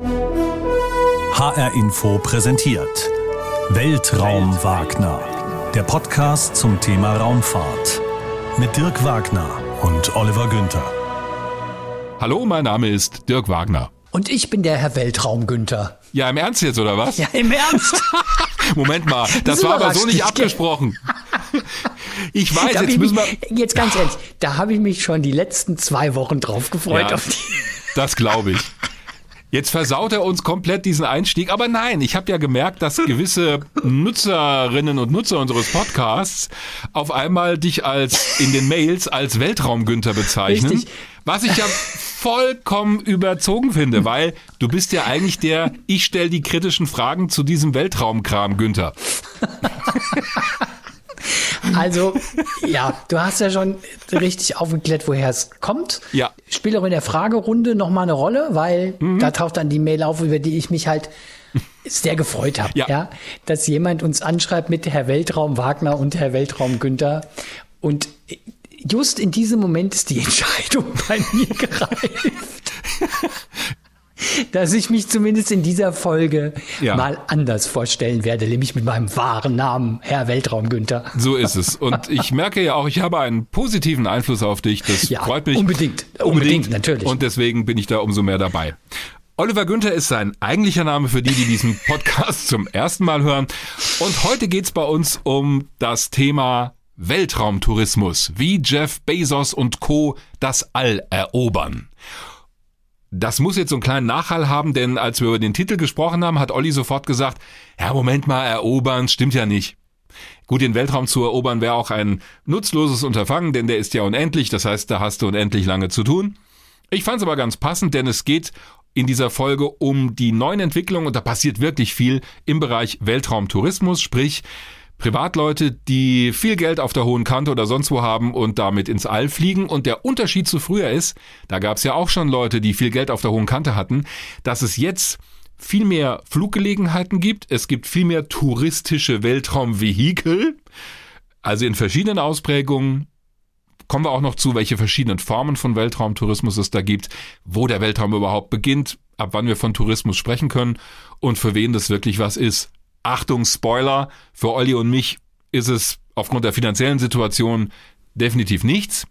HR Info präsentiert Weltraum Wagner. Der Podcast zum Thema Raumfahrt. Mit Dirk Wagner und Oliver Günther. Hallo, mein Name ist Dirk Wagner. Und ich bin der Herr Weltraum Günther. Ja, im Ernst jetzt, oder was? Ja, im Ernst. Moment mal, das, Das war aber so nicht abgesprochen. Ich weiß, Da jetzt ich müssen mich, wir. jetzt ganz ehrlich, da habe ich mich schon die letzten zwei Wochen drauf gefreut. Ja, Auf die, das glaube ich. Jetzt versaut er uns komplett diesen Einstieg. Aber nein, ich habe ja gemerkt, dass gewisse Nutzerinnen und Nutzer unseres Podcasts auf einmal dich als in den Mails als Weltraumgünther bezeichnen. Richtig. Was ich ja vollkommen überzogen finde, weil du bist ja eigentlich der, ich stelle die kritischen Fragen zu diesem Weltraumkram, Günther. Also, ja, du hast ja schon richtig aufgeklärt, woher es kommt. Ja. Mhm. Spielt auch in der Fragerunde nochmal eine Rolle, weil da taucht dann die Mail auf, über die ich mich halt sehr gefreut habe, Ja. ja. dass jemand uns anschreibt mit Herr Weltraum Wagner und Herr Weltraum Günther. Und just in diesem Moment ist die Entscheidung bei mir gereift. Dass ich mich zumindest in dieser Folge Ja. mal anders vorstellen werde, nämlich mit meinem wahren Namen, Herr Weltraum Günther. So ist es. Und ich merke ja auch, ich habe einen positiven Einfluss auf dich. Das Ja, freut mich. unbedingt. Unbedingt, natürlich. Und deswegen bin ich da umso mehr dabei. Oliver Günther ist sein eigentlicher Name für die, die diesen Podcast zum ersten Mal hören. Und heute geht's bei uns um das Thema Weltraumtourismus, wie Jeff Bezos und Co. das All erobern. Das muss jetzt so einen kleinen Nachhall haben, denn als wir über den Titel gesprochen haben, hat Olli sofort gesagt, ja, Moment mal, erobern, stimmt ja nicht. Gut, den Weltraum zu erobern wäre auch ein nutzloses Unterfangen, denn der ist ja unendlich, das heißt, da hast du unendlich lange zu tun. Ich fand es aber ganz passend, denn es geht in dieser Folge um die neuen Entwicklungen und da passiert wirklich viel im Bereich Weltraumtourismus, sprich Privatleute, die viel Geld auf der hohen Kante oder sonst wo haben und damit ins All fliegen. Und der Unterschied zu früher ist, da gab es ja auch schon Leute, die viel Geld auf der hohen Kante hatten, dass es jetzt viel mehr Fluggelegenheiten gibt. Es gibt viel mehr touristische Weltraumvehikel, also in verschiedenen Ausprägungen. Kommen wir auch noch zu, welche verschiedenen Formen von Weltraumtourismus es da gibt, wo der Weltraum überhaupt beginnt, ab wann wir von Tourismus sprechen können und für wen das wirklich was ist. Achtung, Spoiler, für Olli und mich ist es aufgrund der finanziellen Situation definitiv nichts.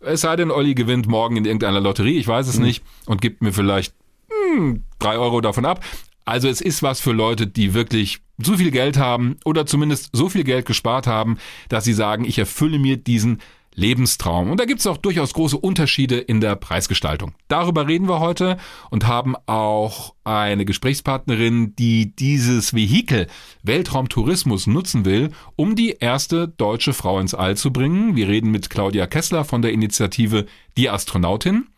Es sei denn, Olli gewinnt morgen in irgendeiner Lotterie, ich weiß es nicht, und gibt mir vielleicht hm, drei Euro davon ab. Also es ist was für Leute, die wirklich so viel Geld haben oder zumindest so viel Geld gespart haben, dass sie sagen, ich erfülle mir diesen Lebenstraum. Und da gibt es auch durchaus große Unterschiede in der Preisgestaltung. Darüber reden wir heute und haben auch eine Gesprächspartnerin, die dieses Vehikel Weltraumtourismus nutzen will, um die erste deutsche Frau ins All zu bringen. Wir reden mit Claudia Kessler von der Initiative Die Astronautin,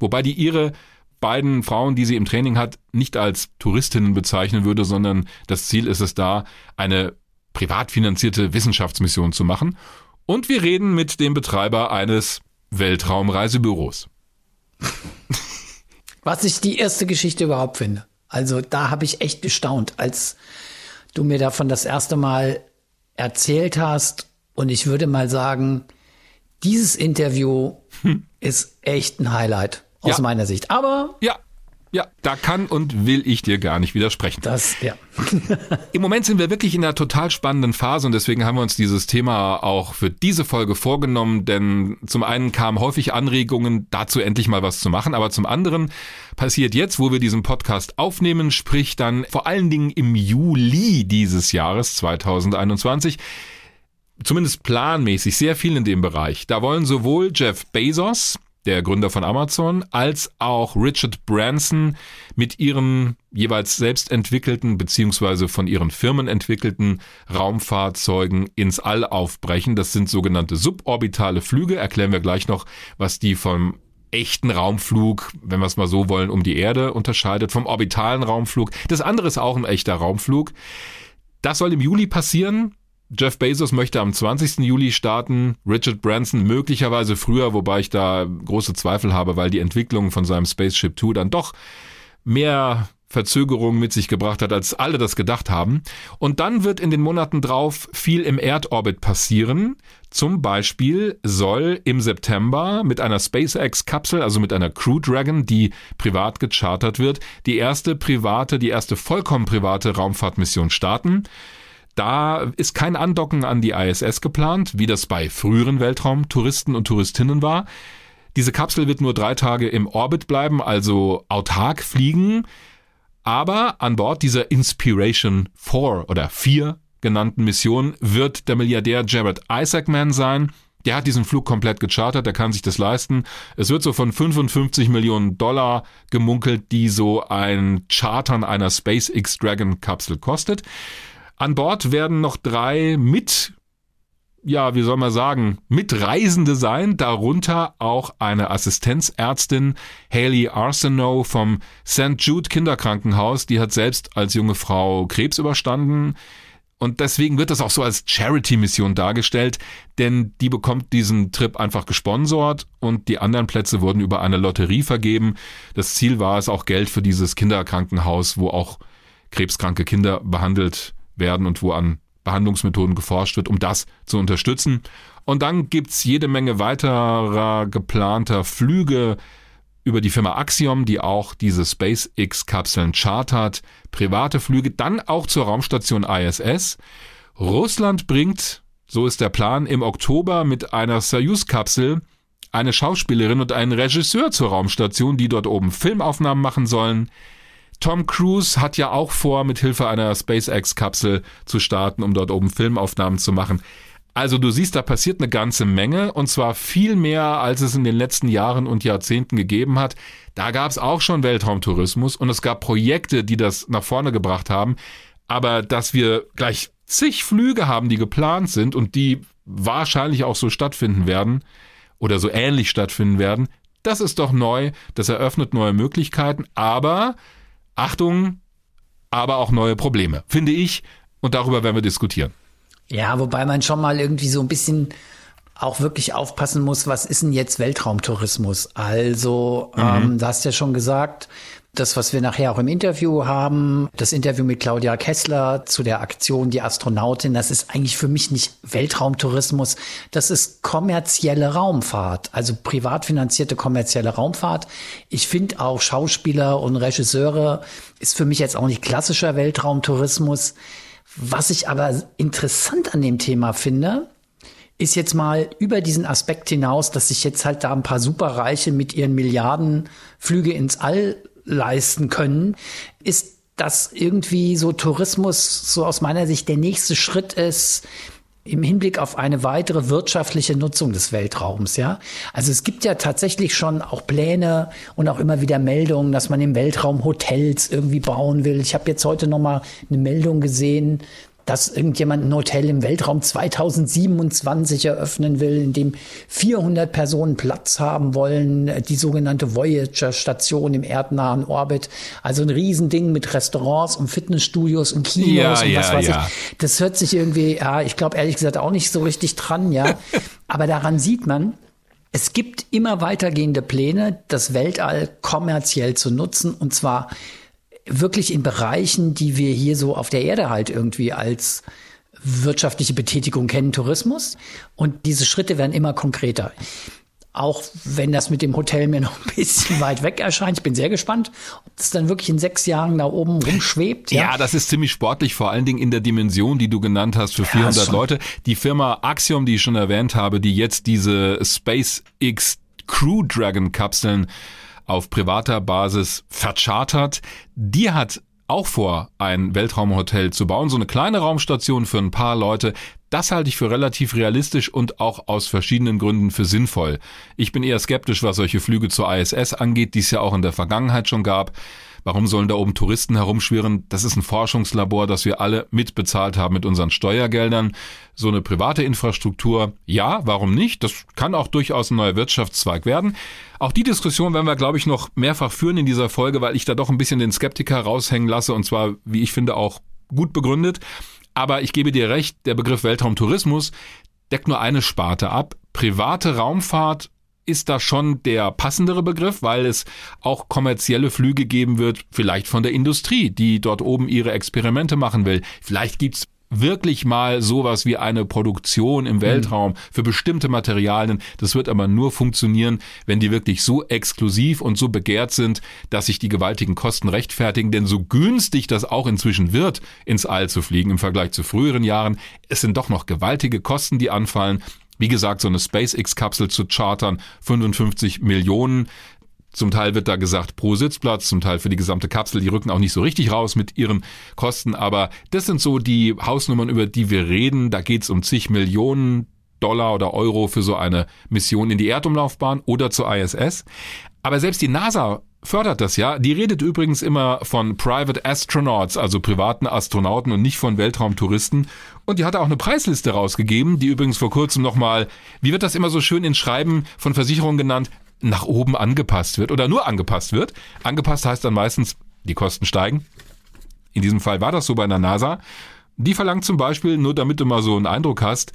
wobei die ihre beiden Frauen, die sie im Training hat, nicht als Touristinnen bezeichnen würde, sondern das Ziel ist es da, eine privat finanzierte Wissenschaftsmission zu machen. Und wir reden mit dem Betreiber eines Weltraumreisebüros. Was ich die erste Geschichte überhaupt finde. Also da habe ich echt gestaunt, als du mir davon das erste Mal erzählt hast. Und ich würde mal sagen, dieses Interview ist echt ein Highlight aus Ja. meiner Sicht. Aber Ja, ja, da kann und will ich dir gar nicht widersprechen. das, ja. Im Moment sind wir wirklich in einer total spannenden Phase und deswegen haben wir uns dieses Thema auch für diese Folge vorgenommen, denn zum einen kamen häufig Anregungen, dazu endlich mal was zu machen, aber zum anderen passiert jetzt, wo wir diesen Podcast aufnehmen, sprich dann vor allen Dingen im Juli dieses Jahres 2021, zumindest planmäßig sehr viel in dem Bereich. Da wollen sowohl Jeff Bezos, der Gründer von Amazon, als auch Richard Branson mit ihren jeweils selbst entwickelten beziehungsweise von ihren Firmen entwickelten Raumfahrzeugen ins All aufbrechen. Das sind sogenannte suborbitale Flüge. Erklären wir gleich noch, was die vom echten Raumflug, wenn wir es mal so wollen, um die Erde unterscheidet, vom orbitalen Raumflug. Das andere ist auch ein echter Raumflug. Das soll im Juli passieren. Jeff Bezos möchte am 20. Juli starten, Richard Branson möglicherweise früher, wobei ich da große Zweifel habe, weil die Entwicklung von seinem Spaceship Two dann doch mehr Verzögerungen mit sich gebracht hat, als alle das gedacht haben. Und dann wird in den Monaten drauf viel im Erdorbit passieren. Zum Beispiel soll im September mit einer SpaceX-Kapsel, also mit einer Crew Dragon, die privat gechartert wird, die erste private, die erste vollkommen private Raumfahrtmission starten. Da ist kein Andocken an die ISS geplant, wie das bei früheren Weltraumtouristen und Touristinnen war. Diese Kapsel wird nur drei Tage im Orbit bleiben, also autark fliegen. Aber an Bord dieser Inspiration 4 oder 4 genannten Mission wird der Milliardär Jared Isaacman sein. Der hat diesen Flug komplett gechartert, der kann sich das leisten. Es wird so von 55 Millionen Dollar gemunkelt, die so ein Chartern einer SpaceX Dragon Kapsel kostet. An Bord werden noch drei mit ja, wie soll man sagen, Mitreisende sein, darunter auch eine Assistenzärztin, Haley Arsenault vom St. Jude Kinderkrankenhaus, die hat selbst als junge Frau Krebs überstanden. Und deswegen wird das auch so als Charity-Mission dargestellt, denn die bekommt diesen Trip einfach gesponsort und die anderen Plätze wurden über eine Lotterie vergeben. Das Ziel war es auch Geld für dieses Kinderkrankenhaus, wo auch krebskranke Kinder behandelt werden und wo an Behandlungsmethoden geforscht wird, um das zu unterstützen. Und dann gibt's jede Menge weiterer geplanter Flüge über die Firma Axiom, die auch diese SpaceX-Kapseln chartert, private Flüge, dann auch zur Raumstation ISS. Russland bringt, so ist der Plan, im Oktober mit einer Soyuz-Kapsel eine Schauspielerin und einen Regisseur zur Raumstation, die dort oben Filmaufnahmen machen sollen. Tom Cruise hat ja auch vor, mit Hilfe einer SpaceX-Kapsel zu starten, um dort oben Filmaufnahmen zu machen. Also du siehst, da passiert eine ganze Menge und zwar viel mehr, als es in den letzten Jahren und Jahrzehnten gegeben hat. Da gab es auch schon Weltraumtourismus und es gab Projekte, die das nach vorne gebracht haben. Aber dass wir gleich zig Flüge haben, die geplant sind und die wahrscheinlich auch so stattfinden werden oder so ähnlich stattfinden werden, das ist doch neu. Das eröffnet neue Möglichkeiten. Aber Achtung, aber auch neue Probleme, finde ich. Und darüber werden wir diskutieren. Ja, wobei man schon mal irgendwie so ein bisschen auch wirklich aufpassen muss, was ist denn jetzt Weltraumtourismus? Also, mhm. ähm, du hast ja schon gesagt, das, was wir nachher auch im Interview haben, das Interview mit Claudia Kessler zu der Aktion Die Astronautin, das ist eigentlich für mich nicht Weltraumtourismus, das ist kommerzielle Raumfahrt, also privat finanzierte kommerzielle Raumfahrt. Ich finde auch Schauspieler und Regisseure ist für mich jetzt auch nicht klassischer Weltraumtourismus. Was ich aber interessant an dem Thema finde, ist jetzt mal über diesen Aspekt hinaus, dass sich jetzt halt da ein paar Superreiche mit ihren Milliarden Flüge ins All leisten können, ist dass irgendwie so Tourismus so aus meiner Sicht der nächste Schritt ist, im Hinblick auf eine weitere wirtschaftliche Nutzung des Weltraums, ja. Also es gibt ja tatsächlich schon auch Pläne und auch immer wieder Meldungen, dass man im Weltraum Hotels irgendwie bauen will. Ich habe jetzt heute noch mal eine Meldung gesehen, dass irgendjemand ein Hotel im Weltraum 2027 eröffnen will, in dem 400 Personen Platz haben wollen, die sogenannte Voyager-Station im erdnahen Orbit. Also ein Riesending mit Restaurants und Fitnessstudios und Kinos ja, und was ja, weiß ja. ich. Das hört sich irgendwie, ja, ich glaube ehrlich gesagt auch nicht so richtig dran, ja. Aber daran sieht man, es gibt immer weitergehende Pläne, das Weltall kommerziell zu nutzen und zwar wirklich in Bereichen, die wir hier so auf der Erde halt irgendwie als wirtschaftliche Betätigung kennen, Tourismus. Und diese Schritte werden immer konkreter. Auch wenn das mit dem Hotel mir noch ein bisschen weit weg erscheint. Ich bin sehr gespannt, ob es dann wirklich in sechs Jahren da oben rumschwebt. Ja, ja das ist ziemlich sportlich, vor allen Dingen in der Dimension, die du genannt hast, für 400 ja, Leute. Die Firma Axiom, die ich schon erwähnt habe, die jetzt diese SpaceX Crew Dragon Kapseln auf privater Basis verchartert. Die hat auch vor, ein Weltraumhotel zu bauen, so eine kleine Raumstation für ein paar Leute. Das halte ich für relativ realistisch und auch aus verschiedenen Gründen für sinnvoll. Ich bin eher skeptisch, was solche Flüge zur ISS angeht, die es ja auch in der Vergangenheit schon gab. Warum sollen da oben Touristen herumschwirren? Das ist ein Forschungslabor, das wir alle mitbezahlt haben mit unseren Steuergeldern. So eine private Infrastruktur, ja, warum nicht? Das kann auch durchaus ein neuer Wirtschaftszweig werden. Auch die Diskussion werden wir, glaube ich, noch mehrfach führen in dieser Folge, weil ich da doch ein bisschen den Skeptiker raushängen lasse und zwar, wie ich finde, auch gut begründet. Aber ich gebe dir recht, der Begriff Weltraumtourismus deckt nur eine Sparte ab. Private Raumfahrt ist da schon der passendere Begriff, weil es auch kommerzielle Flüge geben wird, vielleicht von der Industrie, die dort oben ihre Experimente machen will. Vielleicht gibt's wirklich mal sowas wie eine Produktion im Weltraum für bestimmte Materialien. Das wird aber nur funktionieren, wenn die wirklich so exklusiv und so begehrt sind, dass sich die gewaltigen Kosten rechtfertigen. Denn so günstig das auch inzwischen wird, ins All zu fliegen im Vergleich zu früheren Jahren, es sind doch noch gewaltige Kosten, die anfallen. Wie gesagt, so eine SpaceX-Kapsel zu chartern, 55 Millionen. Zum Teil wird da gesagt pro Sitzplatz, zum Teil für die gesamte Kapsel. Die rücken auch nicht so richtig raus mit ihren Kosten, aber das sind so die Hausnummern, über die wir reden. Da geht's um zig Millionen Dollar oder Euro für so eine Mission in die Erdumlaufbahn oder zur ISS. Aber selbst die NASA fördert das ja. Die redet übrigens immer von Private Astronauts, also privaten Astronauten und nicht von Weltraumtouristen. Und die hat auch eine Preisliste rausgegeben, die übrigens vor kurzem nochmal, wie wird das immer so schön in Schreiben von Versicherungen genannt, nach oben angepasst wird oder nur angepasst wird. Angepasst heißt dann meistens, die Kosten steigen. In diesem Fall war das so bei der NASA. Die verlangt zum Beispiel, nur damit du mal so einen Eindruck hast,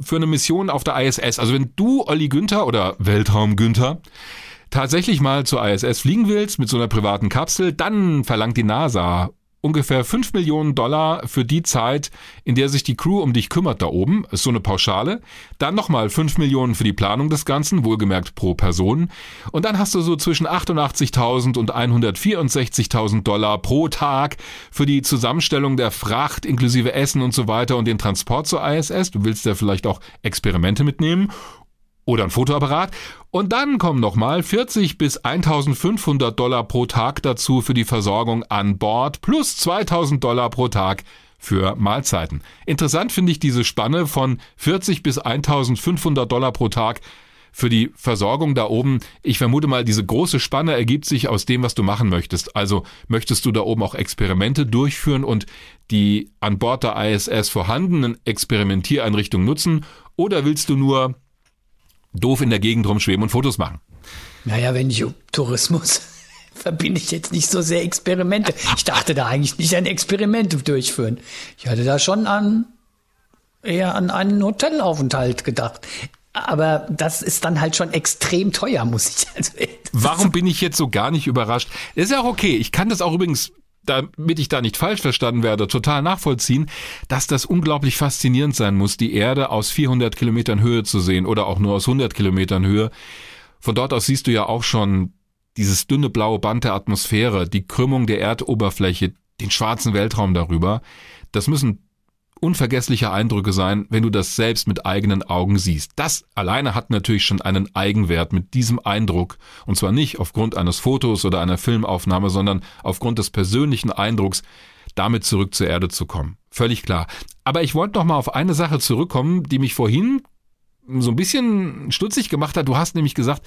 für eine Mission auf der ISS, also wenn du, Olli Günther oder Weltraum Günther, tatsächlich mal zur ISS fliegen willst mit so einer privaten Kapsel, dann verlangt die NASA ungefähr 5 Millionen Dollar für die Zeit, in der sich die Crew um dich kümmert da oben. Ist so eine Pauschale. Dann nochmal 5 Millionen für die Planung des Ganzen, wohlgemerkt pro Person. Und dann hast du so zwischen 88.000 und 164.000 Dollar pro Tag für die Zusammenstellung der Fracht inklusive Essen und so weiter und den Transport zur ISS. Du willst ja vielleicht auch Experimente mitnehmen oder ein Fotoapparat. Und dann kommen nochmal 40 bis 1500 Dollar pro Tag dazu für die Versorgung an Bord plus 2000 Dollar pro Tag für Mahlzeiten. Interessant finde ich diese Spanne von 40 bis 1500 Dollar pro Tag für die Versorgung da oben. Ich vermute mal, diese große Spanne ergibt sich aus dem, was du machen möchtest. Also möchtest du da oben auch Experimente durchführen und die an Bord der ISS vorhandenen Experimentiereinrichtungen nutzen oder willst du nur doof in der Gegend rumschweben und Fotos machen. Naja, wenn ich Tourismus verbinde ich jetzt nicht so sehr Experimente. Ich dachte da eigentlich nicht an Experimente durchführen. Ich hatte da schon an eher an einen Hotelaufenthalt gedacht. Aber das ist dann halt schon extrem teuer, muss ich also. Warum bin ich jetzt so gar nicht überrascht? ist ja auch okay. Ich kann das auch übrigens damit ich da nicht falsch verstanden werde, total nachvollziehen, dass das unglaublich faszinierend sein muss, die Erde aus 400 Kilometern Höhe zu sehen oder auch nur aus 100 Kilometern Höhe. Von dort aus siehst du ja auch schon dieses dünne blaue Band der Atmosphäre, die Krümmung der Erdoberfläche, den schwarzen Weltraum darüber. Das müssen unvergessliche Eindrücke sein, wenn du das selbst mit eigenen Augen siehst. Das alleine hat natürlich schon einen Eigenwert mit diesem Eindruck. Und zwar nicht aufgrund eines Fotos oder einer Filmaufnahme, sondern aufgrund des persönlichen Eindrucks, damit zurück zur Erde zu kommen. Völlig klar. Aber ich wollte noch mal auf eine Sache zurückkommen, die mich vorhin so ein bisschen stutzig gemacht hat. Du hast nämlich gesagt,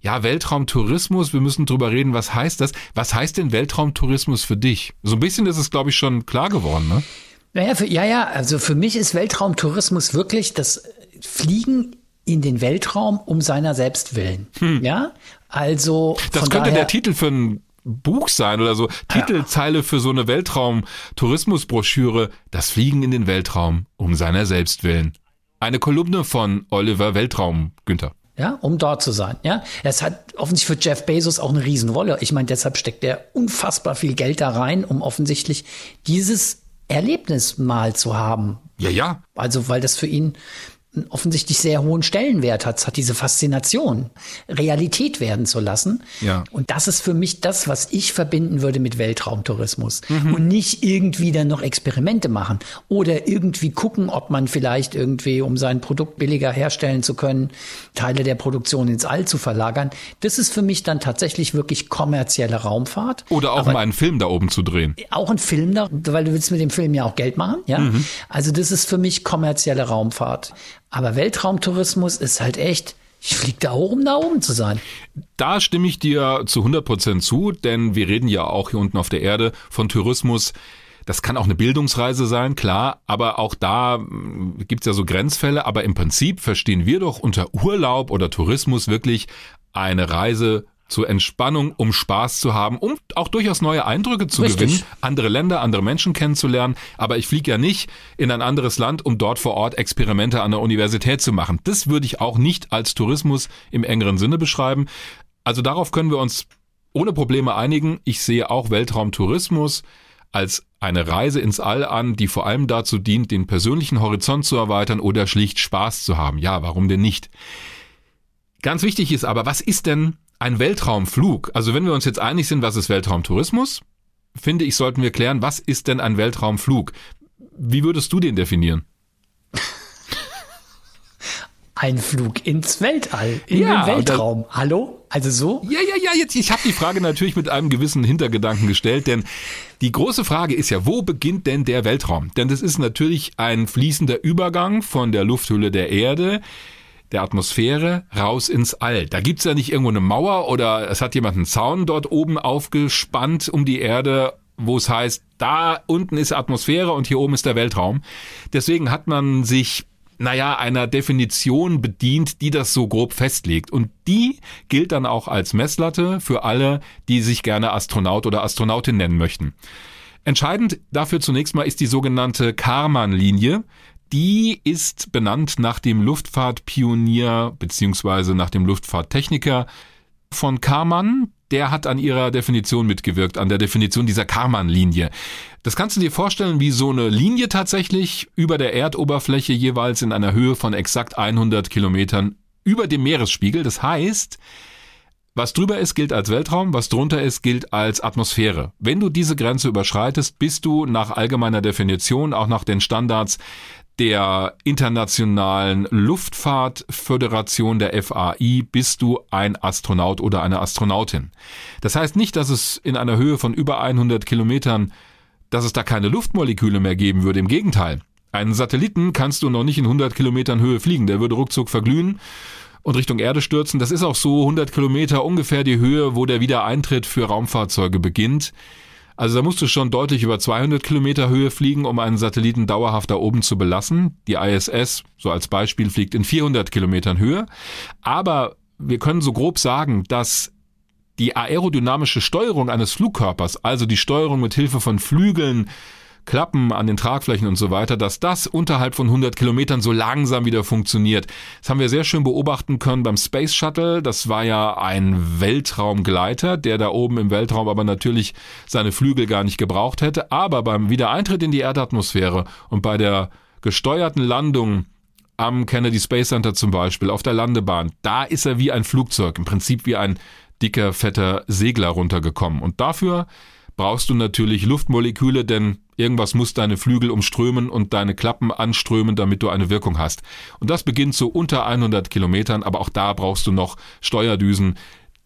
ja, Weltraumtourismus, wir müssen drüber reden, was heißt das? Was heißt denn Weltraumtourismus für dich? So ein bisschen ist es, glaube ich, schon klar geworden, ne? Naja, für, ja, ja, also für mich ist Weltraumtourismus wirklich das Fliegen in den Weltraum um seiner selbst willen. Hm. Ja, also. Das könnte daher, der Titel für ein Buch sein oder so. Titelzeile ja. für so eine Weltraum-Tourismusbroschüre. Das Fliegen in den Weltraum um seiner selbst willen. Eine Kolumne von Oliver Weltraum, Günther. Ja, um dort zu sein. Ja, es hat offensichtlich für Jeff Bezos auch eine Riesenrolle. Ich meine, deshalb steckt er unfassbar viel Geld da rein, um offensichtlich dieses Erlebnis mal zu haben. Ja, ja. Also, weil das für ihn offensichtlich sehr hohen Stellenwert hat, hat diese Faszination, Realität werden zu lassen. Ja. Und das ist für mich das, was ich verbinden würde mit Weltraumtourismus. Mhm. Und nicht irgendwie dann noch Experimente machen oder irgendwie gucken, ob man vielleicht irgendwie, um sein Produkt billiger herstellen zu können, Teile der Produktion ins All zu verlagern. Das ist für mich dann tatsächlich wirklich kommerzielle Raumfahrt. Oder auch Aber mal einen Film da oben zu drehen. Auch ein Film da, weil du willst mit dem Film ja auch Geld machen, ja. Mhm. Also das ist für mich kommerzielle Raumfahrt. Aber Weltraumtourismus ist halt echt, ich fliege da hoch, um da oben zu sein. Da stimme ich dir zu 100 Prozent zu, denn wir reden ja auch hier unten auf der Erde von Tourismus. Das kann auch eine Bildungsreise sein, klar, aber auch da hm, gibt's ja so Grenzfälle. Aber im Prinzip verstehen wir doch unter Urlaub oder Tourismus wirklich eine Reise zur Entspannung, um Spaß zu haben, um auch durchaus neue Eindrücke zu Richtig. gewinnen, andere Länder, andere Menschen kennenzulernen. Aber ich fliege ja nicht in ein anderes Land, um dort vor Ort Experimente an der Universität zu machen. Das würde ich auch nicht als Tourismus im engeren Sinne beschreiben. Also darauf können wir uns ohne Probleme einigen. Ich sehe auch Weltraumtourismus als eine Reise ins All an, die vor allem dazu dient, den persönlichen Horizont zu erweitern oder schlicht Spaß zu haben. Ja, warum denn nicht? Ganz wichtig ist aber, was ist denn ein Weltraumflug? Also wenn wir uns jetzt einig sind, was ist Weltraumtourismus, finde ich, sollten wir klären, was ist denn ein Weltraumflug? Wie würdest du den definieren? Ein Flug ins Weltall, in Ja, den Weltraum. Hallo? Also so? Ja, ja, ja, jetzt, ich habe die Frage natürlich mit einem gewissen Hintergedanken gestellt, denn die große Frage ist ja, wo beginnt denn der Weltraum? Denn das ist natürlich ein fließender Übergang von der Lufthülle der Erde, der Atmosphäre, raus ins All. Da gibt's ja nicht irgendwo eine Mauer oder es hat jemand einen Zaun dort oben aufgespannt um die Erde, wo es heißt, da unten ist Atmosphäre und hier oben ist der Weltraum. Deswegen hat man sich naja, einer Definition bedient, die das so grob festlegt. Und die gilt dann auch als Messlatte für alle, die sich gerne Astronaut oder Astronautin nennen möchten. Entscheidend dafür zunächst mal ist die sogenannte Karman-Linie. Die ist benannt nach dem Luftfahrtpionier beziehungsweise nach dem Luftfahrttechniker von Karman. Der hat an ihrer Definition mitgewirkt, an der Definition dieser Karman-Linie. Das kannst du dir vorstellen wie so eine Linie tatsächlich über der Erdoberfläche jeweils in einer Höhe von exakt 100 Kilometern über dem Meeresspiegel. Das heißt, was drüber ist, gilt als Weltraum, was drunter ist, gilt als Atmosphäre. Wenn du diese Grenze überschreitest, bist du nach allgemeiner Definition, auch nach den Standards der internationalen Luftfahrtföderation der FAI bist du ein Astronaut oder eine Astronautin. Das heißt nicht, dass es in einer Höhe von über 100 Kilometern, dass es da keine Luftmoleküle mehr geben würde. Im Gegenteil. Einen Satelliten kannst du noch nicht in 100 Kilometern Höhe fliegen. Der würde ruckzuck verglühen und Richtung Erde stürzen. Das ist auch so 100 Kilometer ungefähr die Höhe, wo der Wiedereintritt für Raumfahrzeuge beginnt. Also da musst du schon deutlich über 200 Kilometer Höhe fliegen, um einen Satelliten dauerhaft da oben zu belassen. Die ISS, so als Beispiel, fliegt in 400 Kilometern Höhe. Aber wir können so grob sagen, dass die aerodynamische Steuerung eines Flugkörpers, also die Steuerung mit Hilfe von Flügeln, Klappen an den Tragflächen und so weiter, dass das unterhalb von 100 Kilometern so langsam wieder funktioniert. Das haben wir sehr schön beobachten können beim Space Shuttle. Das war ja ein Weltraumgleiter, der da oben im Weltraum aber natürlich seine Flügel gar nicht gebraucht hätte. Aber beim Wiedereintritt in die Erdatmosphäre und bei der gesteuerten Landung am Kennedy Space Center zum Beispiel, auf der Landebahn, da ist er wie ein Flugzeug, im Prinzip wie ein dicker, fetter Segler runtergekommen. Und dafür brauchst du natürlich Luftmoleküle, denn irgendwas muss deine Flügel umströmen und deine Klappen anströmen, damit du eine Wirkung hast. Und das beginnt so unter 100 Kilometern, aber auch da brauchst du noch Steuerdüsen.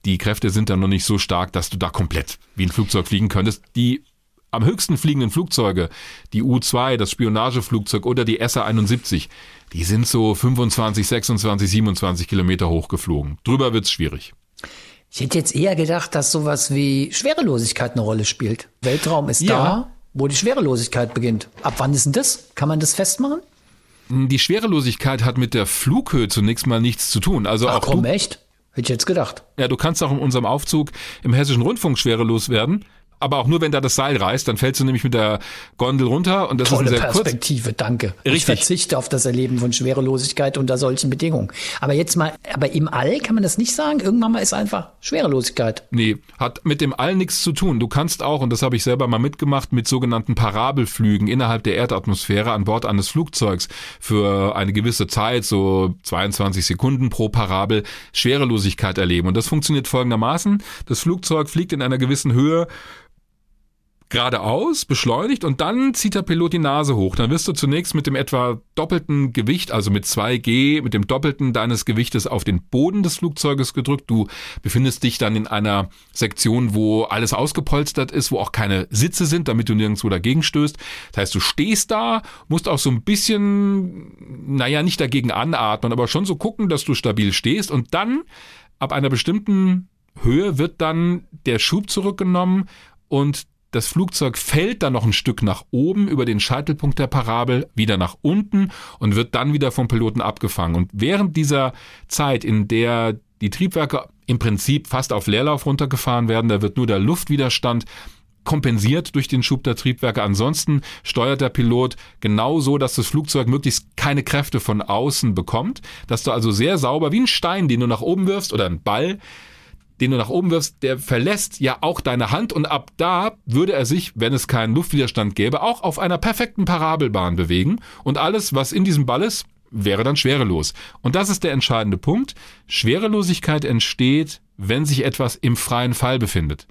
Die Kräfte sind dann noch nicht so stark, dass du da komplett wie ein Flugzeug fliegen könntest. Die am höchsten fliegenden Flugzeuge, die U-2, das Spionageflugzeug oder die SA-71, die sind so 25, 26, 27 Kilometer hoch geflogen. Drüber wird's schwierig. Ich hätte jetzt eher gedacht, dass sowas wie Schwerelosigkeit eine Rolle spielt. Weltraum ist Ja. da, wo die Schwerelosigkeit beginnt. Ab wann ist denn das? Kann man das festmachen? Die Schwerelosigkeit hat mit der Flughöhe zunächst mal nichts zu tun. Also Ach auch komm, du, echt? Hätte ich jetzt gedacht. ja, du kannst auch in unserem Aufzug im Hessischen Rundfunk schwerelos werden. Aber auch nur, wenn da das Seil reißt, dann fällst du nämlich mit der Gondel runter und das Tolle ist ein sehr kurz. Perspektive, danke. Ich Richtig. verzichte auf das Erleben von Schwerelosigkeit unter solchen Bedingungen. Aber jetzt mal, aber im All kann man das nicht sagen. Irgendwann mal ist einfach Schwerelosigkeit. Nee, hat mit dem All nichts zu tun. Du kannst auch, und das habe ich selber mal mitgemacht, mit sogenannten Parabelflügen innerhalb der Erdatmosphäre an Bord eines Flugzeugs für eine gewisse Zeit, so 22 Sekunden pro Parabel, Schwerelosigkeit erleben. Und das funktioniert folgendermaßen. Das Flugzeug fliegt in einer gewissen Höhe geradeaus, beschleunigt und dann zieht der Pilot die Nase hoch. Dann wirst du zunächst mit dem etwa doppelten Gewicht, also mit 2G, mit dem doppelten deines Gewichtes auf den Boden des Flugzeuges gedrückt. Du befindest dich dann in einer Sektion, wo alles ausgepolstert ist, wo auch keine Sitze sind, damit du nirgendwo dagegen stößt. Das heißt, du stehst da, musst auch so ein bisschen, naja, nicht dagegen anatmen, aber schon so gucken, dass du stabil stehst und dann ab einer bestimmten Höhe wird dann der Schub zurückgenommen und das Flugzeug fällt dann noch ein Stück nach oben über den Scheitelpunkt der Parabel, wieder nach unten und wird dann wieder vom Piloten abgefangen. Und während dieser Zeit, in der die Triebwerke im Prinzip fast auf Leerlauf runtergefahren werden. Da wird nur der Luftwiderstand kompensiert durch den Schub der Triebwerke. Ansonsten steuert der Pilot genau so, dass das Flugzeug möglichst keine Kräfte von außen bekommt, dass du also sehr sauber wie ein Stein, den du nach oben wirfst oder ein Ball, den du nach oben wirfst, der verlässt ja auch deine Hand und ab da würde er sich, wenn es keinen Luftwiderstand gäbe, auch auf einer perfekten Parabelbahn bewegen und alles, was in diesem Ball ist, wäre dann schwerelos. Und das ist der entscheidende Punkt. Schwerelosigkeit entsteht, wenn sich etwas im freien Fall befindet.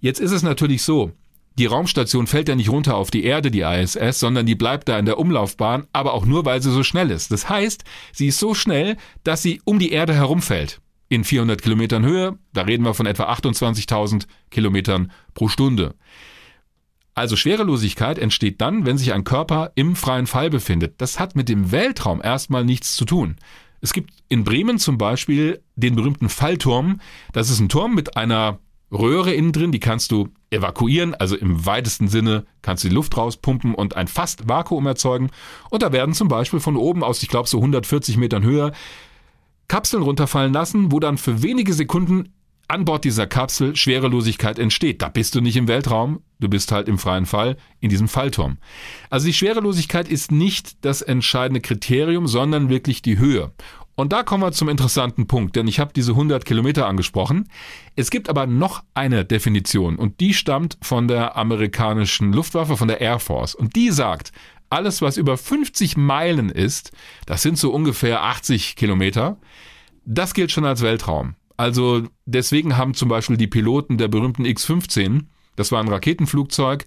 Jetzt ist es natürlich so, die Raumstation fällt ja nicht runter auf die Erde, die ISS, sondern die bleibt da in der Umlaufbahn, aber auch nur, weil sie so schnell ist. Das heißt, sie ist so schnell, dass sie um die Erde herumfällt in 400 Kilometern Höhe. Da reden wir von etwa 28.000 Kilometern pro Stunde. Also Schwerelosigkeit entsteht dann, wenn sich ein Körper im freien Fall befindet. Das hat mit dem Weltraum erstmal nichts zu tun. Es gibt in Bremen zum Beispiel den berühmten Fallturm. Das ist ein Turm mit einer Röhre innen drin, die kannst du evakuieren, also im weitesten Sinne kannst du die Luft rauspumpen und ein fast Vakuum erzeugen. Und da werden zum Beispiel von oben aus, ich glaube so 140 Metern Höhe, Kapseln runterfallen lassen, wo dann für wenige Sekunden an Bord dieser Kapsel Schwerelosigkeit entsteht. Da bist du nicht im Weltraum, du bist halt im freien Fall in diesem Fallturm. Also die Schwerelosigkeit ist nicht das entscheidende Kriterium, sondern wirklich die Höhe. Und da kommen wir zum interessanten Punkt, denn ich habe diese 100 Kilometer angesprochen. Es gibt aber noch eine Definition und die stammt von der amerikanischen Luftwaffe, von der Air Force. Und die sagt, alles, was über 50 Meilen ist, das sind so ungefähr 80 Kilometer, das gilt schon als Weltraum. Also deswegen haben zum Beispiel die Piloten der berühmten X-15, das war ein Raketenflugzeug,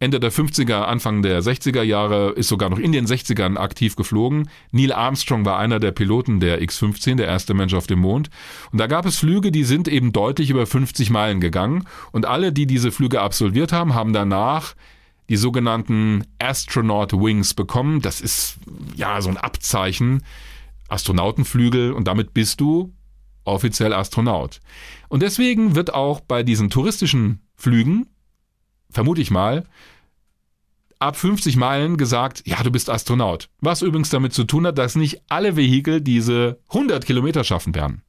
Ende der 50er, Anfang der 60er Jahre, ist sogar noch in den 60ern aktiv geflogen. Neil Armstrong war einer der Piloten der X-15, der erste Mensch auf dem Mond. Und da gab es Flüge, die sind eben deutlich über 50 Meilen gegangen. Und alle, die diese Flüge absolviert haben, haben danach die sogenannten Astronaut Wings bekommen. Das ist ja so ein Abzeichen, Astronautenflügel und damit bist du offiziell Astronaut. Und deswegen wird auch bei diesen touristischen Flügen, vermute ich mal, ab 50 Meilen gesagt, ja, du bist Astronaut. Was übrigens damit zu tun hat, dass nicht alle Vehikel diese 100 Kilometer schaffen werden.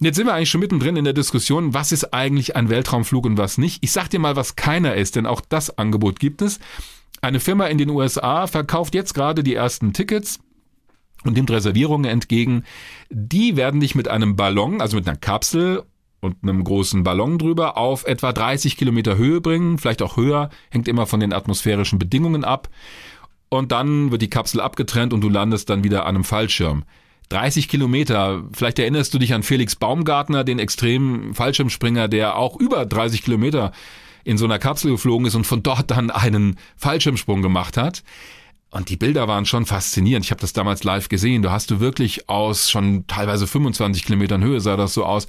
Jetzt sind wir eigentlich schon mittendrin in der Diskussion, was ist eigentlich ein Weltraumflug und was nicht. Ich sag dir mal, was keiner ist, denn auch das Angebot gibt es. Eine Firma in den USA verkauft jetzt gerade die ersten Tickets und nimmt Reservierungen entgegen. Die werden dich mit einem Ballon, also mit einer Kapsel und einem großen Ballon drüber auf etwa 30 Kilometer Höhe bringen, vielleicht auch höher, hängt immer von den atmosphärischen Bedingungen ab. Und dann wird die Kapsel abgetrennt und du landest dann wieder an einem Fallschirm. 30 Kilometer. Vielleicht erinnerst du dich an Felix Baumgartner, den extremen Fallschirmspringer, der auch über 30 Kilometer in so einer Kapsel geflogen ist und von dort dann einen Fallschirmsprung gemacht hat. Und die Bilder waren schon faszinierend. Ich habe das damals live gesehen. Du hast du wirklich aus schon teilweise 25 Kilometern Höhe sah das so aus,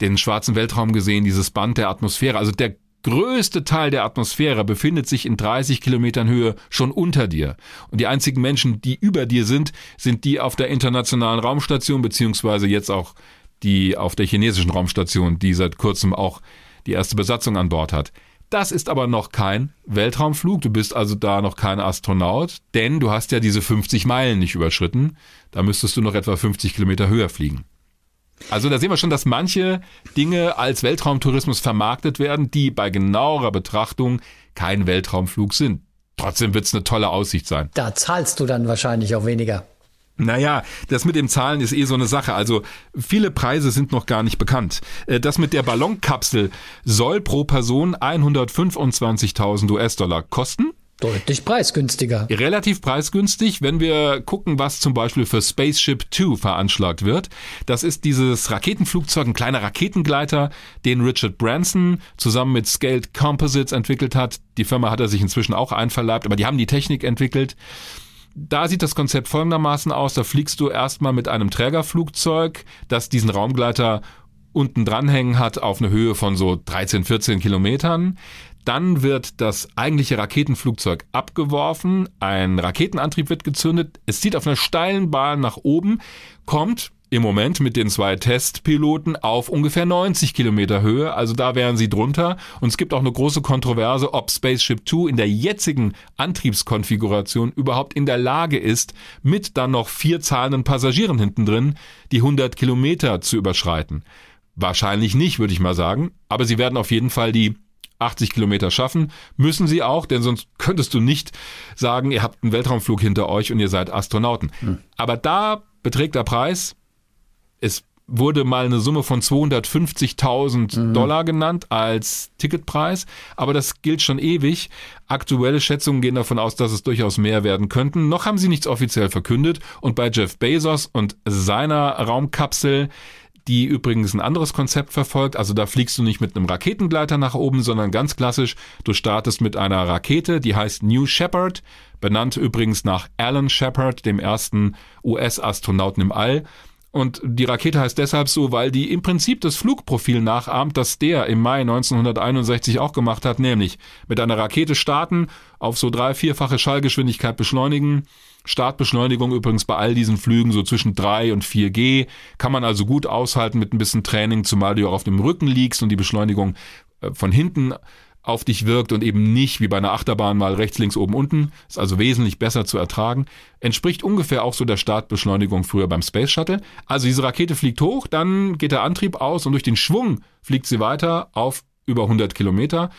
den schwarzen Weltraum gesehen, dieses Band der Atmosphäre. Also der größte Teil der Atmosphäre befindet sich in 30 Kilometern Höhe schon unter dir. Und die einzigen Menschen, die über dir sind, sind die auf der internationalen Raumstation, beziehungsweise jetzt auch die auf der chinesischen Raumstation, die seit kurzem auch die erste Besatzung an Bord hat. Das ist aber noch kein Weltraumflug. Du bist also da noch kein Astronaut, denn du hast ja diese 50 Meilen nicht überschritten. Da müsstest du noch etwa 50 Kilometer höher fliegen. Also da sehen wir schon, dass manche Dinge als Weltraumtourismus vermarktet werden, die bei genauerer Betrachtung kein Weltraumflug sind. Trotzdem wird es eine tolle Aussicht sein. Da zahlst du dann wahrscheinlich auch weniger. Naja, das mit dem Zahlen ist eh so eine Sache. Also viele Preise sind noch gar nicht bekannt. Äh, das mit der Ballonkapsel soll pro Person 125.000 US-Dollar kosten. Deutlich preisgünstiger. Relativ preisgünstig, wenn wir gucken, was zum Beispiel für Spaceship Two veranschlagt wird. Das ist dieses Raketenflugzeug, ein kleiner Raketengleiter, den Richard Branson zusammen mit Scaled Composites entwickelt hat. Die Firma hat er sich inzwischen auch einverleibt, aber die haben die Technik entwickelt. Da sieht das Konzept folgendermaßen aus. Da fliegst du erstmal mit einem Trägerflugzeug, das diesen Raumgleiter unten dranhängen hat auf eine Höhe von so 13, 14 Kilometern. Dann wird das eigentliche Raketenflugzeug abgeworfen, ein Raketenantrieb wird gezündet, es zieht auf einer steilen Bahn nach oben, kommt im Moment mit den zwei Testpiloten auf ungefähr 90 Kilometer Höhe. Also da wären sie drunter. Und es gibt auch eine große Kontroverse, ob Spaceship Two in der jetzigen Antriebskonfiguration überhaupt in der Lage ist, mit dann noch vier zahlenden Passagieren hinten drin die 100 Kilometer zu überschreiten. Wahrscheinlich nicht, würde ich mal sagen. Aber sie werden auf jeden Fall die 80 Kilometer schaffen. Müssen sie auch, denn sonst könntest du nicht sagen, ihr habt einen Weltraumflug hinter euch und ihr seid Astronauten. Hm. Aber da beträgt der Preis es wurde mal eine Summe von 250.000 mhm. Dollar genannt als Ticketpreis, aber das gilt schon ewig. Aktuelle Schätzungen gehen davon aus, dass es durchaus mehr werden könnten. Noch haben sie nichts offiziell verkündet und bei Jeff Bezos und seiner Raumkapsel die übrigens ein anderes Konzept verfolgt. Also da fliegst du nicht mit einem Raketengleiter nach oben, sondern ganz klassisch, du startest mit einer Rakete, die heißt New Shepard, benannt übrigens nach Alan Shepard, dem ersten US-Astronauten im All. Und die Rakete heißt deshalb so, weil die im Prinzip das Flugprofil nachahmt, das der im Mai 1961 auch gemacht hat, nämlich mit einer Rakete starten, auf so drei, vierfache Schallgeschwindigkeit beschleunigen. Startbeschleunigung übrigens bei all diesen Flügen so zwischen drei und vier G. Kann man also gut aushalten mit ein bisschen Training, zumal du auch auf dem Rücken liegst und die Beschleunigung äh, von hinten auf dich wirkt und eben nicht wie bei einer Achterbahn mal rechts, links, oben, unten. Ist also wesentlich besser zu ertragen. Entspricht ungefähr auch so der Startbeschleunigung früher beim Space Shuttle. Also diese Rakete fliegt hoch, dann geht der Antrieb aus und durch den Schwung fliegt sie weiter auf über 100 Kilometer.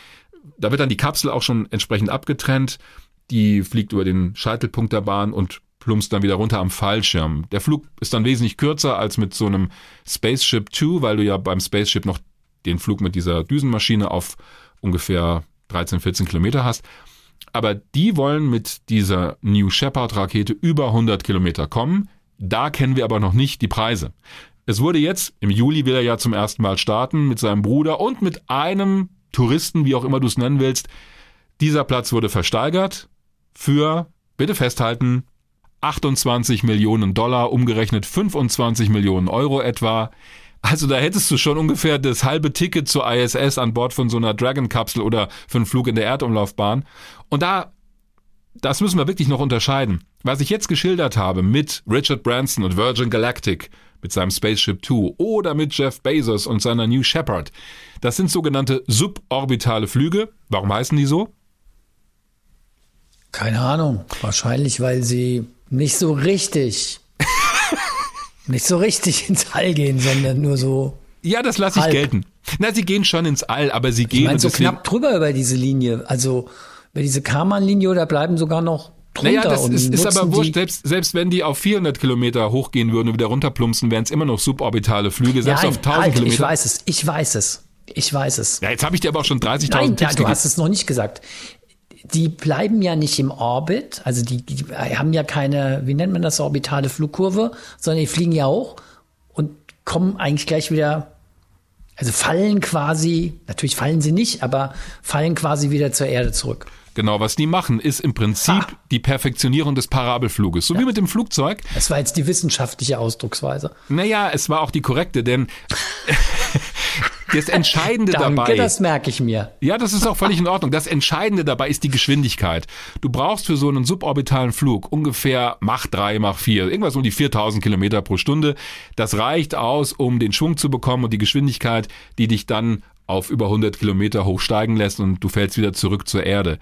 Da wird dann die Kapsel auch schon entsprechend abgetrennt. Die fliegt über den Scheitelpunkt der Bahn und plumpst dann wieder runter am Fallschirm. Der Flug ist dann wesentlich kürzer als mit so einem Spaceship 2, weil du ja beim Spaceship noch den Flug mit dieser Düsenmaschine auf ungefähr 13, 14 Kilometer hast. Aber die wollen mit dieser New Shepard Rakete über 100 Kilometer kommen. Da kennen wir aber noch nicht die Preise. Es wurde jetzt, im Juli will er ja zum ersten Mal starten mit seinem Bruder und mit einem Touristen, wie auch immer du es nennen willst. Dieser Platz wurde versteigert für, bitte festhalten, 28 Millionen Dollar, umgerechnet 25 Millionen Euro etwa. Also da hättest du schon ungefähr das halbe Ticket zur ISS an Bord von so einer Dragon-Kapsel oder für einen Flug in der Erdumlaufbahn. Und da, das müssen wir wirklich noch unterscheiden. Was ich jetzt geschildert habe mit Richard Branson und Virgin Galactic, mit seinem Spaceship Two oder mit Jeff Bezos und seiner New Shepard, das sind sogenannte suborbitale Flüge. Warum heißen die so? Keine Ahnung. Wahrscheinlich, weil sie nicht so richtig nicht so richtig ins All gehen, sondern nur so. Ja, das lasse ich halb. gelten. Na, sie gehen schon ins All, aber sie gehen. Ich meine, so knapp drüber über diese Linie. Also über diese Karman-Linie oder bleiben sogar noch drunter. Naja, das ist, ist aber wurscht. Selbst, selbst wenn die auf 400 Kilometer hochgehen würden und wieder runterplumpsen, wären es immer noch suborbitale Flüge, selbst Nein, auf 1000 halt, Kilometer. Ich weiß es, ich weiß es. Ich weiß es. Ja, jetzt habe ich dir aber auch schon 30.000 Tipps Nein, ja, du hast es noch nicht gesagt die bleiben ja nicht im Orbit, also die, die haben ja keine, wie nennt man das, orbitale Flugkurve, sondern die fliegen ja hoch und kommen eigentlich gleich wieder, also fallen quasi, natürlich fallen sie nicht, aber fallen quasi wieder zur Erde zurück. Genau, was die machen, ist im Prinzip ah. die Perfektionierung des Parabelfluges. So ja. wie mit dem Flugzeug. Das war jetzt die wissenschaftliche Ausdrucksweise. Naja, es war auch die korrekte, denn das Entscheidende Danke, dabei. das merke ich mir. Ja, das ist auch völlig in Ordnung. Das Entscheidende dabei ist die Geschwindigkeit. Du brauchst für so einen suborbitalen Flug ungefähr Mach 3, Mach 4, irgendwas um die 4000 Kilometer pro Stunde. Das reicht aus, um den Schwung zu bekommen und die Geschwindigkeit, die dich dann auf über 100 Kilometer hochsteigen lässt und du fällst wieder zurück zur Erde.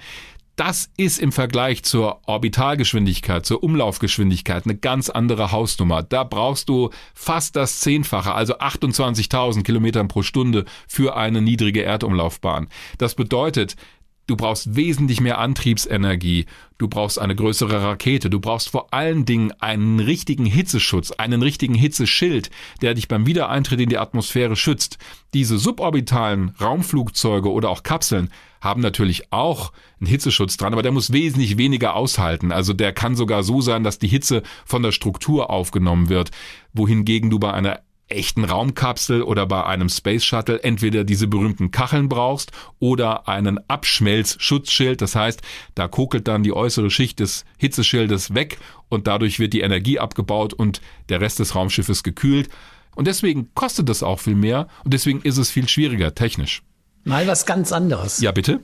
Das ist im Vergleich zur Orbitalgeschwindigkeit, zur Umlaufgeschwindigkeit eine ganz andere Hausnummer. Da brauchst du fast das Zehnfache, also 28.000 Kilometern pro Stunde für eine niedrige Erdumlaufbahn. Das bedeutet, Du brauchst wesentlich mehr Antriebsenergie. Du brauchst eine größere Rakete. Du brauchst vor allen Dingen einen richtigen Hitzeschutz, einen richtigen Hitzeschild, der dich beim Wiedereintritt in die Atmosphäre schützt. Diese suborbitalen Raumflugzeuge oder auch Kapseln haben natürlich auch einen Hitzeschutz dran, aber der muss wesentlich weniger aushalten. Also der kann sogar so sein, dass die Hitze von der Struktur aufgenommen wird, wohingegen du bei einer echten Raumkapsel oder bei einem Space Shuttle entweder diese berühmten Kacheln brauchst oder einen Abschmelzschutzschild. Das heißt, da kokelt dann die äußere Schicht des Hitzeschildes weg und dadurch wird die Energie abgebaut und der Rest des Raumschiffes gekühlt. Und deswegen kostet das auch viel mehr und deswegen ist es viel schwieriger technisch. Mal was ganz anderes. Ja, bitte.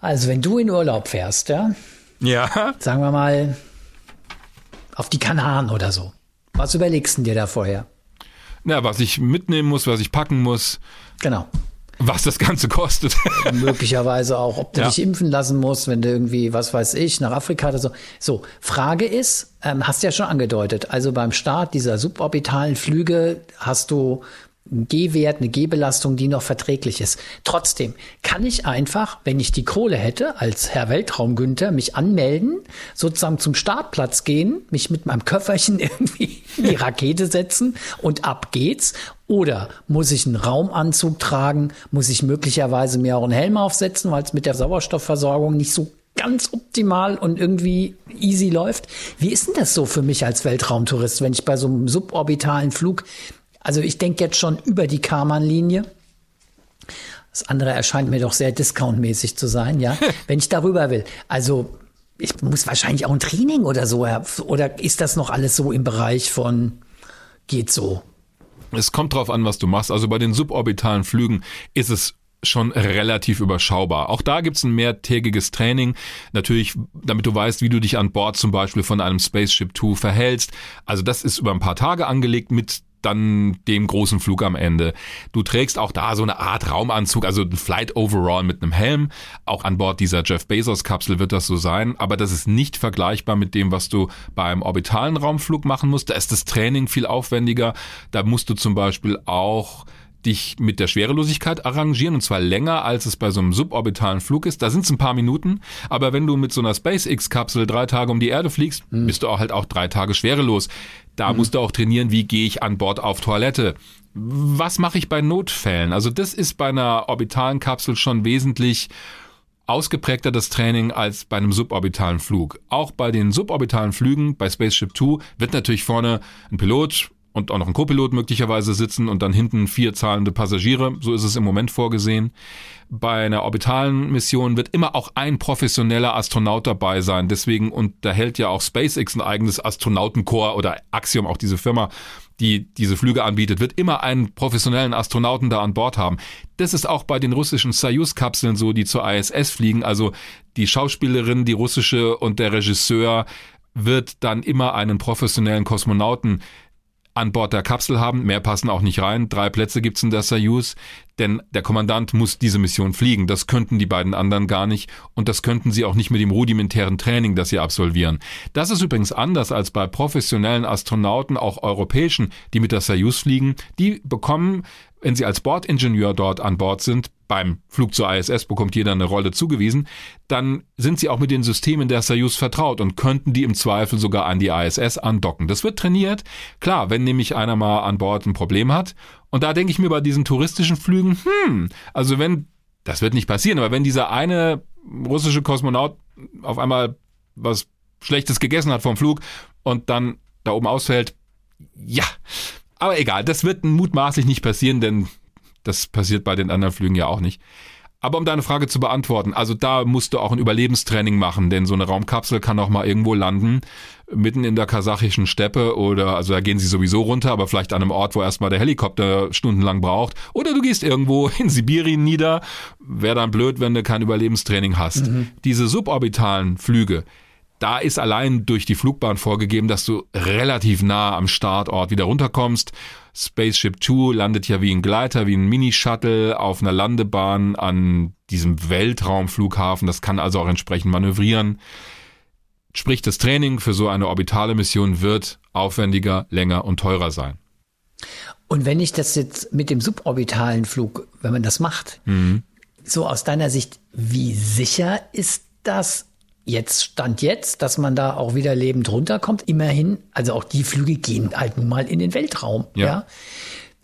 Also, wenn du in Urlaub fährst, ja? Ja. Sagen wir mal auf die Kanaren oder so. Was überlegst du dir da vorher? Na, was ich mitnehmen muss, was ich packen muss, Genau. was das Ganze kostet. Möglicherweise auch, ob du Ja. dich impfen lassen musst, wenn du irgendwie, was weiß ich, nach Afrika oder so. So, Frage ist, ähm, hast du ja schon angedeutet, also beim Start dieser suborbitalen Flüge hast du einen G-Wert, eine G-Belastung, die noch verträglich ist. Trotzdem kann ich einfach, wenn ich die Kohle hätte, als Herr Weltraum Günther, mich anmelden, sozusagen zum Startplatz gehen, mich mit meinem Köfferchen irgendwie in die Rakete setzen und ab geht's. Oder muss ich einen Raumanzug tragen? Muss ich möglicherweise mir auch einen Helm aufsetzen, weil es mit der Sauerstoffversorgung nicht so ganz optimal und irgendwie easy läuft? Wie ist denn das so für mich als Weltraumtourist, wenn ich bei so einem suborbitalen Flug, also ich denke jetzt schon über die Karman-Linie, das andere erscheint mir doch sehr discountmäßig zu sein, ja. Wenn ich darüber will. Also, ich muss wahrscheinlich auch ein Training oder so, oder ist das noch alles so im Bereich von geht so? Es kommt drauf an, was du machst. Also bei den suborbitalen Flügen ist es schon relativ überschaubar. Auch da gibt's ein mehrtägiges Training. Natürlich, damit du weißt, wie du dich an Bord zum Beispiel von einem Spaceship Two verhältst. Also das ist über ein paar Tage angelegt mit dann dem großen Flug am Ende. Du trägst auch da so eine Art Raumanzug, also ein Flight Overall mit einem Helm. Auch an Bord dieser Jeff Bezos Kapsel wird das so sein, aber das ist nicht vergleichbar mit dem, was du beim orbitalen Raumflug machen musst. Da ist das Training viel aufwendiger. Da musst du zum Beispiel auch dich mit der Schwerelosigkeit arrangieren und zwar länger, als es bei so einem suborbitalen Flug ist. Da sind es ein paar Minuten, aber wenn du mit so einer SpaceX-Kapsel drei Tage um die Erde fliegst, bist du auch halt auch drei Tage schwerelos. Da musst du auch trainieren, wie gehe ich an Bord auf Toilette. Was mache ich bei Notfällen? Also das ist bei einer orbitalen Kapsel schon wesentlich ausgeprägter das Training als bei einem suborbitalen Flug. Auch bei den suborbitalen Flügen bei Spaceship Two wird natürlich vorne ein Pilot und auch noch ein Co-Pilot möglicherweise sitzen und dann hinten vier zahlende Passagiere. So ist es im Moment vorgesehen. Bei einer orbitalen Mission wird immer auch ein professioneller Astronaut dabei sein. Deswegen unterhält ja auch SpaceX ein eigenes Astronautenkorps oder Axiom, auch diese Firma, die diese Flüge anbietet, wird immer einen professionellen Astronauten da an Bord haben. Das ist auch bei den russischen Soyuz-Kapseln so, die zur ISS fliegen. Also die Schauspielerin, die russische und der Regisseur wird dann immer einen professionellen Kosmonauten an Bord der Kapsel haben. Mehr passen auch nicht rein. Drei Plätze gibt's in der Soyuz, denn der Kommandant muss diese Mission fliegen. Das könnten die beiden anderen gar nicht und das könnten sie auch nicht mit dem rudimentären Training, das sie absolvieren. Das ist übrigens anders als bei professionellen Astronauten, auch europäischen, die mit der Soyuz fliegen. Die bekommen, wenn sie als Bordingenieur dort an Bord sind, beim Flug zur ISS bekommt jeder eine Rolle zugewiesen, dann sind sie auch mit den Systemen der Soyuz vertraut und könnten die im Zweifel sogar an die ISS andocken. Das wird trainiert. Klar, wenn nämlich einer mal an Bord ein Problem hat. Und da denke ich mir bei diesen touristischen Flügen, hm, also wenn, das wird nicht passieren, aber wenn dieser eine russische Kosmonaut auf einmal was Schlechtes gegessen hat vom Flug und dann da oben ausfällt, ja, aber egal, das wird mutmaßlich nicht passieren, denn das passiert bei den anderen Flügen ja auch nicht. Aber um deine Frage zu beantworten, also da musst du auch ein Überlebenstraining machen, denn so eine Raumkapsel kann auch mal irgendwo landen, mitten in der kasachischen Steppe oder, also da gehen sie sowieso runter, aber vielleicht an einem Ort, wo erstmal der Helikopter stundenlang braucht. Oder du gehst irgendwo in Sibirien nieder. Wäre dann blöd, wenn du kein Überlebenstraining hast. Diese suborbitalen Flüge, da ist allein durch die Flugbahn vorgegeben, dass du relativ nah am Startort wieder runterkommst. Spaceship Two landet ja wie ein Gleiter, wie ein Mini-Shuttle auf einer Landebahn an diesem Weltraumflughafen. Das kann also auch entsprechend manövrieren. Sprich, das Training für so eine orbitale Mission wird aufwendiger, länger und teurer sein. Und wenn ich das jetzt mit dem suborbitalen Flug, wenn man das macht, so aus deiner Sicht, wie sicher ist das jetzt, Stand jetzt, dass man da auch wieder lebend runterkommt? Immerhin, also auch die Flüge gehen halt nun mal in den Weltraum, Ja. ja.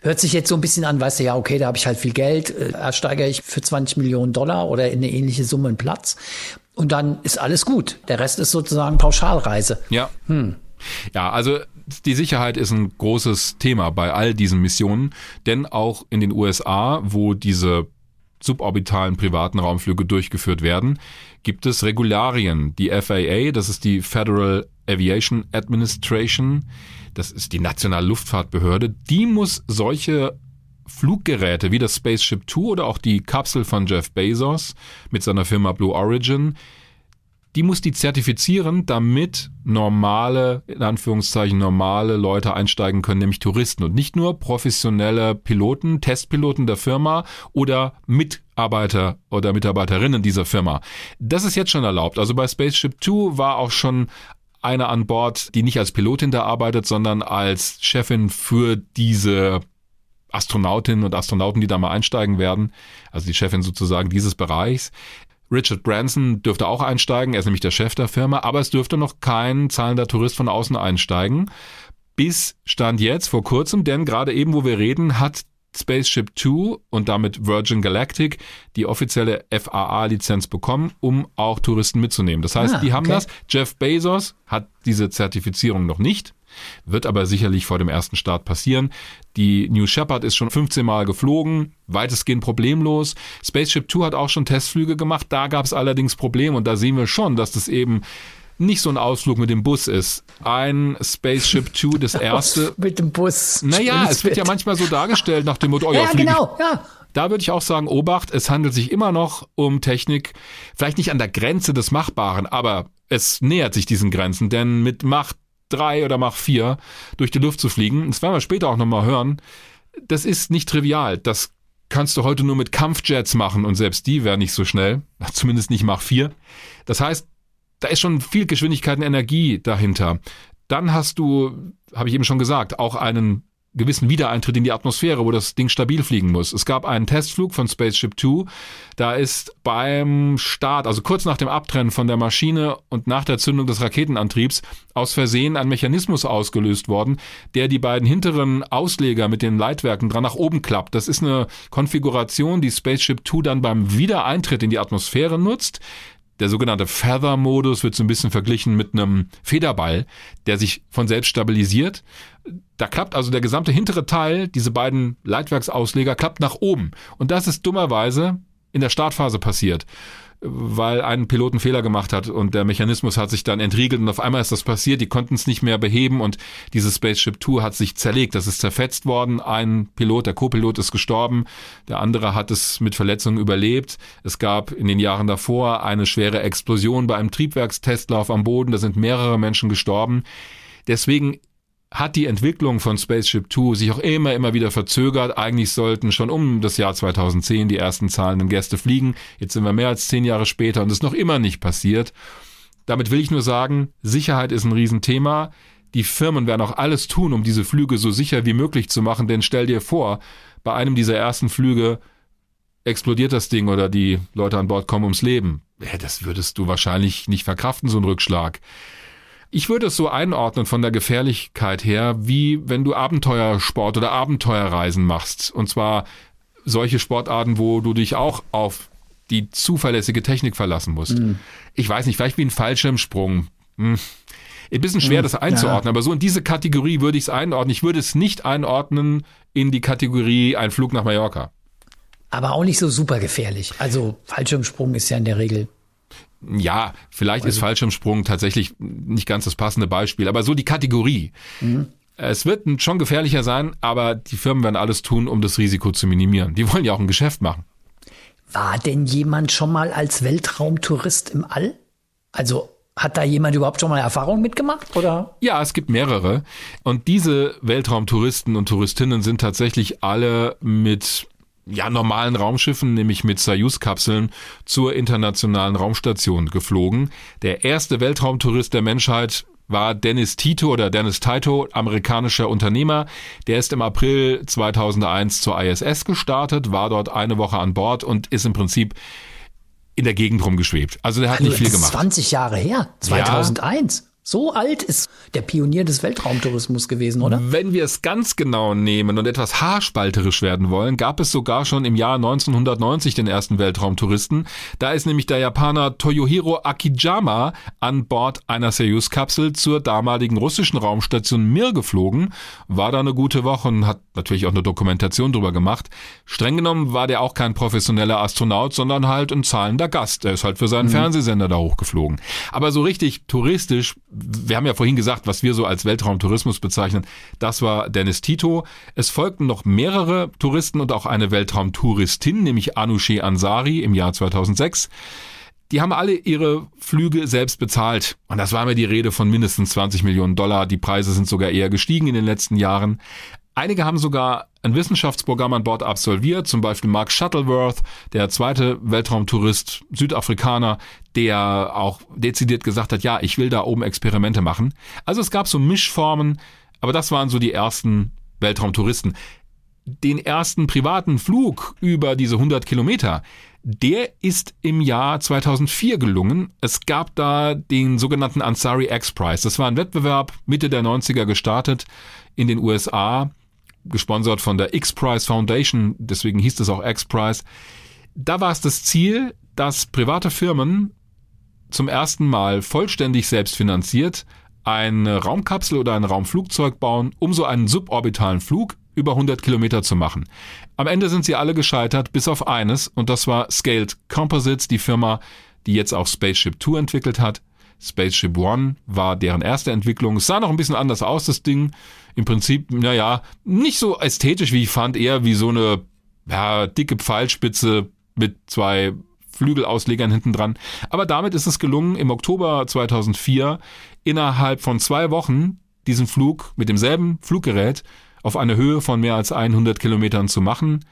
Hört sich jetzt so ein bisschen an, weißt du, ja, okay, da habe ich halt viel Geld, äh, ersteigere ich für 20 Millionen Dollar oder in eine ähnliche Summe einen Platz. Und dann ist alles gut. Der Rest ist sozusagen Pauschalreise. Ja. Ja, also die Sicherheit ist ein großes Thema bei all diesen Missionen, denn auch in den USA, wo diese suborbitalen privaten Raumflüge durchgeführt werden, gibt es Regularien. Die FAA, das ist die Federal Aviation Administration, das ist die nationale Luftfahrtbehörde, die muss solche Fluggeräte wie das Spaceship Two oder auch die Kapsel von Jeff Bezos mit seiner Firma Blue Origin die muss die zertifizieren, damit normale, in Anführungszeichen normale Leute einsteigen können, nämlich Touristen und nicht nur professionelle Piloten, Testpiloten der Firma oder Mitarbeiter oder Mitarbeiterinnen dieser Firma. Das ist jetzt schon erlaubt. Also bei Spaceship Two war auch schon eine an Bord, die nicht als Pilotin da arbeitet, sondern als Chefin für diese Astronautinnen und Astronauten, die da mal einsteigen werden, also die Chefin sozusagen dieses Bereichs. Richard Branson dürfte auch einsteigen, er ist nämlich der Chef der Firma, aber es dürfte noch kein zahlender Tourist von außen einsteigen. Bis Stand jetzt, vor kurzem, denn gerade eben, wo wir reden, hat Spaceship Two und damit Virgin Galactic die offizielle FAA-Lizenz bekommen, um auch Touristen mitzunehmen. Das heißt, ah, die haben okay. das. Jeff Bezos hat diese Zertifizierung noch nicht. Wird aber sicherlich vor dem ersten Start passieren. Die New Shepard ist schon 15 Mal geflogen, weitestgehend problemlos. Spaceship Two hat auch schon Testflüge gemacht, da gab es allerdings Probleme und da sehen wir schon, dass das eben nicht so ein Ausflug mit dem Bus ist. Ein Spaceship Two, das erste. mit dem Bus. Naja, es wird ja manchmal so dargestellt nach dem Motto, oh ja, ja genau, ja. Da würde ich auch sagen, Obacht, es handelt sich immer noch um Technik, vielleicht nicht an der Grenze des Machbaren, aber es nähert sich diesen Grenzen, denn mit Macht drei oder Mach vier durch die Luft zu fliegen, das werden wir später auch nochmal hören, das ist nicht trivial. Das kannst du heute nur mit Kampfjets machen und selbst die wären nicht so schnell, zumindest nicht Mach 4. Das heißt, da ist schon viel Geschwindigkeit und Energie dahinter. Dann hast du, habe ich eben schon gesagt, auch einen gewissen Wiedereintritt in die Atmosphäre, wo das Ding stabil fliegen muss. Es gab einen Testflug von Spaceship Two. Da ist beim Start, also kurz nach dem Abtrennen von der Maschine und nach der Zündung des Raketenantriebs, aus Versehen ein Mechanismus ausgelöst worden, der die beiden hinteren Ausleger mit den Leitwerken dran nach oben klappt. Das ist eine Konfiguration, die Spaceship Two dann beim Wiedereintritt in die Atmosphäre nutzt. Der sogenannte Feather-Modus wird so ein bisschen verglichen mit einem Federball, der sich von selbst stabilisiert. Da klappt also der gesamte hintere Teil, diese beiden Leitwerksausleger, klappt nach oben. Und das ist dummerweise in der Startphase passiert weil ein Pilot einen Fehler gemacht hat und der Mechanismus hat sich dann entriegelt und auf einmal ist das passiert, die konnten es nicht mehr beheben und dieses Spaceship Two hat sich zerlegt, das ist zerfetzt worden, ein Pilot, der Co-Pilot ist gestorben, der andere hat es mit Verletzungen überlebt. Es gab in den Jahren davor eine schwere Explosion bei einem Triebwerkstestlauf am Boden, da sind mehrere Menschen gestorben. Deswegen hat die Entwicklung von Spaceship Two sich auch immer, immer wieder verzögert. Eigentlich sollten schon um das Jahr 2010 die ersten zahlenden Gäste fliegen. Jetzt sind wir mehr als zehn Jahre später und es ist noch immer nicht passiert. Damit will ich nur sagen, Sicherheit ist ein Riesenthema. Die Firmen werden auch alles tun, um diese Flüge so sicher wie möglich zu machen, denn stell dir vor, bei einem dieser ersten Flüge explodiert das Ding oder die Leute an Bord kommen ums Leben. Ja, das würdest du wahrscheinlich nicht verkraften, so ein Rückschlag. Ich würde es so einordnen von der Gefährlichkeit her, wie wenn du Abenteuersport oder Abenteuerreisen machst. Und zwar solche Sportarten, wo du dich auch auf die zuverlässige Technik verlassen musst. Mhm. Ich weiß nicht, vielleicht wie ein Fallschirmsprung. Hm. Ein bisschen schwer, mhm. das einzuordnen, ja. aber so in diese Kategorie würde ich es einordnen. Ich würde es nicht einordnen in die Kategorie ein Flug nach Mallorca. Aber auch nicht so super gefährlich. Also Fallschirmsprung ist ja in der Regel ja, vielleicht ist Fallschirmsprung tatsächlich nicht ganz das passende Beispiel, aber so die Kategorie. Mhm. Es wird schon gefährlicher sein, aber die Firmen werden alles tun, um das Risiko zu minimieren. Die wollen ja auch ein Geschäft machen. War denn jemand schon mal als Weltraumtourist im All? Also hat da jemand überhaupt schon mal Erfahrung mitgemacht, oder? Ja, es gibt mehrere. Und diese Weltraumtouristen und Touristinnen sind tatsächlich alle mit ja, normalen Raumschiffen, nämlich mit Soyuz-Kapseln, zur internationalen Raumstation geflogen. Der erste Weltraumtourist der Menschheit war Dennis Tito oder Dennis Tito, amerikanischer Unternehmer. Der ist im April 2001 zur ISS gestartet, war dort eine Woche an Bord und ist im Prinzip in der Gegend rumgeschwebt. Also der hat nicht viel gemacht. 20 Jahre her, 2001. Ja. So alt ist der Pionier des Weltraumtourismus gewesen, oder? Wenn wir es ganz genau nehmen und etwas haarspalterisch werden wollen, gab es sogar schon im Jahr 1990 den ersten Weltraumtouristen. Da ist nämlich der Japaner Toyohiro Akijama an Bord einer Soyuz-Kapsel zur damaligen russischen Raumstation Mir geflogen, war da eine gute Woche und hat natürlich auch eine Dokumentation drüber gemacht. Streng genommen war der auch kein professioneller Astronaut, sondern halt ein zahlender Gast. Er ist halt für seinen mhm. Fernsehsender da hochgeflogen. Aber so richtig touristisch wir haben ja vorhin gesagt, was wir so als Weltraumtourismus bezeichnen, das war Dennis Tito. Es folgten noch mehrere Touristen und auch eine Weltraumtouristin, nämlich Anousheh Ansari im Jahr 2006. Die haben alle ihre Flüge selbst bezahlt. Und das war mir die Rede von mindestens 20 Millionen Dollar. Die Preise sind sogar eher gestiegen in den letzten Jahren. Einige haben sogar ein Wissenschaftsprogramm an Bord absolviert, zum Beispiel Mark Shuttleworth, der zweite Weltraumtourist, Südafrikaner, der auch dezidiert gesagt hat, ja, ich will da oben Experimente machen. Also es gab so Mischformen, aber das waren so die ersten Weltraumtouristen. Den ersten privaten Flug über diese 100 Kilometer, der ist im Jahr 2004 gelungen. Es gab da den sogenannten Ansari X Prize. Das war ein Wettbewerb Mitte der 90er gestartet in den USA, gesponsert von der X Prize Foundation, deswegen hieß es auch X Prize. Da war es das Ziel, dass private Firmen zum ersten Mal vollständig selbstfinanziert eine Raumkapsel oder ein Raumflugzeug bauen, um so einen suborbitalen Flug über 100 Kilometer zu machen. Am Ende sind sie alle gescheitert, bis auf eines, und das war Scaled Composites, die Firma, die jetzt auch Spaceship Two entwickelt hat. Spaceship One war deren erste Entwicklung. Es sah noch ein bisschen anders aus, das Ding. Im Prinzip, naja, nicht so ästhetisch, wie ich fand, eher wie so eine ja, dicke Pfeilspitze mit zwei Flügelauslegern hinten dran. Aber damit ist es gelungen, im Oktober 2004 innerhalb von zwei Wochen diesen Flug mit demselben Fluggerät auf eine Höhe von mehr als 100 Kilometern zu machen,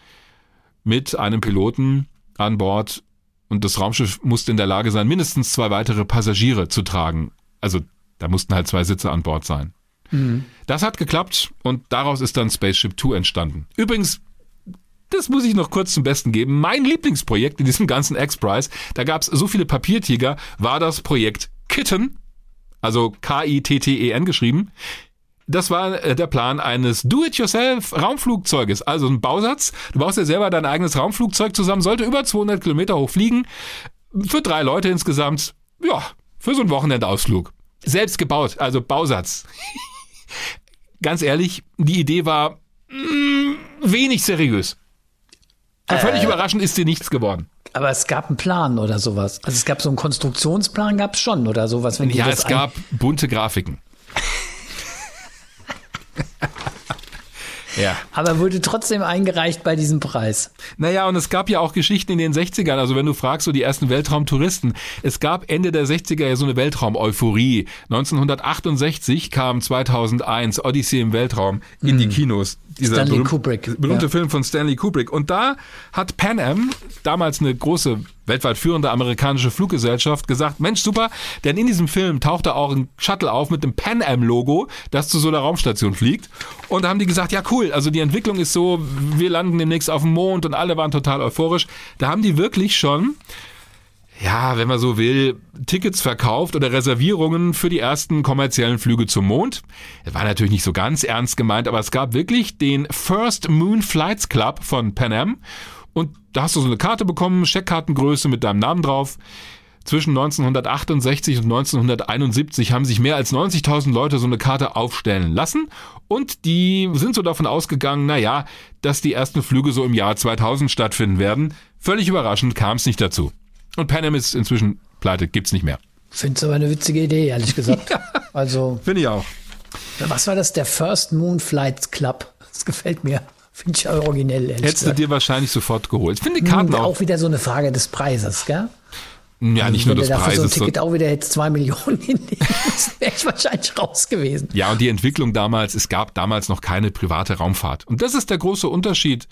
mit einem Piloten an Bord. Und das Raumschiff musste in der Lage sein, mindestens zwei weitere Passagiere zu tragen. Also da mussten halt zwei Sitze an Bord sein. Mhm. Das hat geklappt und daraus ist dann Spaceship Two entstanden. Übrigens, das muss ich noch kurz zum Besten geben. Mein Lieblingsprojekt in diesem ganzen X-Prize, da gab es so viele Papiertiger, war das Projekt Kitten, also K-I-T-T-E-N geschrieben. Das war äh, der Plan eines Do-it-yourself-Raumflugzeuges, also ein Bausatz. Du baust ja selber dein eigenes Raumflugzeug zusammen, sollte über 200 Kilometer hoch fliegen. Für drei Leute insgesamt, ja, für so einen Wochenendausflug. Selbst gebaut, also Bausatz. Ganz ehrlich, die Idee war mh, mm, wenig seriös. Äh, völlig überraschend ist dir nichts geworden. Aber es gab einen Plan oder sowas. Also es gab so einen Konstruktionsplan, gab es schon oder sowas. Wenn ja, es gab bunte Grafiken. Ja. Aber wurde trotzdem eingereicht bei diesem Preis. Naja, und es gab ja auch Geschichten in den 60ern, also wenn du fragst, so die ersten Weltraumtouristen. Es gab Ende der 60er ja so eine Weltraum-Euphorie. 1968 kam 2001 Odyssey im Weltraum in mm. die Kinos dieser Stanley berühm Kubrick. berühmte ja. Film von Stanley Kubrick. Und da hat Pan Am, damals eine große weltweit führende amerikanische Fluggesellschaft, gesagt, Mensch, super, denn in diesem Film tauchte auch ein Shuttle auf mit dem Pan Am Logo, das zu so einer Raumstation fliegt. Und da haben die gesagt, ja cool, also die Entwicklung ist so, wir landen demnächst auf dem Mond und alle waren total euphorisch. Da haben die wirklich schon ja, wenn man so will, Tickets verkauft oder Reservierungen für die ersten kommerziellen Flüge zum Mond. Das war natürlich nicht so ganz ernst gemeint, aber es gab wirklich den First Moon Flights Club von Pan Am. Und da hast du so eine Karte bekommen, Scheckkartengröße mit deinem Namen drauf. Zwischen 1968 und 1971 haben sich mehr als 90.000 Leute so eine Karte aufstellen lassen und die sind so davon ausgegangen, naja, dass die ersten Flüge so im Jahr 2000 stattfinden werden. Völlig überraschend kam es nicht dazu. Und Pan Am ist inzwischen pleite, gibt's nicht mehr. Finde es aber eine witzige Idee, ehrlich gesagt. Also. Finde ich auch. Was war das? Der First Moon Flight Club. Das gefällt mir. Finde ich originell, Hättest gesagt. du dir wahrscheinlich sofort geholt. Finde die Karten hm, auch. Auch wieder so eine Frage des Preises, gell? Ja, nicht nur des Preises. Wenn so ein Ticket auch wieder jetzt zwei Millionen hinnehmen wäre ich wahrscheinlich raus gewesen. Ja, und die Entwicklung damals, es gab damals noch keine private Raumfahrt. Und das ist der große Unterschied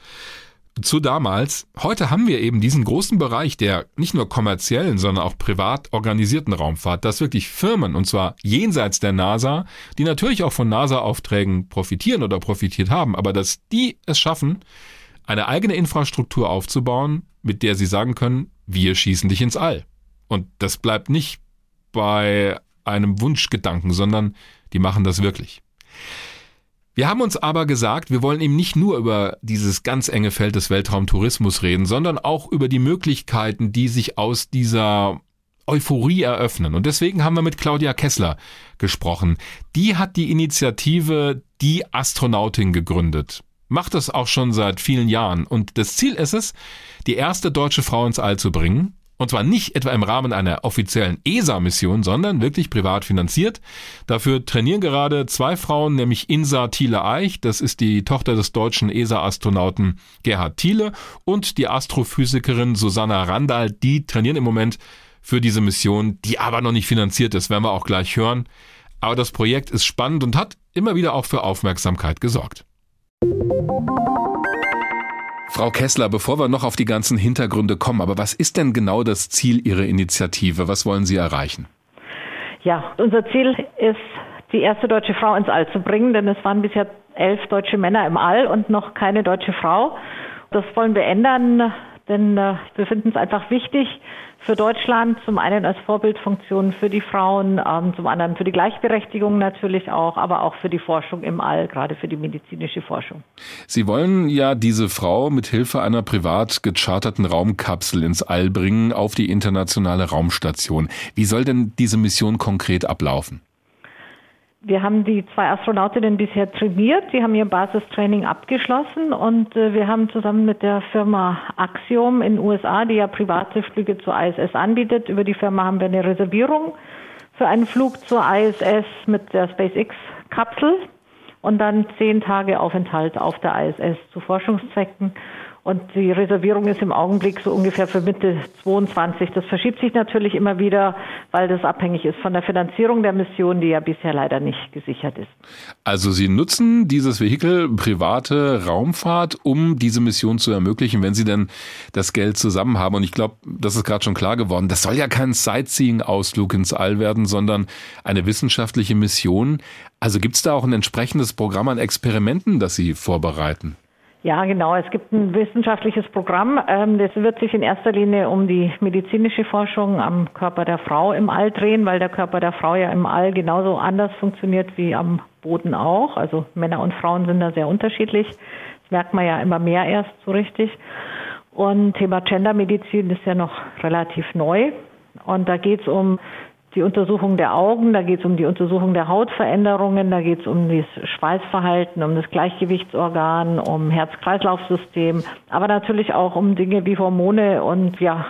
zu damals. Heute haben wir eben diesen großen Bereich der nicht nur kommerziellen, sondern auch privat organisierten Raumfahrt, dass wirklich Firmen, und zwar jenseits der NASA, die natürlich auch von NASA-Aufträgen profitieren oder profitiert haben, aber dass die es schaffen, eine eigene Infrastruktur aufzubauen, mit der sie sagen können, wir schießen dich ins All. Und das bleibt nicht bei einem Wunschgedanken, sondern die machen das wirklich. Wir haben uns aber gesagt, wir wollen eben nicht nur über dieses ganz enge Feld des Weltraumtourismus reden, sondern auch über die Möglichkeiten, die sich aus dieser Euphorie eröffnen. Und deswegen haben wir mit Claudia Kessler gesprochen. Die hat die Initiative Die Astronautin gegründet. Macht das auch schon seit vielen Jahren. Und das Ziel ist es, die erste deutsche Frau ins All zu bringen. Und zwar nicht etwa im Rahmen einer offiziellen ESA-Mission, sondern wirklich privat finanziert. Dafür trainieren gerade zwei Frauen, nämlich Insa Thiele-Eich, das ist die Tochter des deutschen ESA-Astronauten Gerhard Thiele, und die Astrophysikerin Susanna Randall, die trainieren im Moment für diese Mission, die aber noch nicht finanziert ist, werden wir auch gleich hören. Aber das Projekt ist spannend und hat immer wieder auch für Aufmerksamkeit gesorgt. Frau Kessler, bevor wir noch auf die ganzen Hintergründe kommen, aber was ist denn genau das Ziel Ihrer Initiative? Was wollen Sie erreichen? Ja, unser Ziel ist, die erste deutsche Frau ins All zu bringen, denn es waren bisher elf deutsche Männer im All und noch keine deutsche Frau. Das wollen wir ändern, denn äh, wir finden es einfach wichtig, für Deutschland, zum einen als Vorbildfunktion für die Frauen, ähm, zum anderen für die Gleichberechtigung natürlich auch, aber auch für die Forschung im All, gerade für die medizinische Forschung. Sie wollen ja diese Frau mit Hilfe einer privat gecharterten Raumkapsel ins All bringen auf die internationale Raumstation. Wie soll denn diese Mission konkret ablaufen? Wir haben die zwei Astronautinnen bisher trainiert. Die haben ihr Basistraining abgeschlossen und äh, wir haben zusammen mit der Firma Axiom in USA, die ja private Flüge zur ISS anbietet, über die Firma haben wir eine Reservierung für einen Flug zur ISS mit der SpaceX-Kapsel und dann zehn Tage Aufenthalt auf der ISS zu Forschungszwecken. Und die Reservierung ist im Augenblick so ungefähr für Mitte 22. Das verschiebt sich natürlich immer wieder, weil das abhängig ist von der Finanzierung der Mission, die ja bisher leider nicht gesichert ist. Also Sie nutzen dieses Vehikel private Raumfahrt, um diese Mission zu ermöglichen, wenn Sie denn das Geld zusammen haben. Und ich glaube, das ist gerade schon klar geworden. Das soll ja kein Sightseeing-Ausflug ins All werden, sondern eine wissenschaftliche Mission. Also gibt es da auch ein entsprechendes Programm an Experimenten, das Sie vorbereiten? Ja, genau. Es gibt ein wissenschaftliches Programm. Ähm, das wird sich in erster Linie um die medizinische Forschung am Körper der Frau im All drehen, weil der Körper der Frau ja im All genauso anders funktioniert wie am Boden auch. Also Männer und Frauen sind da sehr unterschiedlich. Das merkt man ja immer mehr erst so richtig. Und Thema Gendermedizin ist ja noch relativ neu. Und da geht es um die Untersuchung der Augen, da geht es um die Untersuchung der Hautveränderungen, da geht es um das Schweißverhalten, um das Gleichgewichtsorgan, um Herz-Kreislauf-System, aber natürlich auch um Dinge wie Hormone und ja,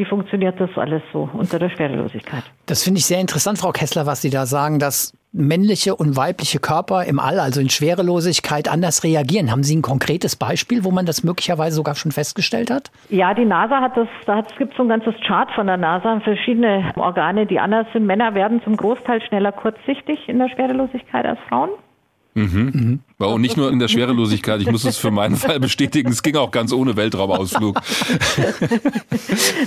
wie funktioniert das alles so unter der Schwerelosigkeit? Das finde ich sehr interessant, Frau Kessler, was Sie da sagen, dass männliche und weibliche Körper im All, also in Schwerelosigkeit, anders reagieren. Haben Sie ein konkretes Beispiel, wo man das möglicherweise sogar schon festgestellt hat? Ja, die NASA hat das, da gibt es so ein ganzes Chart von der NASA, verschiedene Organe, die anders sind. Männer werden zum Großteil schneller kurzsichtig in der Schwerelosigkeit als Frauen. Mhm. Mhm. Und nicht nur in der Schwerelosigkeit, ich muss es für meinen Fall bestätigen, es ging auch ganz ohne Weltraumausflug.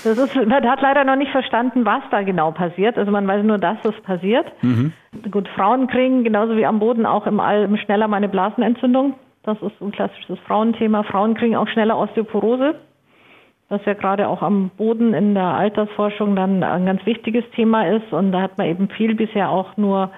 Das ist, man hat leider noch nicht verstanden, was da genau passiert. Also man weiß nur, dass es passiert. Mhm. Gut, Frauen kriegen genauso wie am Boden auch im All schneller mal eine Blasenentzündung. Das ist ein klassisches Frauenthema. Frauen kriegen auch schneller Osteoporose, was ja gerade auch am Boden in der Altersforschung dann ein ganz wichtiges Thema ist. Und da hat man eben viel bisher auch nur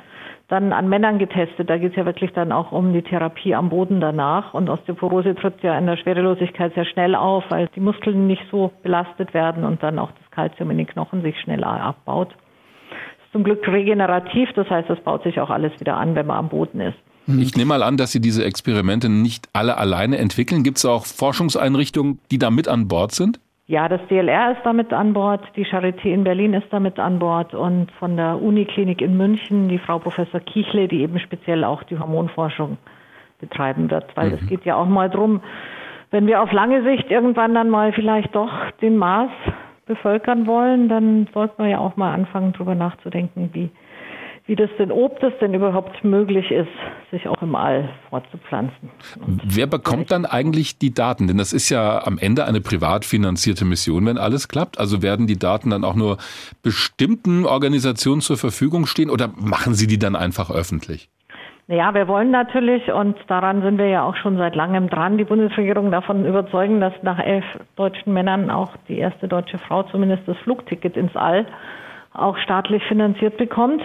dann an Männern getestet. Da geht es ja wirklich dann auch um die Therapie am Boden danach. Und Osteoporose tritt ja in der Schwerelosigkeit sehr schnell auf, weil die Muskeln nicht so belastet werden und dann auch das Kalzium in den Knochen sich schneller abbaut. Ist zum Glück regenerativ, das heißt, es baut sich auch alles wieder an, wenn man am Boden ist. Ich nehme mal an, dass Sie diese Experimente nicht alle alleine entwickeln. Gibt es auch Forschungseinrichtungen, die da mit an Bord sind? Ja, das DLR ist damit an Bord, die Charité in Berlin ist damit an Bord und von der Uniklinik in München die Frau Professor Kichle, die eben speziell auch die Hormonforschung betreiben wird, weil es mhm. geht ja auch mal drum, wenn wir auf lange Sicht irgendwann dann mal vielleicht doch den Mars bevölkern wollen, dann sollten wir ja auch mal anfangen, darüber nachzudenken, wie wie das denn, ob das denn überhaupt möglich ist, sich auch im All fortzupflanzen. Und Wer bekommt dann eigentlich die Daten? Denn das ist ja am Ende eine privat finanzierte Mission, wenn alles klappt. Also werden die Daten dann auch nur bestimmten Organisationen zur Verfügung stehen oder machen Sie die dann einfach öffentlich? Ja, wir wollen natürlich, und daran sind wir ja auch schon seit langem dran, die Bundesregierung davon überzeugen, dass nach elf deutschen Männern auch die erste deutsche Frau zumindest das Flugticket ins All auch staatlich finanziert bekommt.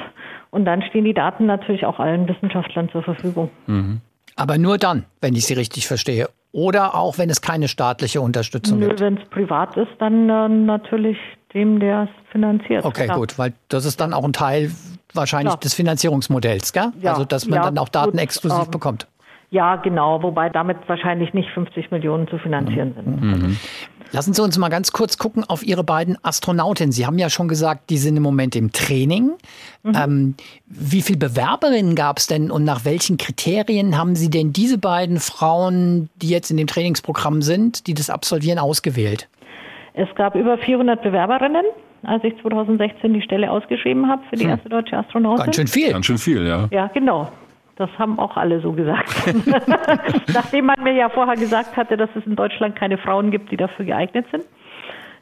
Und dann stehen die Daten natürlich auch allen Wissenschaftlern zur Verfügung. Mhm. Aber nur dann, wenn ich Sie richtig verstehe. Oder auch, wenn es keine staatliche Unterstützung Nö, gibt? Wenn es privat ist, dann äh, natürlich dem, der es finanziert. Okay, klar. gut, weil das ist dann auch ein Teil wahrscheinlich ja. des Finanzierungsmodells, gell? Ja. Also, dass man ja, dann auch Daten gut, exklusiv ähm, bekommt. Ja, genau, wobei damit wahrscheinlich nicht 50 Millionen zu finanzieren sind. Mhm. Lassen Sie uns mal ganz kurz gucken auf Ihre beiden Astronautinnen. Sie haben ja schon gesagt, die sind im Moment im Training. Mhm. Ähm, wie viele Bewerberinnen gab es denn und nach welchen Kriterien haben Sie denn diese beiden Frauen, die jetzt in dem Trainingsprogramm sind, die das absolvieren, ausgewählt? Es gab über 400 Bewerberinnen als ich 2016 die Stelle ausgeschrieben habe für die hm. erste deutsche Astronautin. Ganz schön viel. Ganz schön viel, ja. Ja, genau. Das haben auch alle so gesagt. Nachdem man mir ja vorher gesagt hatte, dass es in Deutschland keine Frauen gibt, die dafür geeignet sind.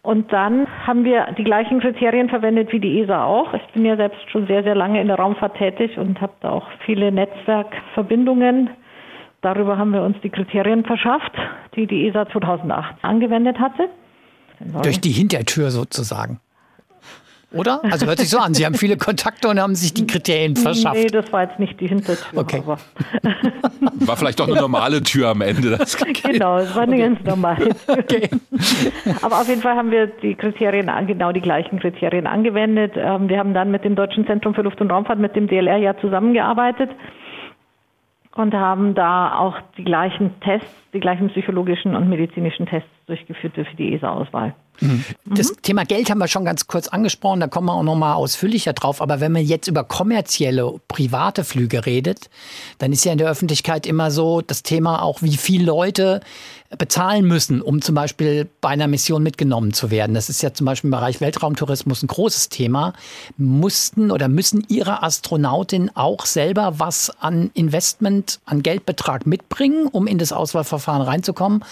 Und dann haben wir die gleichen Kriterien verwendet wie die ESA auch. Ich bin ja selbst schon sehr, sehr lange in der Raumfahrt tätig und habe da auch viele Netzwerkverbindungen. Darüber haben wir uns die Kriterien verschafft, die die ESA 2008 angewendet hatte. Durch die Hintertür sozusagen. Oder? Also hört sich so an. Sie haben viele Kontakte und haben sich die Kriterien verschafft. Nee, das war jetzt nicht die Hintertür. Okay. War vielleicht doch eine normale Tür am Ende. Das genau, es war eine okay. ganz normale Tür. Okay. Aber auf jeden Fall haben wir die Kriterien, genau die gleichen Kriterien angewendet. Ähm, wir haben dann mit dem Deutschen Zentrum für Luft- und Raumfahrt, mit dem DLR ja zusammengearbeitet und haben da auch die gleichen Tests, die gleichen psychologischen und medizinischen Tests durchgeführt für die ESA-Auswahl. Mhm. Das. Thema Geld haben wir schon ganz kurz angesprochen, da kommen wir auch noch mal ausführlicher drauf. Aber wenn man jetzt über kommerzielle, private Flüge redet, dann ist ja in der Öffentlichkeit immer so das Thema auch, wie viele Leute bezahlen müssen, um zum Beispiel bei einer Mission mitgenommen zu werden. Das ist ja zum Beispiel im Bereich Weltraumtourismus ein großes Thema. Mussten oder müssen Ihre Astronautinnen auch selber was an Investment, an Geldbetrag mitbringen, um in das Auswahlverfahren reinzukommen?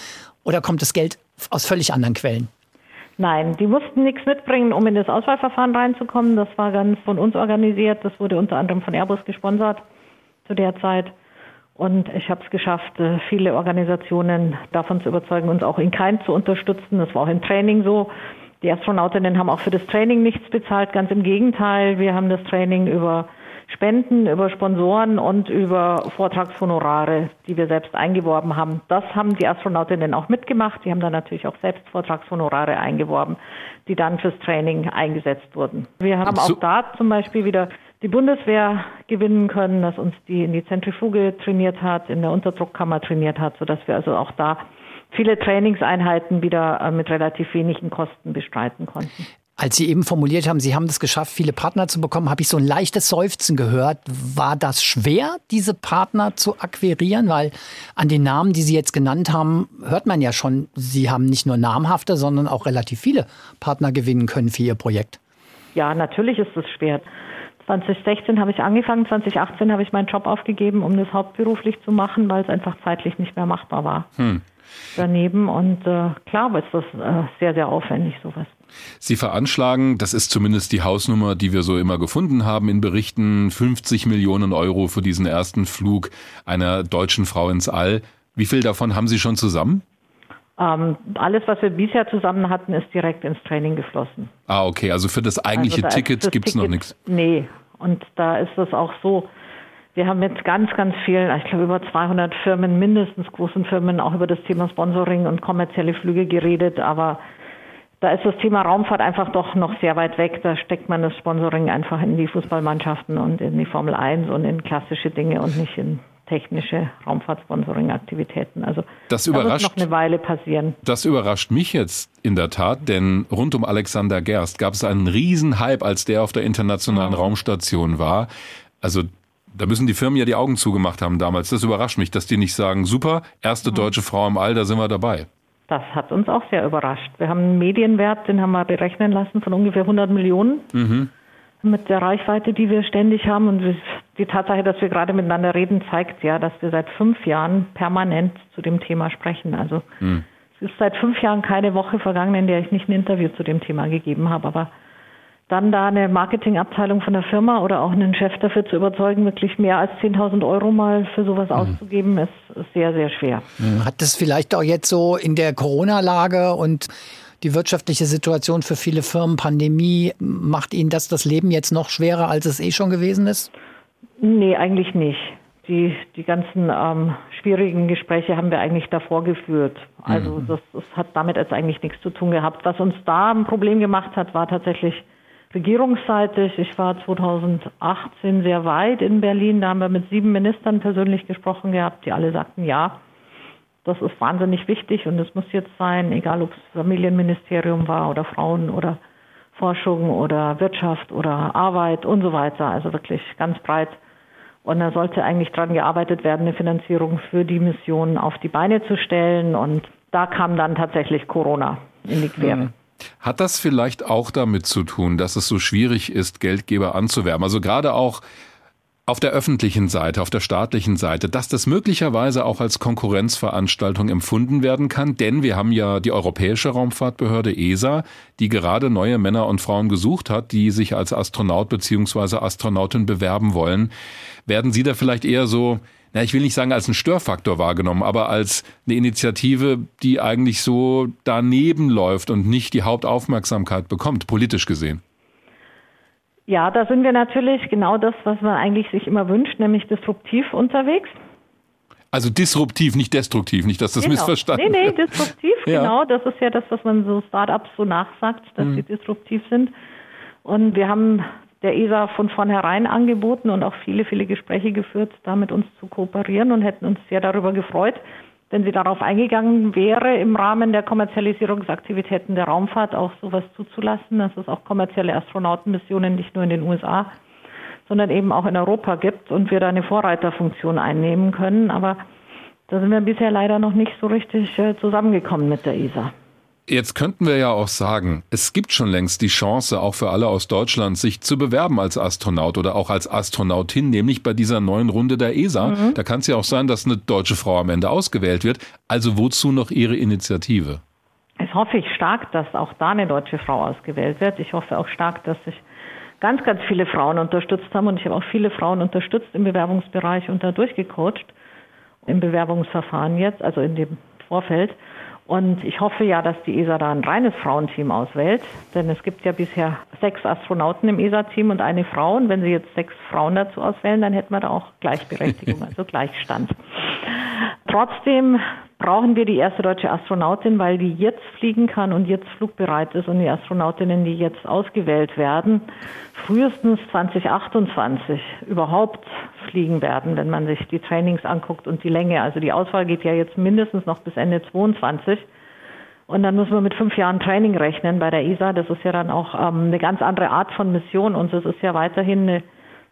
Oder kommt das Geld aus völlig anderen Quellen? Nein, die mussten nichts mitbringen, um in das Auswahlverfahren reinzukommen. Das war ganz von uns organisiert. Das wurde unter anderem von Airbus gesponsert zu der Zeit. Und ich habe es geschafft, äh, viele Organisationen davon zu überzeugen, uns auch in Kind zu unterstützen. Das war auch im Training so. Die Astronautinnen haben auch für das Training nichts bezahlt. Ganz im Gegenteil, wir haben das Training über Spenden, über Sponsoren und über Vortragshonorare, die wir selbst eingeworben haben. Das haben die Astronautinnen auch mitgemacht. Die haben dann natürlich auch selbst Vortragshonorare eingeworben, die dann fürs Training eingesetzt wurden. Wir haben auch da zum Beispiel wieder die Bundeswehr gewinnen können, dass uns die in die Zentrifuge trainiert hat, in der Unterdruckkammer trainiert hat, sodass wir also auch da viele Trainingseinheiten wieder äh, mit relativ wenigen Kosten bestreiten konnten. Als Sie eben formuliert haben, Sie haben es geschafft, viele Partner zu bekommen, habe ich so ein leichtes Seufzen gehört. War das schwer, diese Partner zu akquirieren? Weil an den Namen, die Sie jetzt genannt haben, hört man ja schon, Sie haben nicht nur namhafte, sondern auch relativ viele Partner gewinnen können für Ihr Projekt. Ja, natürlich ist es schwer. 2016 habe ich angefangen, 2018 habe ich meinen Job aufgegeben, um das hauptberuflich zu machen, weil es einfach zeitlich nicht mehr machbar war. Hm. Daneben und äh, klar ist das äh, sehr, sehr aufwendig, sowas. Sie veranschlagen, das ist zumindest die Hausnummer, die wir so immer gefunden haben in Berichten, 50 Millionen Euro für diesen ersten Flug einer deutschen Frau ins All. Wie viel davon haben Sie schon zusammen? Ähm, alles, was wir bisher zusammen hatten, ist direkt ins Training geflossen. Ah, okay. Also für das eigentliche also Ticket gibt es noch nichts. Nee. Und da ist es auch so, wir haben mit ganz, ganz vielen, ich glaube über 200 Firmen, mindestens großen Firmen, auch über das Thema Sponsoring und kommerzielle Flüge geredet. Aber da ist das Thema Raumfahrt einfach doch noch sehr weit weg. Da steckt man das Sponsoring einfach in die Fußballmannschaften und in die Formel 1 und in klassische Dinge und nicht in technische Raumfahrtsponsoring-Aktivitäten. Also das überrascht, da wird noch eine Weile passieren. Das überrascht mich jetzt in der Tat, denn rund um Alexander Gerst gab es einen riesen Hype, als der auf der internationalen ja. Raumstation war. Also da müssen die Firmen ja die Augen zugemacht haben damals. Das überrascht mich, dass die nicht sagen, super, erste deutsche Frau im All, da sind wir dabei. Das hat uns auch sehr überrascht. Wir haben einen Medienwert, den haben wir berechnen lassen von ungefähr 100 Millionen. Mhm. Mit der Reichweite, die wir ständig haben und die Tatsache, dass wir gerade miteinander reden, zeigt ja, dass wir seit fünf Jahren permanent zu dem Thema sprechen. Also mhm. es ist seit fünf Jahren keine Woche vergangen, in der ich nicht ein Interview zu dem Thema gegeben habe. Aber dann da eine Marketingabteilung von der Firma oder auch einen Chef dafür zu überzeugen, wirklich mehr als 10.000 Euro mal für sowas mhm. auszugeben, ist sehr, sehr schwer. Mhm. Hat das vielleicht auch jetzt so in der Corona-Lage und die wirtschaftliche Situation für viele Firmen, Pandemie, macht Ihnen das das Leben jetzt noch schwerer, als es eh schon gewesen ist? Nee, eigentlich nicht. Die, die ganzen ähm, schwierigen Gespräche haben wir eigentlich davor geführt. Also mhm. das, das hat damit jetzt eigentlich nichts zu tun gehabt. Was uns da ein Problem gemacht hat, war tatsächlich regierungsseitig. Ich war 2018 sehr weit in Berlin. Da haben wir mit sieben Ministern persönlich gesprochen gehabt, die alle sagten, ja, das ist wahnsinnig wichtig und es muss jetzt sein, egal ob es Familienministerium war oder Frauen oder Forschung oder Wirtschaft oder Arbeit und so weiter. Also wirklich ganz breit. Und da sollte eigentlich dran gearbeitet werden, eine Finanzierung für die Mission auf die Beine zu stellen. Und da kam dann tatsächlich Corona in die Quere. Hat das vielleicht auch damit zu tun, dass es so schwierig ist, Geldgeber anzuwerben? Also gerade auch auf der öffentlichen Seite, auf der staatlichen Seite, dass das möglicherweise auch als Konkurrenzveranstaltung empfunden werden kann, denn wir haben ja die Europäische Raumfahrtbehörde ESA, die gerade neue Männer und Frauen gesucht hat, die sich als Astronaut bzw. Astronautin bewerben wollen. Werden Sie da vielleicht eher so, na, ich will nicht sagen als ein Störfaktor wahrgenommen, aber als eine Initiative, die eigentlich so daneben läuft und nicht die Hauptaufmerksamkeit bekommt, politisch gesehen? Ja, da sind wir natürlich genau das, was man eigentlich sich immer wünscht, nämlich disruptiv unterwegs. Also disruptiv, nicht destruktiv, nicht, dass das genau. missverstanden Nee, nee, wird. disruptiv, Ja. genau. Das ist ja das, was man so Startups so nachsagt, dass Mhm. sie disruptiv sind. Und wir haben der ESA von vornherein angeboten und auch viele, viele Gespräche geführt, da mit uns zu kooperieren und hätten uns sehr darüber gefreut, wenn sie darauf eingegangen wäre, im Rahmen der Kommerzialisierungsaktivitäten der Raumfahrt auch sowas zuzulassen, dass es auch kommerzielle Astronautenmissionen nicht nur in den USA, sondern eben auch in Europa gibt und wir da eine Vorreiterfunktion einnehmen können. Aber da sind wir bisher leider noch nicht so richtig äh, zusammengekommen mit der ESA. Jetzt könnten wir ja auch sagen, es gibt schon längst die Chance, auch für alle aus Deutschland, sich zu bewerben als Astronaut oder auch als Astronautin, nämlich bei dieser neuen Runde der ESA. Da kann es ja auch sein, dass eine deutsche Frau am Ende ausgewählt wird. Also wozu noch Ihre Initiative? Es hoffe ich stark, dass auch da eine deutsche Frau ausgewählt wird. Ich hoffe auch stark, dass sich ganz, ganz viele Frauen unterstützt haben und ich habe auch viele Frauen unterstützt im Bewerbungsbereich und da durchgecoacht im Bewerbungsverfahren jetzt, also in dem Vorfeld. Und ich hoffe ja, dass die ESA da ein reines Frauenteam auswählt, denn es gibt ja bisher sechs Astronauten im ESA-Team und eine Frau. Und wenn Sie jetzt sechs Frauen dazu auswählen, dann hätten wir da auch Gleichberechtigung, also Gleichstand. Trotzdem brauchen wir die erste deutsche Astronautin, weil die jetzt fliegen kann und jetzt flugbereit ist und die Astronautinnen, die jetzt ausgewählt werden, frühestens 2028 überhaupt fliegen werden, wenn man sich die Trainings anguckt und die Länge. Also die Auswahl geht ja jetzt mindestens noch bis Ende 22. Und dann muss man mit fünf Jahren Training rechnen bei der ESA. Das ist ja dann auch ähm, eine ganz andere Art von Mission und es ist ja weiterhin eine,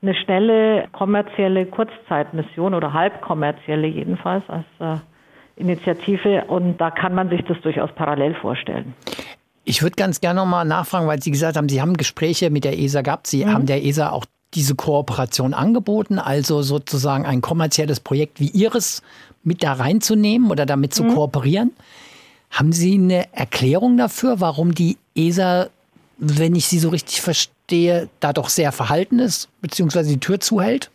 eine schnelle kommerzielle Kurzzeitmission oder halbkommerzielle jedenfalls als äh, Initiative und da kann man sich das durchaus parallel vorstellen. Ich würde ganz gerne nochmal nachfragen, weil Sie gesagt haben, Sie haben Gespräche mit der ESA gehabt. Sie haben der ESA auch diese Kooperation angeboten, also sozusagen ein kommerzielles Projekt wie Ihres mit da reinzunehmen oder damit zu kooperieren. Haben Sie eine Erklärung dafür, warum die ESA, wenn ich Sie so richtig verstehe, da doch sehr verhalten ist, beziehungsweise die Tür zuhält?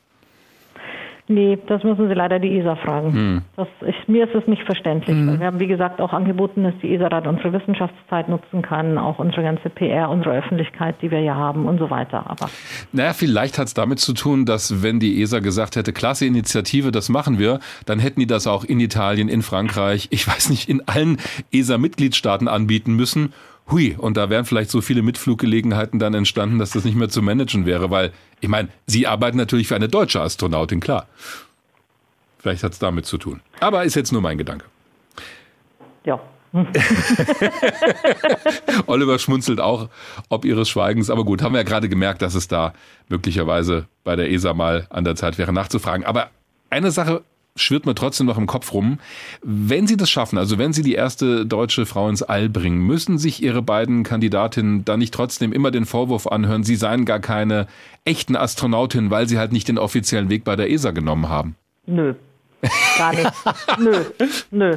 Nee, das müssen Sie leider die ESA fragen. Das, ich, mir ist es nicht verständlich. weil Wir haben, wie gesagt, auch angeboten, dass die ESA dann unsere Wissenschaftszeit nutzen kann, auch unsere ganze PR, unsere Öffentlichkeit, die wir ja haben und so weiter. Aber Naja, vielleicht hat es damit zu tun, dass wenn die ESA gesagt hätte, klasse Initiative, das machen wir, dann hätten die das auch in Italien, in Frankreich, ich weiß nicht, in allen ESA-Mitgliedstaaten anbieten müssen. Hui, und da wären vielleicht so viele Mitfluggelegenheiten dann entstanden, dass das nicht mehr zu managen wäre, weil, ich meine, Sie arbeiten natürlich für eine deutsche Astronautin, klar. Vielleicht hat es damit zu tun. Aber ist jetzt nur mein Gedanke. ja, Oliver schmunzelt auch ob ihres Schweigens. Aber gut, haben wir ja gerade gemerkt, dass es da möglicherweise bei der ESA mal an der Zeit wäre, nachzufragen. Aber eine Sache schwirrt mir trotzdem noch im Kopf rum. Wenn Sie das schaffen, also wenn Sie die erste deutsche Frau ins All bringen, müssen sich Ihre beiden Kandidatinnen dann nicht trotzdem immer den Vorwurf anhören, sie seien gar keine echten Astronautinnen, weil sie halt nicht den offiziellen Weg bei der ESA genommen haben? nö, gar nicht. nö, nö.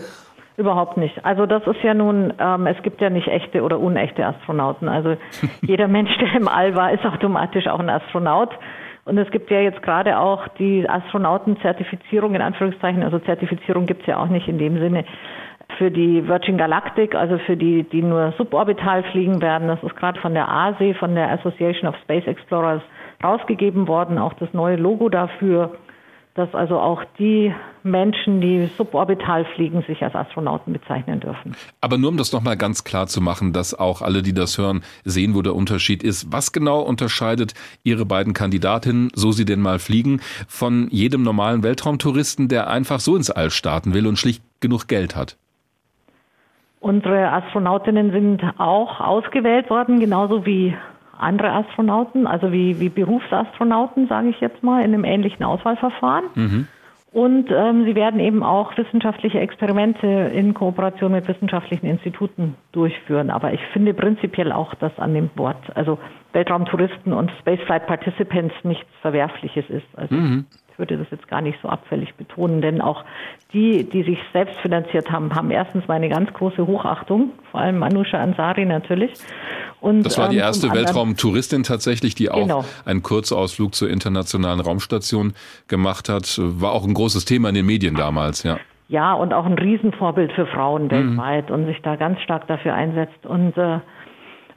Überhaupt nicht. Also das ist ja nun, ähm, es gibt ja nicht echte oder unechte Astronauten. Also jeder Mensch, der im All war, ist automatisch auch ein Astronaut. Und es gibt ja jetzt gerade auch die Astronautenzertifizierung in Anführungszeichen. Also Zertifizierung gibt es ja auch nicht in dem Sinne für die Virgin Galactic, also für die, die nur suborbital fliegen werden. Das ist gerade von der ASE, von der Association of Space Explorers rausgegeben worden. Auch das neue Logo dafür dass also auch die Menschen, die suborbital fliegen, sich als Astronauten bezeichnen dürfen. Aber nur um das nochmal ganz klar zu machen, dass auch alle, die das hören, sehen, wo der Unterschied ist. Was genau unterscheidet Ihre beiden Kandidatinnen, so sie denn mal fliegen, von jedem normalen Weltraumtouristen, der einfach so ins All starten will und schlicht genug Geld hat? Unsere Astronautinnen sind auch ausgewählt worden, genauso wie andere Astronauten, also wie, wie Berufsastronauten, sage ich jetzt mal, in einem ähnlichen Auswahlverfahren. Und ähm, sie werden eben auch wissenschaftliche Experimente in Kooperation mit wissenschaftlichen Instituten durchführen. Aber ich finde prinzipiell auch, dass an dem Wort, also Weltraumtouristen und Spaceflight Participants nichts Verwerfliches ist. Also mhm. Ich würde das jetzt gar nicht so abfällig betonen, denn auch die, die sich selbst finanziert haben, haben erstens meine ganz große Hochachtung, vor allem Manusha Ansari natürlich. Und, das war die ähm, erste ähm, Weltraumtouristin tatsächlich, die auch genau. einen Kurzausflug zur internationalen Raumstation gemacht hat. War auch ein großes Thema in den Medien damals, ja. Ja, und auch ein Riesenvorbild für Frauen mhm. weltweit und sich da ganz stark dafür einsetzt. Und äh,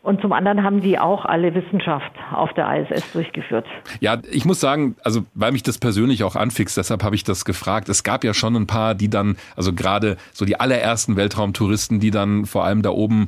und zum anderen haben die auch alle Wissenschaft auf der ISS durchgeführt. Ja, ich muss sagen, also weil mich das persönlich auch anfixt, deshalb habe ich das gefragt. Es gab ja schon ein paar, die dann, also gerade so die allerersten Weltraumtouristen, die dann vor allem da oben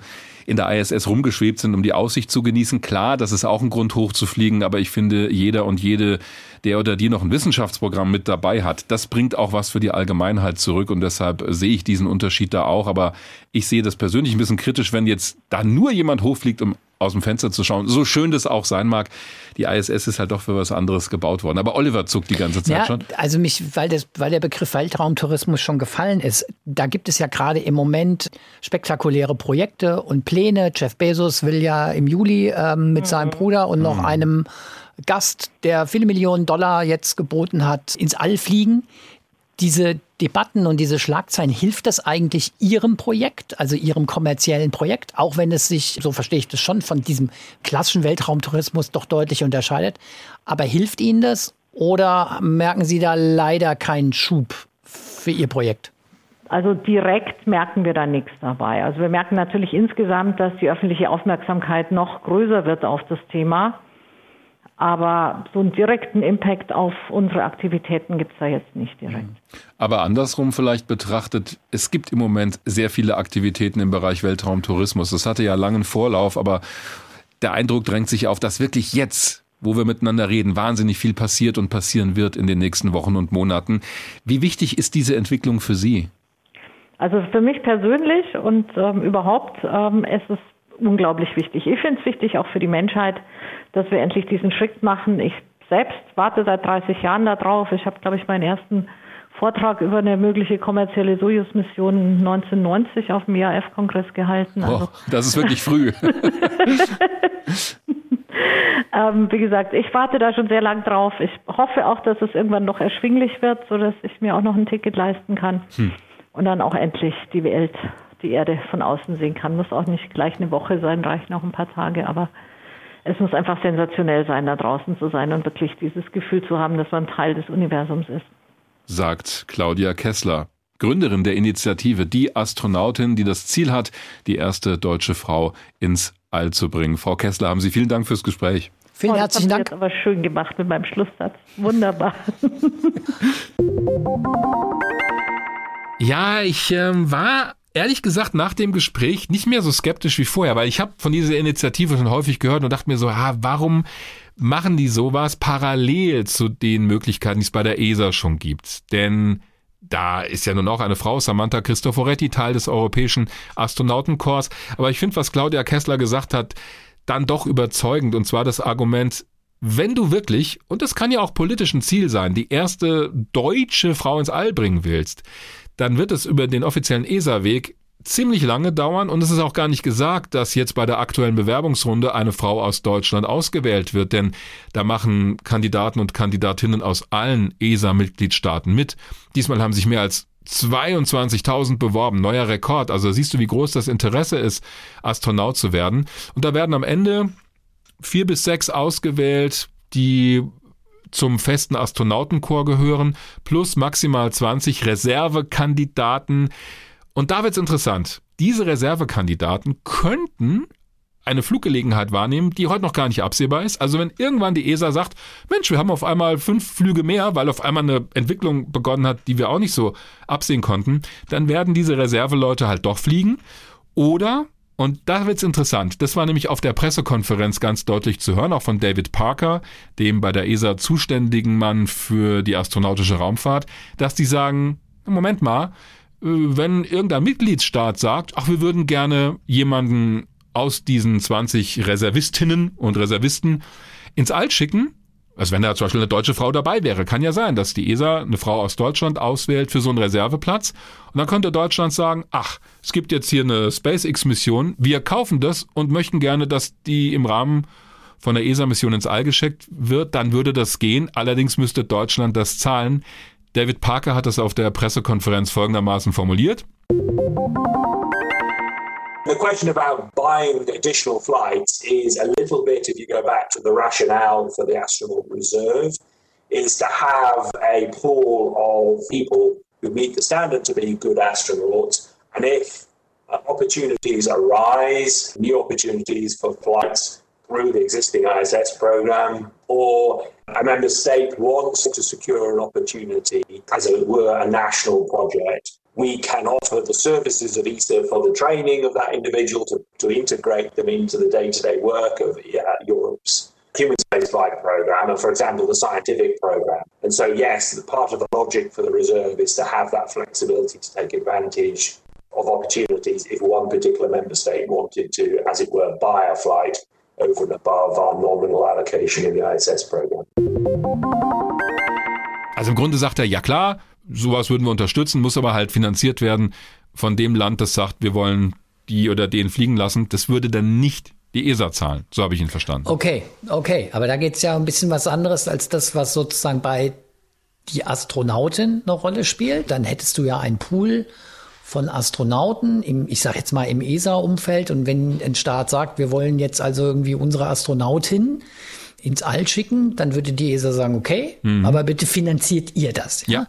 in der ISS rumgeschwebt sind, um die Aussicht zu genießen. Klar, das ist auch ein Grund hochzufliegen, aber ich finde, jeder und jede, der oder die noch ein Wissenschaftsprogramm mit dabei hat, das bringt auch was für die Allgemeinheit zurück und deshalb sehe ich diesen Unterschied da auch. Aber ich sehe das persönlich ein bisschen kritisch, wenn jetzt da nur jemand hochfliegt, um aus dem Fenster zu schauen. So schön das auch sein mag, die ISS ist halt doch für was anderes gebaut worden. Aber Oliver zuckt die ganze Zeit ja, schon. Also mich, weil, das, weil der Begriff Weltraumtourismus schon gefallen ist, da gibt es ja gerade im Moment spektakuläre Projekte und Pläne. Jeff Bezos will ja im Juli ähm, mit mhm. seinem Bruder und noch mhm. einem Gast, der viele Millionen Dollar jetzt geboten hat, ins All fliegen diese Debatten und diese Schlagzeilen, hilft das eigentlich Ihrem Projekt, also Ihrem kommerziellen Projekt, auch wenn es sich, so verstehe ich das schon, von diesem klassischen Weltraumtourismus doch deutlich unterscheidet. Aber hilft Ihnen das oder merken Sie da leider keinen Schub für Ihr Projekt? Also direkt merken wir da nichts dabei. Also wir merken natürlich insgesamt, dass die öffentliche Aufmerksamkeit noch größer wird auf das Thema. Aber so einen direkten Impact auf unsere Aktivitäten gibt es da jetzt nicht direkt. Mhm. Aber andersrum vielleicht betrachtet, es gibt im Moment sehr viele Aktivitäten im Bereich Weltraumtourismus. Das hatte ja langen Vorlauf, aber der Eindruck drängt sich auf, dass wirklich jetzt wo wir miteinander reden, wahnsinnig viel passiert und passieren wird in den nächsten Wochen und Monaten. Wie wichtig ist diese Entwicklung für Sie? Also für mich persönlich und ähm, überhaupt ähm, es ist unglaublich wichtig. Ich finde es wichtig auch für die Menschheit, dass wir endlich diesen Schritt machen. Ich selbst warte seit 30 Jahren darauf. Ich habe, glaube ich, meinen ersten Vortrag über eine mögliche kommerzielle Sojus-Mission 1990 auf dem IAF-Kongress gehalten. Also, oh, das ist wirklich früh. ähm, wie gesagt, ich warte da schon sehr lang drauf. Ich hoffe auch, dass es irgendwann noch erschwinglich wird, sodass ich mir auch noch ein Ticket leisten kann hm. und dann auch endlich die Welt, die Erde von außen sehen kann. Muss auch nicht gleich eine Woche sein, reichen auch ein paar Tage, aber es muss einfach sensationell sein, da draußen zu sein und wirklich dieses Gefühl zu haben, dass man Teil des Universums ist. Sagt Claudia Kessler, Gründerin der Initiative Die Astronautin, die das Ziel hat, die erste deutsche Frau ins All zu bringen. Frau Kessler, haben Sie vielen Dank fürs Gespräch. Vielen oh, herzlichen Dank. Das aber schön gemacht mit meinem Schlusssatz. Wunderbar. ja, ich ähm, war ehrlich gesagt nach dem Gespräch nicht mehr so skeptisch wie vorher, weil ich habe von dieser Initiative schon häufig gehört und dachte mir so, ah, warum machen die sowas parallel zu den Möglichkeiten, die es bei der ESA schon gibt? Denn da ist ja nun auch eine Frau, Samantha Cristoforetti, Teil des europäischen Astronautenkorps. Aber ich finde, was Claudia Kessler gesagt hat, dann doch überzeugend. Und zwar das Argument, wenn du wirklich, und das kann ja auch politisch ein Ziel sein, die erste deutsche Frau ins All bringen willst, dann wird es über den offiziellen ESA-Weg ziemlich lange dauern und es ist auch gar nicht gesagt, dass jetzt bei der aktuellen Bewerbungsrunde eine Frau aus Deutschland ausgewählt wird, denn da machen Kandidaten und Kandidatinnen aus allen ESA-Mitgliedstaaten mit. Diesmal haben sich mehr als 22.000 beworben, neuer Rekord. Also siehst du, wie groß das Interesse ist, Astronaut zu werden. Und da werden am Ende vier bis sechs ausgewählt, die zum festen Astronautenchor gehören, plus maximal 20 Reservekandidaten. Und da wird's interessant. Diese Reservekandidaten könnten eine Fluggelegenheit wahrnehmen, die heute noch gar nicht absehbar ist. Also wenn irgendwann die ESA sagt, Mensch, wir haben auf einmal fünf Flüge mehr, weil auf einmal eine Entwicklung begonnen hat, die wir auch nicht so absehen konnten, dann werden diese Reserveleute halt doch fliegen. Oder und da wird's interessant. Das war nämlich auf der Pressekonferenz ganz deutlich zu hören, auch von David Parker, dem bei der ESA zuständigen Mann für die astronautische Raumfahrt, dass die sagen, Moment mal, äh, wenn irgendein Mitgliedsstaat sagt, ach, wir würden gerne jemanden aus diesen 20 Reservistinnen und Reservisten ins All schicken, Also wenn da zum Beispiel eine deutsche Frau dabei wäre, kann ja sein, dass die ESA eine Frau aus Deutschland auswählt für so einen Reserveplatz. Und dann könnte Deutschland sagen, ach, es gibt jetzt hier eine SpaceX-Mission, wir kaufen das und möchten gerne, dass die im Rahmen von der ESA-Mission ins All geschickt wird, dann würde das gehen. Allerdings müsste Deutschland das zahlen. David Parker hat das auf der Pressekonferenz folgendermaßen formuliert. The question about buying additional flights is a little bit, if you go back to the rationale for the astronaut reserve, is to have a pool of people who meet the standard to be good astronauts. And if uh, opportunities arise, new opportunities for flights through the existing ISS program, or a member state wants to secure an opportunity, as it were, a national project, we can offer the services of ESA for the training of that individual to, to integrate them into the day to day work of uh, Europe's human spaceflight program and, for example, the scientific program. And so, yes, part of the logic for the reserve is to have that flexibility to take advantage of opportunities if one particular member state wanted to, as it were, buy a flight over and above our nominal allocation in the ISS program. Also im Grunde sagt er, ja klar, sowas würden wir unterstützen, muss aber halt finanziert werden von dem Land, das sagt, wir wollen die oder den fliegen lassen. Das würde dann nicht die ESA zahlen. So habe ich ihn verstanden. Okay, okay. Aber da geht es ja ein bisschen was anderes als das, was sozusagen bei die Astronautin eine Rolle spielt. Dann hättest du ja einen Pool von Astronauten im, ich sag jetzt mal im ESA-Umfeld. Und wenn ein Staat sagt, wir wollen jetzt also irgendwie unsere Astronautin ins All schicken, dann würde die ESA sagen, okay, mhm. aber bitte finanziert ihr das. Ja. ja.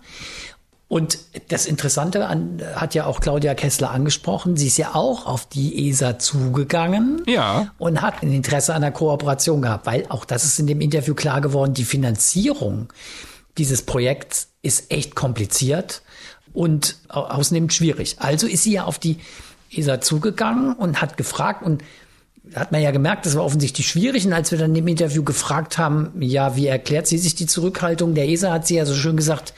Und das Interessante an, hat ja auch Claudia Kessler angesprochen. Sie ist ja auch auf die ESA zugegangen ja. und hat ein Interesse an der Kooperation gehabt, weil auch das ist in dem Interview klar geworden, die Finanzierung dieses Projekts ist echt kompliziert und ausnehmend schwierig. Also ist sie ja auf die ESA zugegangen und hat gefragt und hat man ja gemerkt, das war offensichtlich schwierig. Und als wir dann im Interview gefragt haben, ja, wie erklärt sie sich die Zurückhaltung der ESA, hat sie ja so schön gesagt,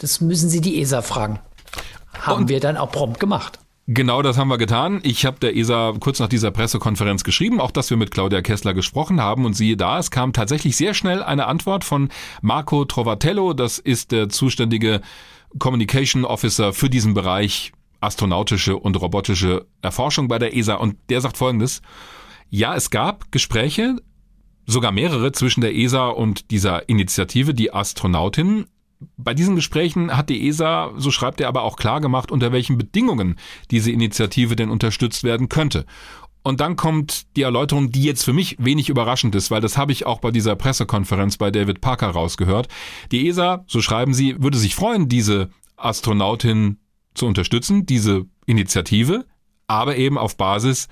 das müssen Sie die ESA fragen. Haben und wir dann auch prompt gemacht. Genau das haben wir getan. Ich habe der ESA kurz nach dieser Pressekonferenz geschrieben, auch dass wir mit Claudia Kessler gesprochen haben. Und siehe da, es kam tatsächlich sehr schnell eine Antwort von Marco Trovatello. Das ist der zuständige Communication Officer für diesen Bereich astronautische und robotische Erforschung bei der ESA. Und der sagt Folgendes. Ja, es gab Gespräche, sogar mehrere zwischen der ESA und dieser Initiative, die Astronautin. Bei diesen Gesprächen hat die ESA, so schreibt er aber auch klar gemacht, unter welchen Bedingungen diese Initiative denn unterstützt werden könnte. Und dann kommt die Erläuterung, die jetzt für mich wenig überraschend ist, weil das habe ich auch bei dieser Pressekonferenz bei David Parker rausgehört. Die ESA, so schreiben sie, würde sich freuen, diese Astronautin zu unterstützen, diese Initiative, aber eben auf Basis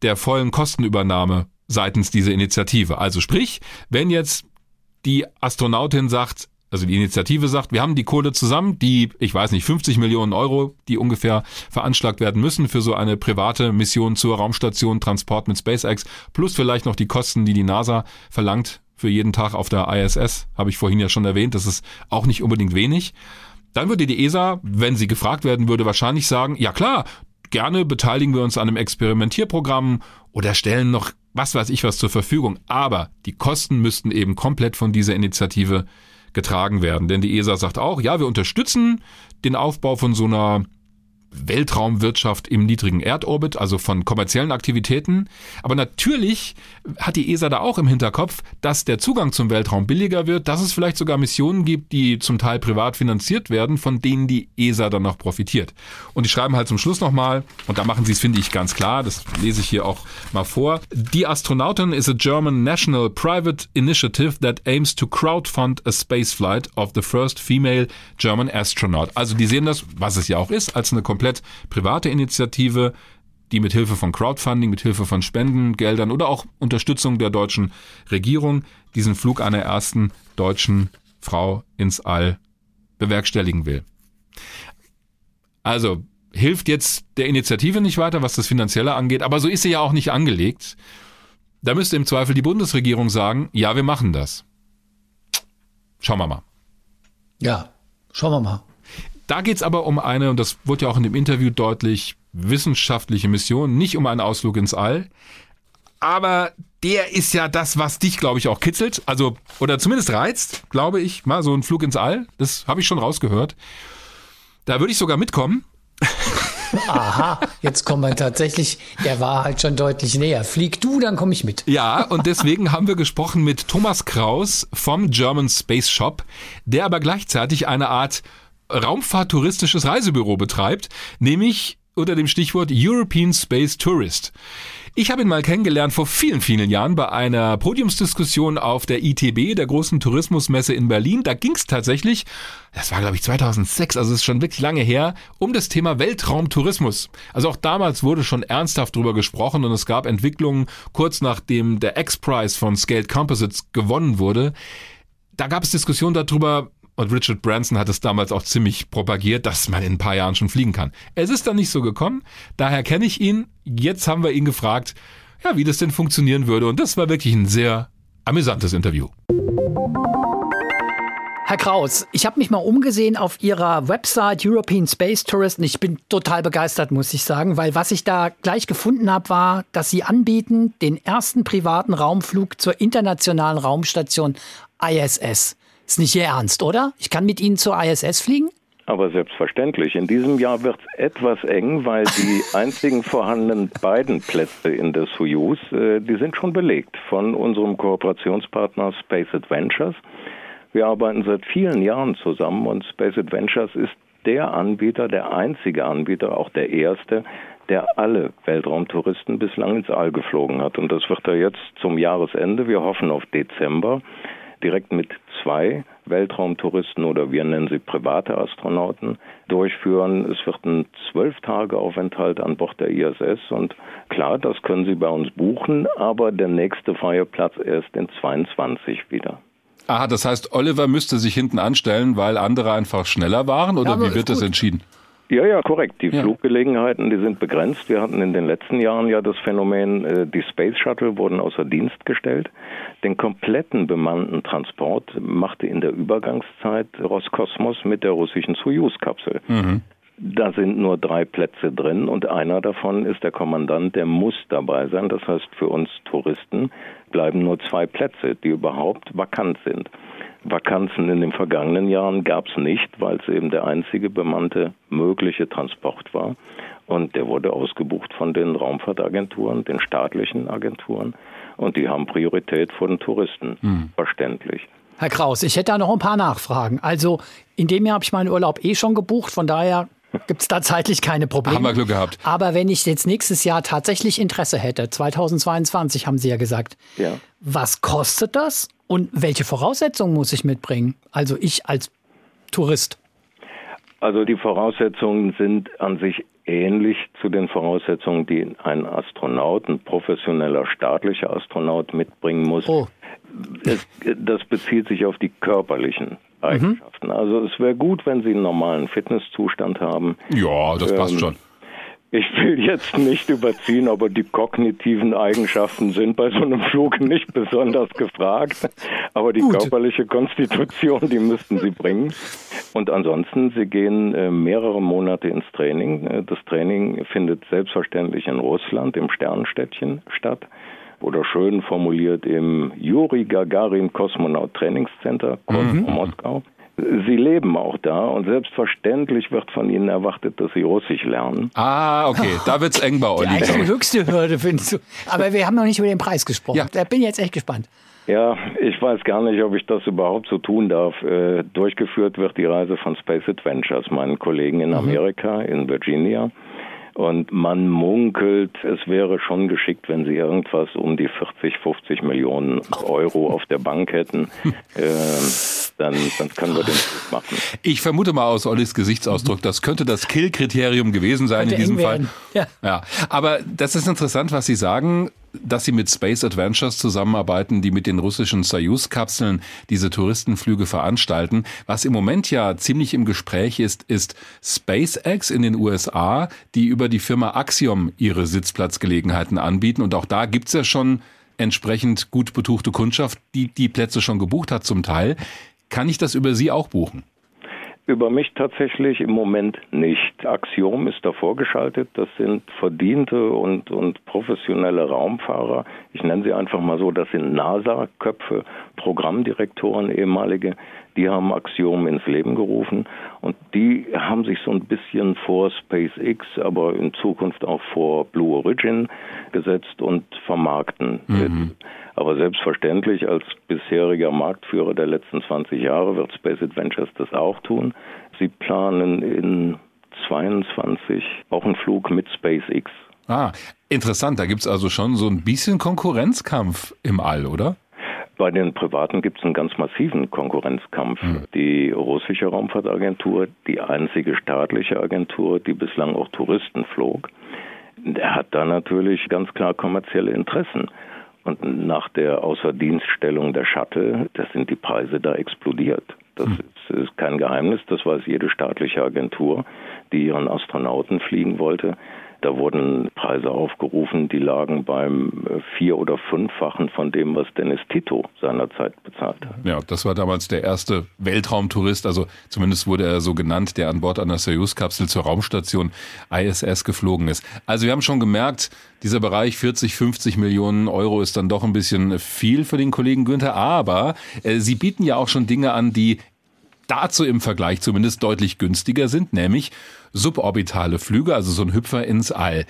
der vollen Kostenübernahme seitens dieser Initiative. Also sprich, wenn jetzt die Astronautin sagt, also die Initiative sagt, wir haben die Kohle zusammen, die, ich weiß nicht, 50 Millionen Euro, die ungefähr veranschlagt werden müssen für so eine private Mission zur Raumstation, Transport mit SpaceX, plus vielleicht noch die Kosten, die die NASA verlangt für jeden Tag auf der ISS, habe ich vorhin ja schon erwähnt, das ist auch nicht unbedingt wenig. Dann würde die ESA, wenn sie gefragt werden würde, wahrscheinlich sagen, ja klar, gerne beteiligen wir uns an einem Experimentierprogramm oder stellen noch was weiß ich was zur Verfügung. Aber die Kosten müssten eben komplett von dieser Initiative getragen werden. Denn die ESA sagt auch, ja, wir unterstützen den Aufbau von so einer Weltraumwirtschaft im niedrigen Erdorbit, also von kommerziellen Aktivitäten. Aber natürlich hat die ESA da auch im Hinterkopf, dass der Zugang zum Weltraum billiger wird, dass es vielleicht sogar Missionen gibt, die zum Teil privat finanziert werden, von denen die ESA dann noch profitiert. Und die schreiben halt zum Schluss nochmal, und da machen sie es, finde ich, ganz klar, das lese ich hier auch mal vor. Die Astronautin is a German national private initiative that aims to crowdfund a spaceflight of the first female German astronaut. Also die sehen das, was es ja auch ist, als eine komplett private Initiative, die mit Hilfe von Crowdfunding, mit Hilfe von Spendengeldern oder auch Unterstützung der deutschen Regierung diesen Flug einer ersten deutschen Frau ins All bewerkstelligen will. Also hilft jetzt der Initiative nicht weiter, was das Finanzielle angeht, aber so ist sie ja auch nicht angelegt. Da müsste im Zweifel die Bundesregierung sagen, ja, wir machen das. Schauen wir mal. Ja, schauen wir mal. Da geht es aber um eine, und das wurde ja auch in dem Interview deutlich, wissenschaftliche Mission, nicht um einen Ausflug ins All. aber der ist ja das, was dich, glaube ich, auch kitzelt. Also, oder zumindest reizt, glaube ich, mal so ein Flug ins All. Das habe ich schon rausgehört. Da würde ich sogar mitkommen. Aha, jetzt kommt man tatsächlich, der war halt schon deutlich näher. Flieg du, dann komme ich mit. Ja, und deswegen haben wir gesprochen mit Thomas Kraus vom German Space Shop, der aber gleichzeitig eine Art raumfahrttouristisches Reisebüro betreibt, nämlich unter dem Stichwort European Space Tourist. Ich habe ihn mal kennengelernt vor vielen, vielen Jahren bei einer Podiumsdiskussion auf der ITB, der großen Tourismusmesse in Berlin. Da ging es tatsächlich, das war glaube ich 2006, also es ist schon wirklich lange her, um das Thema Weltraumtourismus. Also auch damals wurde schon ernsthaft drüber gesprochen und es gab Entwicklungen kurz nachdem der X-Prize von Scaled Composites gewonnen wurde. Da gab es Diskussionen darüber, und Richard Branson hat es damals auch ziemlich propagiert, dass man in ein paar Jahren schon fliegen kann. Es ist dann nicht so gekommen, daher kenne ich ihn. Jetzt haben wir ihn gefragt, ja, wie das denn funktionieren würde. Und das war wirklich ein sehr amüsantes Interview. Herr Kraus, ich habe mich mal umgesehen auf Ihrer Website European Space Tourist und ich bin total begeistert, muss ich sagen, weil was ich da gleich gefunden habe, war, dass Sie anbieten den ersten privaten Raumflug zur internationalen Raumstation ISS. Ist nicht Ihr Ernst, oder? Ich kann mit Ihnen zur ISS fliegen? Aber selbstverständlich. In diesem Jahr wird es etwas eng, weil die einzigen vorhandenen beiden Plätze in der Soyuz, äh, die sind schon belegt von unserem Kooperationspartner Space Adventures. Wir arbeiten seit vielen Jahren zusammen und Space Adventures ist der Anbieter, der einzige Anbieter, auch der erste, der alle Weltraumtouristen bislang ins All geflogen hat. Und das wird er jetzt zum Jahresende, wir hoffen auf Dezember, direkt mit zwei Weltraumtouristen oder wir nennen sie private Astronauten durchführen. Es wird ein zwölf Tage Aufenthalt an Bord der ISS und klar, das können Sie bei uns buchen, aber der nächste freie Platz erst in 22 wieder. Aha, das heißt, Oliver müsste sich hinten anstellen, weil andere einfach schneller waren oder ja, wie wird das entschieden? Ja, ja, korrekt. Die ja. Fluggelegenheiten, die sind begrenzt. Wir hatten in den letzten Jahren ja das Phänomen, äh, die Space Shuttle wurden außer Dienst gestellt. Den kompletten bemannten Transport machte in der Übergangszeit Roskosmos mit der russischen Soyuz-Kapsel. Mhm. Da sind nur drei Plätze drin und einer davon ist der Kommandant, der muss dabei sein. Das heißt, für uns Touristen bleiben nur zwei Plätze, die überhaupt vakant sind. Vakanzen in den vergangenen Jahren gab es nicht, weil es eben der einzige bemannte mögliche Transport war. Und der wurde ausgebucht von den Raumfahrtagenturen, den staatlichen Agenturen. Und die haben Priorität vor den Touristen, hm. verständlich. Herr Kraus, ich hätte da noch ein paar Nachfragen. Also in dem Jahr habe ich meinen Urlaub eh schon gebucht, von daher gibt es da zeitlich keine Probleme. Haben wir Glück gehabt. Aber wenn ich jetzt nächstes Jahr tatsächlich Interesse hätte, 2022 haben Sie ja gesagt, ja. was kostet das und welche Voraussetzungen muss ich mitbringen? Also ich als Tourist. Also die Voraussetzungen sind an sich ähnlich zu den Voraussetzungen, die ein Astronaut, ein professioneller staatlicher Astronaut mitbringen muss. Oh. Es, das bezieht sich auf die körperlichen Eigenschaften. Mhm. Also es wäre gut, wenn Sie einen normalen Fitnesszustand haben. Ja, das passt ähm, schon. Ich will jetzt nicht überziehen, aber die kognitiven Eigenschaften sind bei so einem Flug nicht besonders gefragt. Aber die Gut. körperliche Konstitution, die müssten Sie bringen. Und ansonsten, Sie gehen äh, mehrere Monate ins Training. Äh, das Training findet selbstverständlich in Russland, im Sternenstädtchen statt. Oder schön formuliert im Juri Gagarin Kosmonaut Trainingscenter, mhm. Moskau. Sie leben auch da und selbstverständlich wird von ihnen erwartet, dass sie Russisch lernen. Ah, okay, da wird's eng bei Olli. Die eigentlich höchste Hürde findest du. Aber wir haben noch nicht über den Preis gesprochen. Ja. Da bin ich jetzt echt gespannt. Ja, ich weiß gar nicht, ob ich das überhaupt so tun darf. Äh, durchgeführt wird die Reise von Space Adventures, meinen Kollegen in mhm. Amerika, mhm. in Virginia. Und man munkelt, es wäre schon geschickt, wenn sie irgendwas um die 40, 50 Millionen Euro auf der Bank hätten. äh, dann, dann können wir den Flug machen. Ich vermute mal aus Ollis Gesichtsausdruck, das könnte das Kill-Kriterium gewesen sein könnte in diesem Fall. Ja. ja. Aber das ist interessant, was Sie sagen dass sie mit Space Adventures zusammenarbeiten, die mit den russischen Soyuz-Kapseln diese Touristenflüge veranstalten. Was im Moment ja ziemlich im Gespräch ist, ist SpaceX in den USA, die über die Firma Axiom ihre Sitzplatzgelegenheiten anbieten. Und auch da gibt's ja schon entsprechend gut betuchte Kundschaft, die die Plätze schon gebucht hat zum Teil. Kann ich das über Sie auch buchen? Über mich tatsächlich im Moment nicht. Axiom ist davor geschaltet. Das sind verdiente und, und professionelle Raumfahrer. Ich nenne sie einfach mal so. Das sind NASA-Köpfe, Programmdirektoren, ehemalige. Die haben Axiom ins Leben gerufen und die haben sich so ein bisschen vor SpaceX, aber in Zukunft auch vor Blue Origin gesetzt und vermarkten. Mhm. Aber selbstverständlich als bisheriger Marktführer der letzten 20 Jahre wird Space Adventures das auch tun. Sie planen in 22 auch einen Flug mit SpaceX. Ah, interessant. Da gibt es also schon so ein bisschen Konkurrenzkampf im All, oder? Bei den Privaten gibt es einen ganz massiven Konkurrenzkampf. Mhm. Die russische Raumfahrtagentur, die einzige staatliche Agentur, die bislang auch Touristen flog, der hat da natürlich ganz klar kommerzielle Interessen. Und nach der Außerdienststellung der Shuttle, da sind die Preise da explodiert. Das hm. ist, ist, kein Geheimnis, das weiß jede staatliche Agentur, die ihren Astronauten fliegen wollte. Da wurden Preise aufgerufen, die lagen beim äh, vier- oder fünffachen von dem, was Dennis Tito seinerzeit bezahlt hat. Ja, das war damals der erste Weltraumtourist, also zumindest wurde er so genannt, der an Bord einer Soyuz-Kapsel zur Raumstation ISS geflogen ist. Also wir haben schon gemerkt, dieser Bereich 40, 50 Millionen Euro ist dann doch ein bisschen viel für den Kollegen Günther, aber äh, Sie bieten ja auch schon Dinge an, die dazu im Vergleich zumindest deutlich günstiger sind, nämlich suborbitale Flüge, also so ein Hüpfer ins All.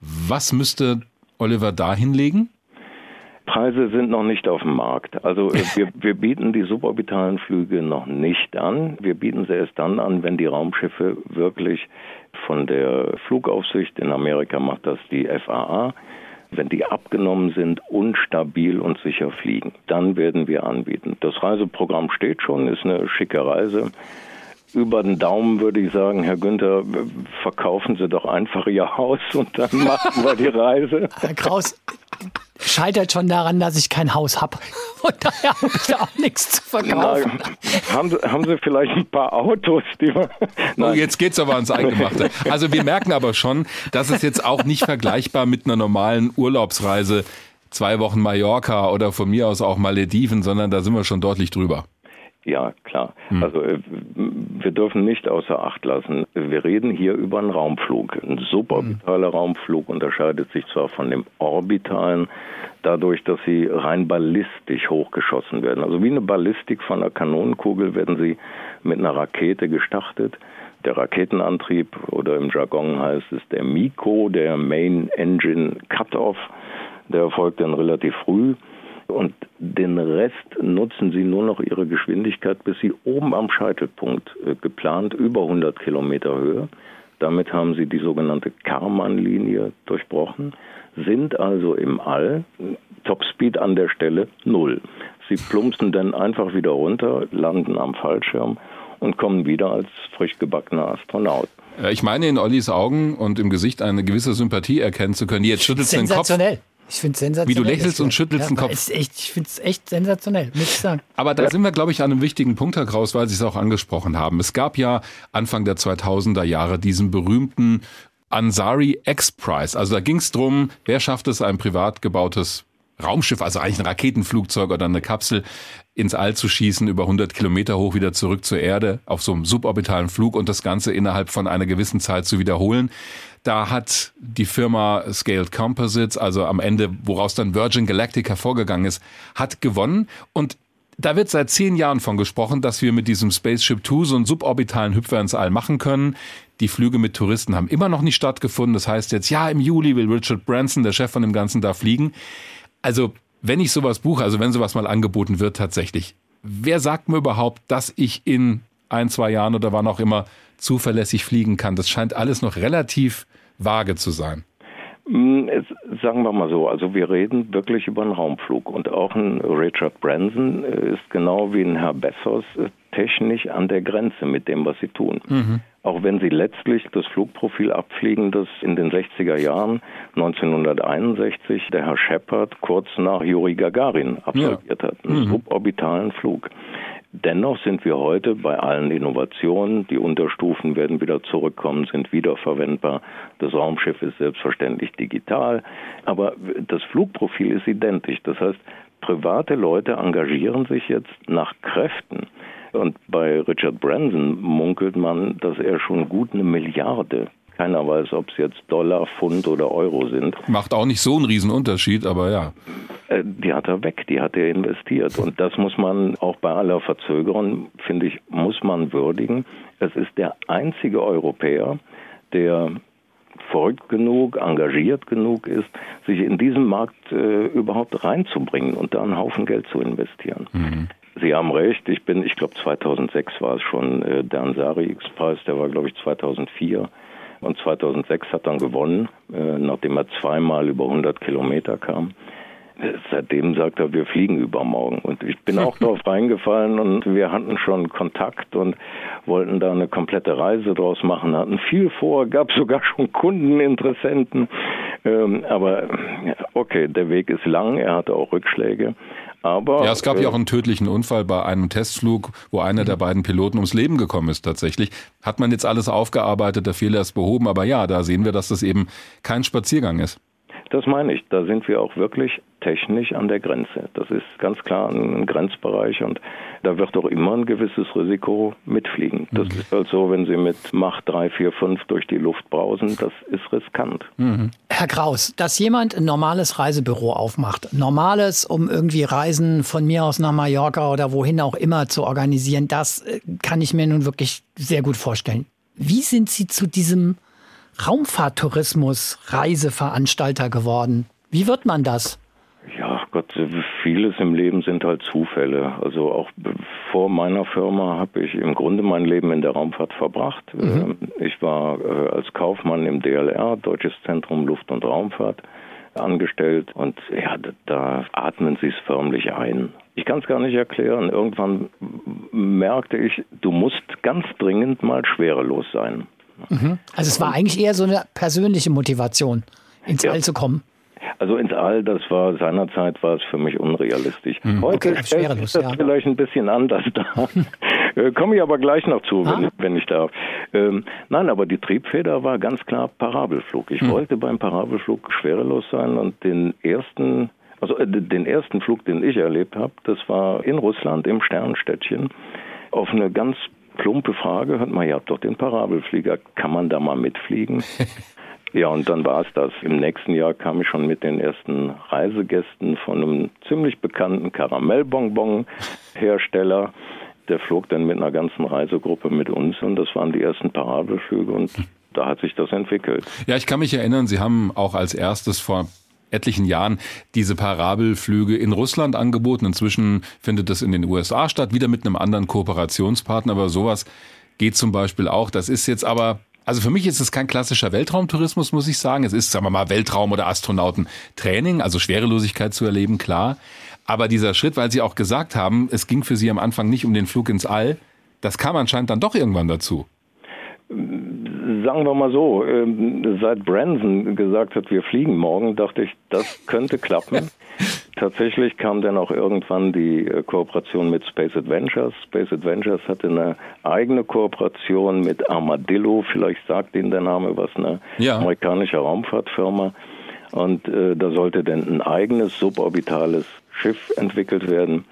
Was müsste Oliver da hinlegen? Preise sind noch nicht auf dem Markt. Also äh, wir, wir bieten die suborbitalen Flüge noch nicht an. Wir bieten sie erst dann an, wenn die Raumschiffe wirklich von der Flugaufsicht in Amerika macht das die FAA wenn die abgenommen sind, unstabil und sicher fliegen. Dann werden wir anbieten. Das Reiseprogramm steht schon, ist eine schicke Reise. Über den Daumen würde ich sagen, Herr Günther, verkaufen Sie doch einfach Ihr Haus und dann machen wir die Reise. Herr Kraus, scheitert schon daran, dass ich kein Haus habe. Von daher habe ich da auch nichts zu verkaufen. Na, haben, Sie, haben Sie vielleicht ein paar Autos, die man. Oh, jetzt geht's aber ans Eingemachte. Also wir merken aber schon, dass es jetzt auch nicht vergleichbar mit einer normalen Urlaubsreise zwei Wochen Mallorca oder von mir aus auch Malediven, sondern da sind wir schon deutlich drüber. Ja, klar. Hm. Also äh, wir dürfen nicht außer Acht lassen, wir reden hier über einen Raumflug. Ein suborbitaler hm. Raumflug unterscheidet sich zwar von dem orbitalen dadurch, dass sie rein ballistisch hochgeschossen werden. Also wie eine Ballistik von einer Kanonenkugel werden sie mit einer Rakete gestartet. Der Raketenantrieb oder im Jargon heißt es der MICO, der Main Engine Cutoff. Der erfolgt dann relativ früh und den Rest nutzen sie nur noch ihre Geschwindigkeit, bis sie oben am Scheitelpunkt äh, geplant über 100 Kilometer Höhe. Damit haben sie die sogenannte Karman-Linie durchbrochen, sind also im All, Topspeed an der Stelle null. Sie plumpsen dann einfach wieder runter, landen am Fallschirm und kommen wieder als frisch gebackener Astronaut. Äh, ich meine in Ollis Augen und im Gesicht eine gewisse Sympathie erkennen zu können. Jetzt schüttelt den Kopf. Ich finde es sensationell. Wie du lächelst und schüttelst ja, den Kopf. Echt, ich finde es echt sensationell, muss ich sagen. Aber da sind wir, glaube ich, an einem wichtigen Punkt, Herr Kraus, weil Sie es auch angesprochen haben. Es gab ja Anfang der 2000er Jahre diesen berühmten Ansari X-Prize. Also da ging es darum, wer schafft es, ein privat gebautes Raumschiff, also eigentlich ein Raketenflugzeug oder eine Kapsel ins All zu schießen, über 100 Kilometer hoch wieder zurück zur Erde auf so einem suborbitalen Flug und das Ganze innerhalb von einer gewissen Zeit zu wiederholen. Da hat die Firma Scaled Composites, also am Ende, woraus dann Virgin Galactic hervorgegangen ist, hat gewonnen und da wird seit zehn Jahren von gesprochen, dass wir mit diesem Spaceship Two so einen suborbitalen Hüpfer ins All machen können. Die Flüge mit Touristen haben immer noch nicht stattgefunden. Das heißt jetzt, ja, im Juli will Richard Branson, der Chef von dem Ganzen, da fliegen. Also, wenn ich sowas buche, also wenn sowas mal angeboten wird tatsächlich, wer sagt mir überhaupt, dass ich in ein, zwei Jahren oder wann auch immer zuverlässig fliegen kann? Das scheint alles noch relativ vage zu sein. Mm, sagen wir mal so, also wir reden wirklich über einen Raumflug und auch ein Richard Branson äh, ist genau wie ein Herr Bessos äh, technisch an der Grenze mit dem, was sie tun. Mhm. Auch wenn sie letztlich das Flugprofil abfliegen, das in den 60er Jahren 1961 der Herr Shepard kurz nach Juri Gagarin absolviert ja. hat, einen mhm. suborbitalen Flug. Dennoch sind wir heute bei allen Innovationen, die Unterstufen werden wieder zurückkommen, sind wiederverwendbar. Das Raumschiff ist selbstverständlich digital, aber das Flugprofil ist identisch. Das heißt, private Leute engagieren sich jetzt nach Kräften Und bei Richard Branson munkelt man, dass er schon gut eine Milliarde keiner weiß, ob es jetzt Dollar, Pfund oder Euro sind. Macht auch nicht so einen Riesenunterschied, aber ja. Äh, die hat er weg, die hat er investiert. Und das muss man auch bei aller Verzögerung, finde ich, muss man würdigen. Es ist der einzige Europäer, der verrückt genug, engagiert genug ist, sich in diesen Markt äh, überhaupt reinzubringen und da einen Haufen Geld zu investieren. Mhm. Sie haben recht, ich bin, ich glaube 2006 war es schon äh, der Ansari X-Preis, der war glaube ich 2004 und 2006 hat dann gewonnen, äh, nachdem er zweimal über 100 Kilometer kam. Seitdem sagt er, wir fliegen übermorgen. Und ich bin auch darauf reingefallen und wir hatten schon Kontakt und wollten da eine komplette Reise draus machen, hatten viel vor, gab sogar schon Kundeninteressenten. Ähm, aber okay, der Weg ist lang, er hatte auch Rückschläge. Aber, ja, es gab äh, ja auch einen tödlichen Unfall bei einem Testflug, wo einer der beiden Piloten ums Leben gekommen ist tatsächlich. Hat man jetzt alles aufgearbeitet, der Fehler ist behoben, aber ja, da sehen wir, dass das eben kein Spaziergang ist. Das meine ich. Da sind wir auch wirklich technisch an der Grenze. Das ist ganz klar ein Grenzbereich und da wird auch immer ein gewisses Risiko mitfliegen. Das mhm. ist halt so, wenn Sie mit Macht 3, 4, 5 durch die Luft brausen, das ist riskant. Mhm. Herr Kraus, dass jemand ein normales Reisebüro aufmacht, normales, um irgendwie Reisen von mir aus nach Mallorca oder wohin auch immer zu organisieren, das äh, kann ich mir nun wirklich sehr gut vorstellen. Wie sind Sie zu diesem Raumfahrttourismus Reiseveranstalter geworden. Wie wird man das? Ja, Gott, vieles im Leben sind halt Zufälle. Also auch vor meiner Firma habe ich im Grunde mein Leben in der Raumfahrt verbracht. Mhm. Ähm, ich war äh, als Kaufmann im DLR, Deutsches Zentrum Luft- und Raumfahrt, angestellt und ja, da atmen sie es förmlich ein. Ich kann es gar nicht erklären. Irgendwann merkte ich, du musst ganz dringend mal schwerelos sein. Mhm. Also es war eigentlich eher so eine persönliche Motivation, ins ja. All zu kommen. Also ins All, das war seinerzeit war es für mich unrealistisch. Mhm. Heute okay, stellt sich das ja. vielleicht ein bisschen anders dar. Äh, komme ich aber gleich noch zu, wenn, ah. wenn ich darf. Ähm, nein, aber die Triebfeder war ganz klar Parabelflug. Ich mhm. wollte beim Parabelflug schwerelos sein und den ersten also äh, den ersten Flug, den ich erlebt habe, das war in Russland im Sternstädtchen auf eine ganz plumpe Frage, hört mal, ihr habt doch den Parabelflieger, kann man da mal mitfliegen? ja, und dann war es das. Im nächsten Jahr kam ich schon mit den ersten Reisegästen von einem ziemlich bekannten Karamellbonbon-Hersteller. Der flog dann mit einer ganzen Reisegruppe mit uns und das waren die ersten Parabelflüge und da hat sich das entwickelt. Ja, ich kann mich erinnern, Sie haben auch als erstes vor etlichen Jahren diese Parabelflüge in Russland angeboten. Inzwischen findet das in den USA statt, wieder mit einem anderen Kooperationspartner. Aber sowas geht zum Beispiel auch. Das ist jetzt aber also für mich ist es kein klassischer Weltraumtourismus, muss ich sagen. Es ist, sagen wir mal, Weltraum- oder Astronautentraining, also Schwerelosigkeit zu erleben, klar. Aber dieser Schritt, weil Sie auch gesagt haben, es ging für Sie am Anfang nicht um den Flug ins All, das kam anscheinend dann doch irgendwann dazu sagen wir mal so, ähm, seit Branson gesagt hat, wir fliegen morgen, dachte ich, das könnte klappen. Tatsächlich kam dann auch irgendwann die äh, Kooperation mit Space Adventures. Space Adventures hatte eine eigene Kooperation mit Armadillo, vielleicht sagt Ihnen der Name was, eine ja. amerikanische Raumfahrtfirma. Und äh, da sollte dann ein eigenes suborbitales Schiff entwickelt werden.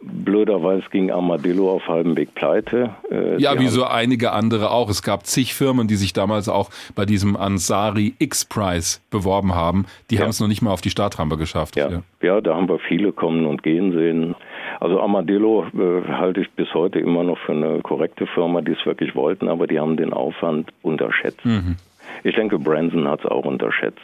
Blöderweise ging Armadillo auf halbem Weg pleite. Äh, ja, wie so einige andere auch. Es gab zig Firmen, die sich damals auch bei diesem Ansari X-Prize beworben haben. Die ja. haben es noch nicht mal auf die Startrampe geschafft. Ja. ja. Ja. da haben wir viele kommen und gehen sehen. Also Armadillo äh, halte ich bis heute immer noch für eine korrekte Firma, die es wirklich wollten, aber die haben den Aufwand unterschätzt. Mhm. Ich denke, Branson hat es auch unterschätzt.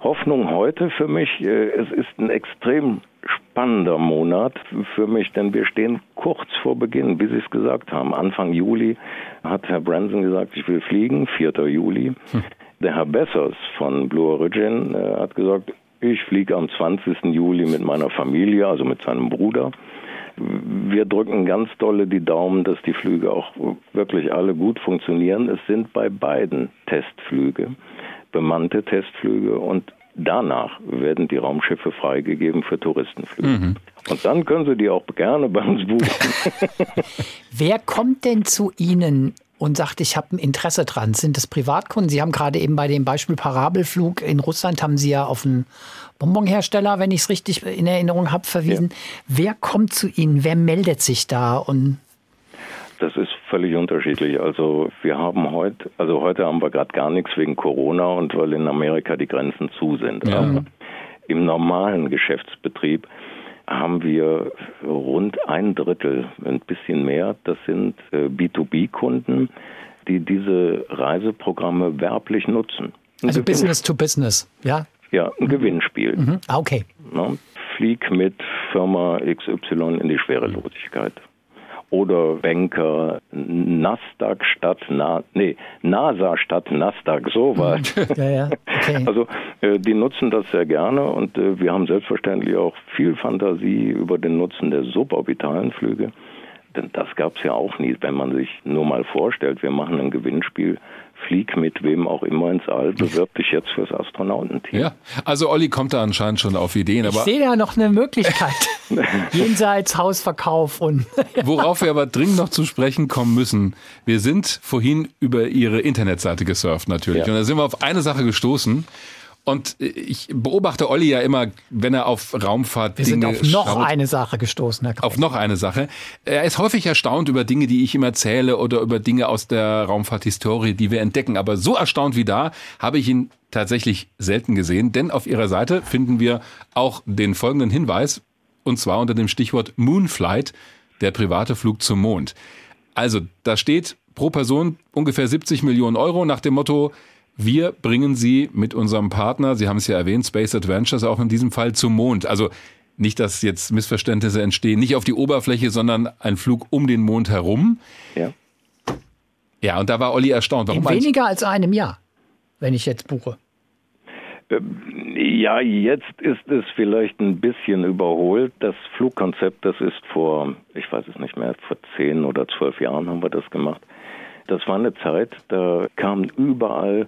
Hoffnung heute für mich, äh, es ist ein extrem spannender Monat für mich, denn wir stehen kurz vor Beginn, wie Sie es gesagt haben. Anfang Juli hat Herr Branson gesagt, ich will fliegen, 4. Juli. Hm. Der Herr Bessers von Blue Origin äh, hat gesagt, ich fliege am 20. Juli mit meiner Familie, also mit seinem Bruder. Wir drücken ganz dolle die Daumen, dass die Flüge auch wirklich alle gut funktionieren. Es sind bei beiden Testflüge bemannte Testflüge und danach werden die Raumschiffe freigegeben für Touristenflüge. Mhm. Und dann können Sie die auch gerne bei uns buchen. Wer kommt denn zu Ihnen und sagt, ich habe ein Interesse dran? Sind das Privatkunden? Sie haben gerade eben bei dem Beispiel Parabelflug in Russland haben Sie ja auf einen Bonbonhersteller, wenn ich es richtig in Erinnerung habe, verwiesen. Ja. Wer kommt zu Ihnen? Wer meldet sich da? Und Das ist völlig unterschiedlich. Also wir haben heute, also heute haben wir gerade gar nichts wegen Corona und weil in Amerika die Grenzen zu sind. Ja. Aber im normalen Geschäftsbetrieb haben wir rund ein Drittel, ein bisschen mehr. Das sind äh, B2B-Kunden, die diese Reiseprogramme werblich nutzen. Ein also Business to Business, ja? Ja, ein Gewinnspiel. Mhm. Ah, okay. Na, flieg mit Firma XY in die Schwerelosigkeit oder Banker, Nasdaq statt Na, nee, NASA statt Nasdaq, sowas. Ja, ja. Okay. Also äh, die nutzen das sehr gerne und äh, wir haben selbstverständlich auch viel Fantasie über den Nutzen der suborbitalen Flüge. Denn das gab es ja auch nie, wenn man sich nur mal vorstellt, wir machen ein Gewinnspiel flieg mit wem auch immer ins All, bewirb dich jetzt fürs Astronautenteam. Ja, also Olli kommt da anscheinend schon auf Ideen. Aber ich sehe da noch eine Möglichkeit. Jenseits Hausverkauf und. Worauf wir aber dringend noch zu sprechen kommen müssen. Wir sind vorhin über Ihre Internetseite gesurft natürlich. Ja. Und da sind wir auf eine Sache gestoßen. Und ich beobachte Olli ja immer, wenn er auf Raumfahrt Wir Dinge sind auf noch schaut, eine Sache gestoßen, Herr Kreuz. Auf noch eine Sache. Er ist häufig erstaunt über Dinge, die ich ihm erzähle oder über Dinge aus der Raumfahrthistorie, die wir entdecken. Aber so erstaunt wie da habe ich ihn tatsächlich selten gesehen, denn auf ihrer Seite finden wir auch den folgenden Hinweis, und zwar unter dem Stichwort Moonflight, der private Flug zum Mond. Also, da steht pro Person ungefähr 70 Millionen Euro nach dem Motto, wir bringen sie mit unserem Partner, Sie haben es ja erwähnt, Space Adventures auch in diesem Fall zum Mond. Also nicht, dass jetzt Missverständnisse entstehen, nicht auf die Oberfläche, sondern ein Flug um den Mond herum. Ja. Ja, und da war Olli erstaunt. Warum in weniger als einem Jahr, wenn ich jetzt buche. Ähm, ja, jetzt ist es vielleicht ein bisschen überholt. Das Flugkonzept, das ist vor, ich weiß es nicht mehr, vor zehn oder zwölf Jahren haben wir das gemacht. Das war eine Zeit, da kamen überall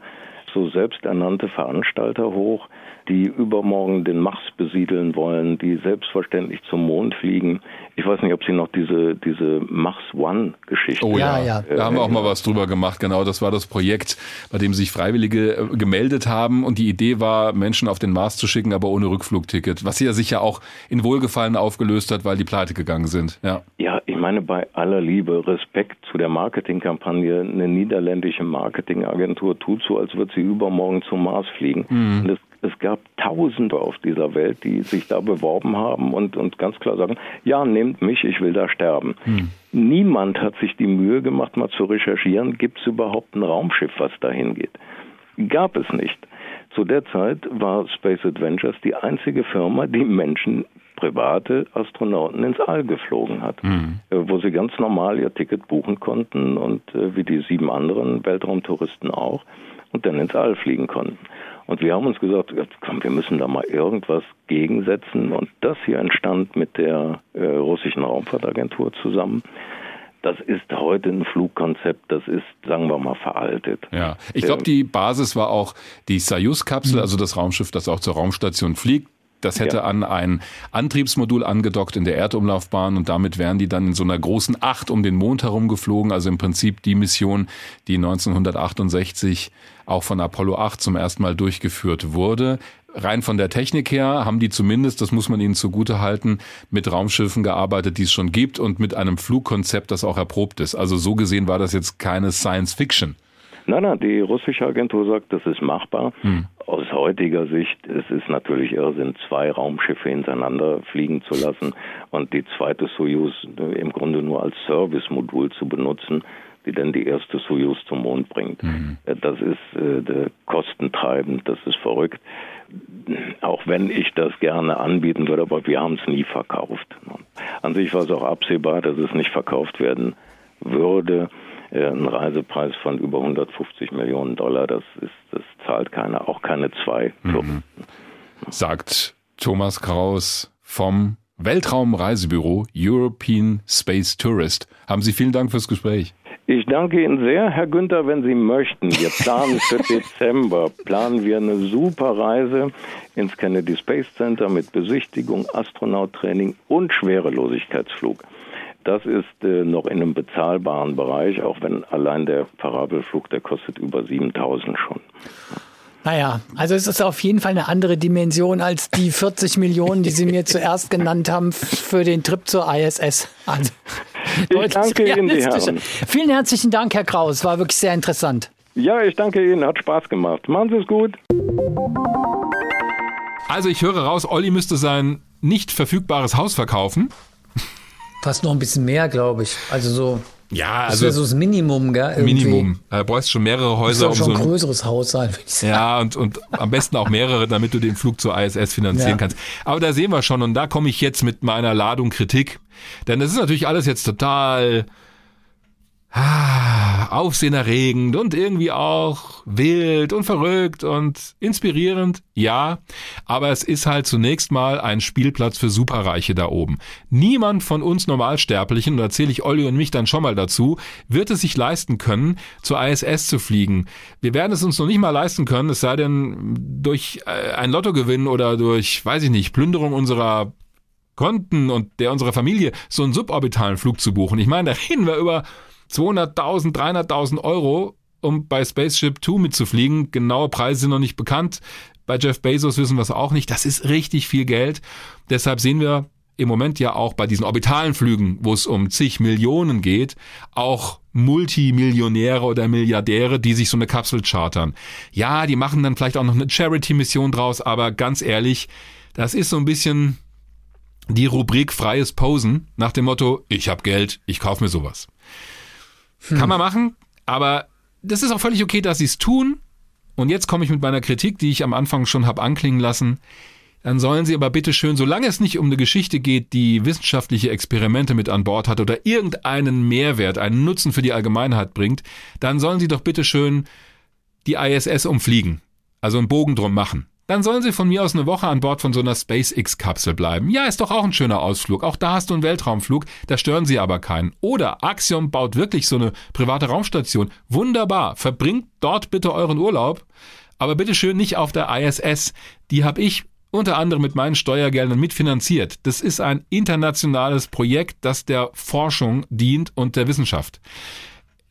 so selbsternannte Veranstalter hoch, die übermorgen den Mars besiedeln wollen, die selbstverständlich zum Mond fliegen. Ich weiß nicht, ob Sie noch diese, diese Mars One-Geschichte. Oh ja, ja. da haben wir auch mal was drüber gemacht. Genau, das war das Projekt, bei dem sich Freiwillige äh, gemeldet haben und die Idee war, Menschen auf den Mars zu schicken, aber ohne Rückflugticket. Was ja sicher auch in Wohlgefallen aufgelöst hat, weil die pleite gegangen sind. Ja, ja ich meine, bei aller Liebe, Respekt zu der Marketingkampagne, eine niederländische Marketingagentur tut so, als würde sie übermorgen zum Mars fliegen. Mhm. Es gab Tausende auf dieser Welt, die sich da beworben haben und, und ganz klar sagen, ja, nehmt mich, ich will da sterben. Hm. Niemand hat sich die Mühe gemacht, mal zu recherchieren, gibt es überhaupt ein Raumschiff, was dahin geht. Gab es nicht. Zu der Zeit war Space Adventures die einzige Firma, die Menschen, private Astronauten ins All geflogen hat, mhm. wo sie ganz normal ihr Ticket buchen konnten und äh, wie die sieben anderen Weltraumtouristen auch und dann ins All fliegen konnten. Und wir haben uns gesagt, komm, wir müssen da mal irgendwas gegensetzen. Und das hier entstand mit der äh, russischen Raumfahrtagentur zusammen. Das ist heute ein Flugkonzept, das ist, sagen wir mal, veraltet. Ja, ich glaube, die Basis war auch die Soyuz-Kapsel, mhm. also das Raumschiff, das auch zur Raumstation fliegt. Das hätte ja. an ein Antriebsmodul angedockt in der Erdumlaufbahn und damit wären die dann in so einer großen Acht um den Mond herum geflogen. Also im Prinzip die Mission, die 1968 auch von Apollo 8 zum ersten Mal durchgeführt wurde. Rein von der Technik her haben die zumindest, das muss man ihnen zugute halten, mit Raumschiffen gearbeitet, die es schon gibt und mit einem Flugkonzept, das auch erprobt ist. Also so gesehen war das jetzt keine Science Fiction. Nein, nein, die russische Agentur sagt, das ist machbar. Hm. Aus heutiger Sicht es ist natürlich Irrsinn, zwei Raumschiffe hintereinander fliegen zu lassen und die zweite Soyuz im Grunde nur als Servicemodul zu benutzen, die dann die erste Soyuz zum Mond bringt. Mhm. Das ist äh, kostentreibend, das ist verrückt. Auch wenn ich das gerne anbieten würde, aber wir haben es nie verkauft. An sich war es auch absehbar, dass es nicht verkauft werden würde. Äh, ein Reisepreis von über 150 Millionen Dollar, das ist, das zahlt keiner, auch keine zwei Mhm. Sagt Thomas Kraus vom Weltraumreisebüro European Space Tourist. Haben Sie vielen Dank fürs Gespräch. Ich danke Ihnen sehr, Herr Günther, wenn Sie möchten. Wir planen für Dezember, planen wir eine super Reise ins Kennedy Space Center mit Besichtigung, Astronauttraining und Schwerelosigkeitsflug. Das ist äh, noch in einem bezahlbaren Bereich, auch wenn allein der Parabelflug, der kostet über 7000 schon. Naja, also es ist auf jeden Fall eine andere Dimension als die 40 Millionen, die Sie mir zuerst genannt haben für den Trip zur ISS. Also. Ich danke Ihnen, die Herren. Vielen herzlichen Dank, Herr Kraus. War wirklich sehr interessant. Ja, ich danke Ihnen. Hat Spaß gemacht. Machen Sie es gut. Also ich höre raus, Olli müsste sein nicht verfügbares Haus verkaufen. Fast noch ein bisschen mehr, glaube ich. Also so. Ja, Das also wäre so das Minimum, gell? Irgendwie. Minimum. Da brauchst schon mehrere Das Häuser, soll um schon so ein ein, größeres Haus sein, würde ich sagen. Ja, und, und am besten auch mehrere, damit du den Flug zur ISS finanzieren Ja. kannst. Aber da sehen wir schon, und da komme ich jetzt mit meiner Ladung Kritik. Denn das ist natürlich alles jetzt total ah, aufsehenerregend und irgendwie auch wild und verrückt und inspirierend, ja. Aber es ist halt zunächst mal ein Spielplatz für Superreiche da oben. Niemand von uns Normalsterblichen, und da zähle ich Olli und mich dann schon mal dazu, wird es sich leisten können, zur ISS zu fliegen. Wir werden es uns noch nicht mal leisten können, es sei denn durch äh, ein Lottogewinn oder durch, weiß ich nicht, Plünderung unserer Konten und der unserer Familie so einen suborbitalen Flug zu buchen. Ich meine, da reden wir über 200.000, 300.000 Euro, um bei Spaceship Two mitzufliegen. Genaue Preise sind noch nicht bekannt. Bei Jeff Bezos wissen wir es auch nicht. Das ist richtig viel Geld. Deshalb sehen wir im Moment ja auch bei diesen orbitalen Flügen, wo es um zig Millionen geht, auch Multimillionäre oder Milliardäre, die sich so eine Kapsel chartern. Ja, die machen dann vielleicht auch noch eine Charity-Mission draus, aber ganz ehrlich, das ist so ein bisschen die Rubrik freies Posen nach dem Motto, ich habe Geld, ich kaufe mir sowas. Kann man machen, aber das ist auch völlig okay, dass sie es tun. Und jetzt komme ich mit meiner Kritik, die ich am Anfang schon habe anklingen lassen. Dann sollen sie aber bitte schön, solange es nicht um eine Geschichte geht, die wissenschaftliche Experimente mit an Bord hat oder irgendeinen Mehrwert, einen Nutzen für die Allgemeinheit bringt, dann sollen sie doch bitte schön die ISS umfliegen. Also einen Bogen drum machen. Dann sollen sie von mir aus eine Woche an Bord von so einer SpaceX-Kapsel bleiben. Ja, ist doch auch ein schöner Ausflug. Auch da hast du einen Weltraumflug, da stören sie aber keinen. Oder Axiom baut wirklich so eine private Raumstation. Wunderbar. Verbringt dort bitte euren Urlaub. Aber bitte schön nicht auf der ISS. Die habe ich unter anderem mit meinen Steuergeldern mitfinanziert. Das ist ein internationales Projekt, das der Forschung dient und der Wissenschaft.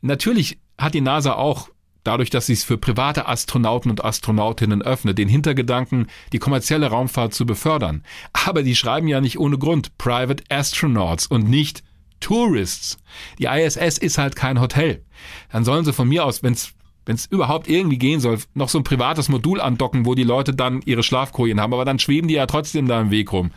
Natürlich hat die NASA auch dadurch, dass sie es für private Astronauten und Astronautinnen öffnet, den Hintergedanken, die kommerzielle Raumfahrt zu befördern. Aber die schreiben ja nicht ohne Grund Private Astronauts und nicht Tourists. Die ISS ist halt kein Hotel. Dann sollen sie von mir aus, wenn es wenn es überhaupt irgendwie gehen soll, noch so ein privates Modul andocken, wo die Leute dann ihre Schlafkojen haben, aber dann schweben die ja trotzdem da im Weg rum.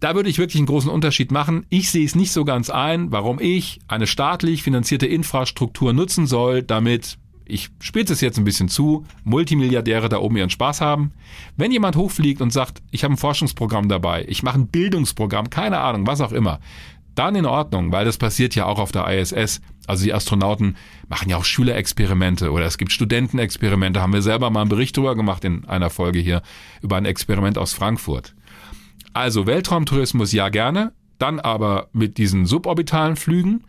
Da würde ich wirklich einen großen Unterschied machen. Ich sehe es nicht so ganz ein, warum ich eine staatlich finanzierte Infrastruktur nutzen soll, damit ich spitze es jetzt ein bisschen zu, Multimilliardäre da oben ihren Spaß haben. Wenn jemand hochfliegt und sagt, ich habe ein Forschungsprogramm dabei, ich mache ein Bildungsprogramm, keine Ahnung, was auch immer, dann in Ordnung, weil das passiert ja auch auf der ISS. Also die Astronauten machen ja auch Schülerexperimente oder es gibt Studentenexperimente, haben wir selber mal einen Bericht drüber gemacht in einer Folge hier über ein Experiment aus Frankfurt. Also Weltraumtourismus ja gerne, dann aber mit diesen suborbitalen Flügen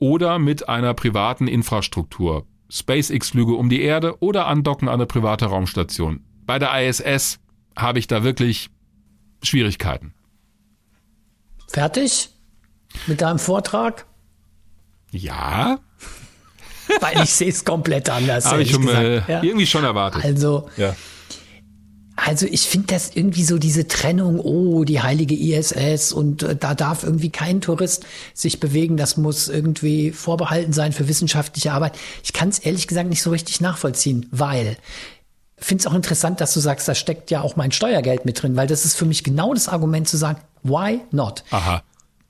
oder mit einer privaten Infrastruktur. SpaceX-Flüge um die Erde oder andocken an eine private Raumstation. Bei der ISS habe ich da wirklich Schwierigkeiten. Fertig mit deinem Vortrag? Ja, Weil ich sehe es komplett anders. habe ich schon, gesagt. äh, ja. irgendwie schon erwartet. Also, ja. Also ich finde das irgendwie so diese Trennung, oh, die heilige ISS und äh, da darf irgendwie kein Tourist sich bewegen, das muss irgendwie vorbehalten sein für wissenschaftliche Arbeit. Ich kann es ehrlich gesagt nicht so richtig nachvollziehen, weil finde es auch interessant, dass du sagst, da steckt ja auch mein Steuergeld mit drin, weil das ist für mich genau das Argument zu sagen, why not? Aha.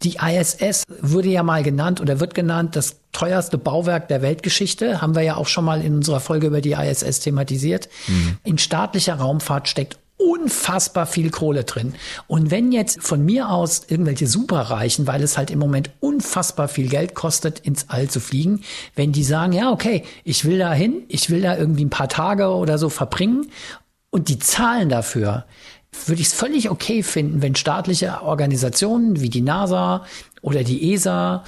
Die ISS wurde ja mal genannt oder wird genannt das teuerste Bauwerk der Weltgeschichte. Haben wir ja auch schon mal in unserer Folge über die ISS thematisiert. In staatlicher Raumfahrt steckt unfassbar viel Kohle drin. Und wenn jetzt von mir aus irgendwelche Superreichen, weil es halt im Moment unfassbar viel Geld kostet, ins All zu fliegen, wenn die sagen, ja, okay, ich will da hin, ich will da irgendwie ein paar Tage oder so verbringen und die zahlen dafür, würde ich es völlig okay finden, wenn staatliche Organisationen wie die NASA oder die ESA,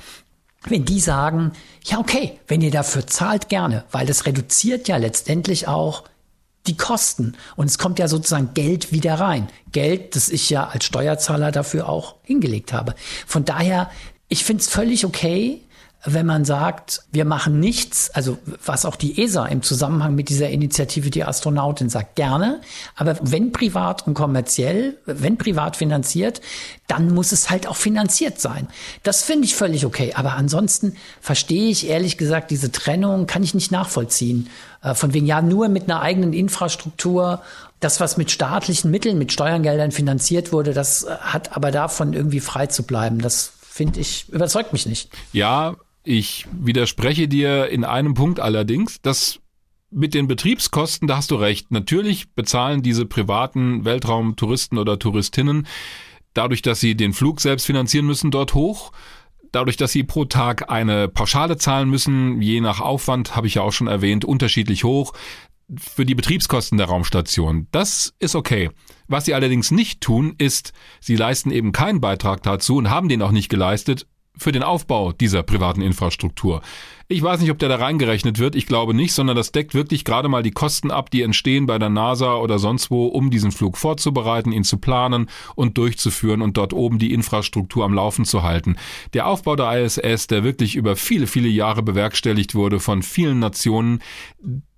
wenn die sagen, ja okay, wenn ihr dafür zahlt, gerne, weil das reduziert ja letztendlich auch die Kosten und es kommt ja sozusagen Geld wieder rein. Geld, das ich ja als Steuerzahler dafür auch hingelegt habe. Von daher, ich finde es völlig okay, wenn man sagt, wir machen nichts, also was auch die ESA im Zusammenhang mit dieser Initiative die Astronautin sagt, gerne, aber wenn privat und kommerziell, wenn privat finanziert, dann muss es halt auch finanziert sein. Das finde ich völlig okay, aber ansonsten verstehe ich ehrlich gesagt diese Trennung, kann ich nicht nachvollziehen. Äh, von wegen ja nur mit einer eigenen Infrastruktur das, was mit staatlichen Mitteln, mit Steuergeldern finanziert wurde, das äh, hat aber davon irgendwie frei zu bleiben. Das finde ich, überzeugt mich nicht. Ja, ich widerspreche dir in einem Punkt allerdings, dass mit den Betriebskosten, da hast du recht. Natürlich bezahlen diese privaten Weltraumtouristen oder Touristinnen dadurch, dass sie den Flug selbst finanzieren müssen, dort hoch. Dadurch, dass sie pro Tag eine Pauschale zahlen müssen, je nach Aufwand, habe ich ja auch schon erwähnt, unterschiedlich hoch für die Betriebskosten der Raumstation. Das ist okay. Was sie allerdings nicht tun, ist, sie leisten eben keinen Beitrag dazu und haben den auch nicht geleistet, für den Aufbau dieser privaten Infrastruktur. Ich weiß nicht, ob der da reingerechnet wird, ich glaube nicht, sondern das deckt wirklich gerade mal die Kosten ab, die entstehen bei der NASA oder sonst wo, um diesen Flug vorzubereiten, ihn zu planen und durchzuführen und dort oben die Infrastruktur am Laufen zu halten. Der Aufbau der ISS, der wirklich über viele, viele Jahre bewerkstelligt wurde von vielen Nationen,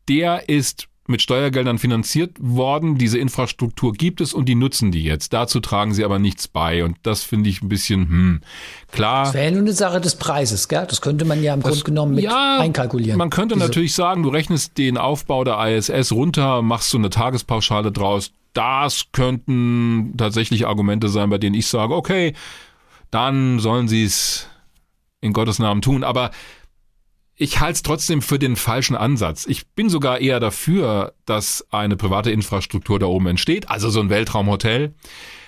der ist mit Steuergeldern finanziert worden. Diese Infrastruktur gibt es und die nutzen die jetzt. Dazu tragen sie aber nichts bei. Und das finde ich ein bisschen, hm, klar. Das wäre ja nur eine Sache des Preises, gell? Das könnte man ja im Grunde genommen mit ja, einkalkulieren. Man könnte Diese natürlich sagen, du rechnest den Aufbau der ISS runter, machst so eine Tagespauschale draus. Das könnten tatsächlich Argumente sein, bei denen ich sage, okay, dann sollen sie es in Gottes Namen tun. Aber ich halte es trotzdem für den falschen Ansatz. Ich bin sogar eher dafür, dass eine private Infrastruktur da oben entsteht, also so ein Weltraumhotel.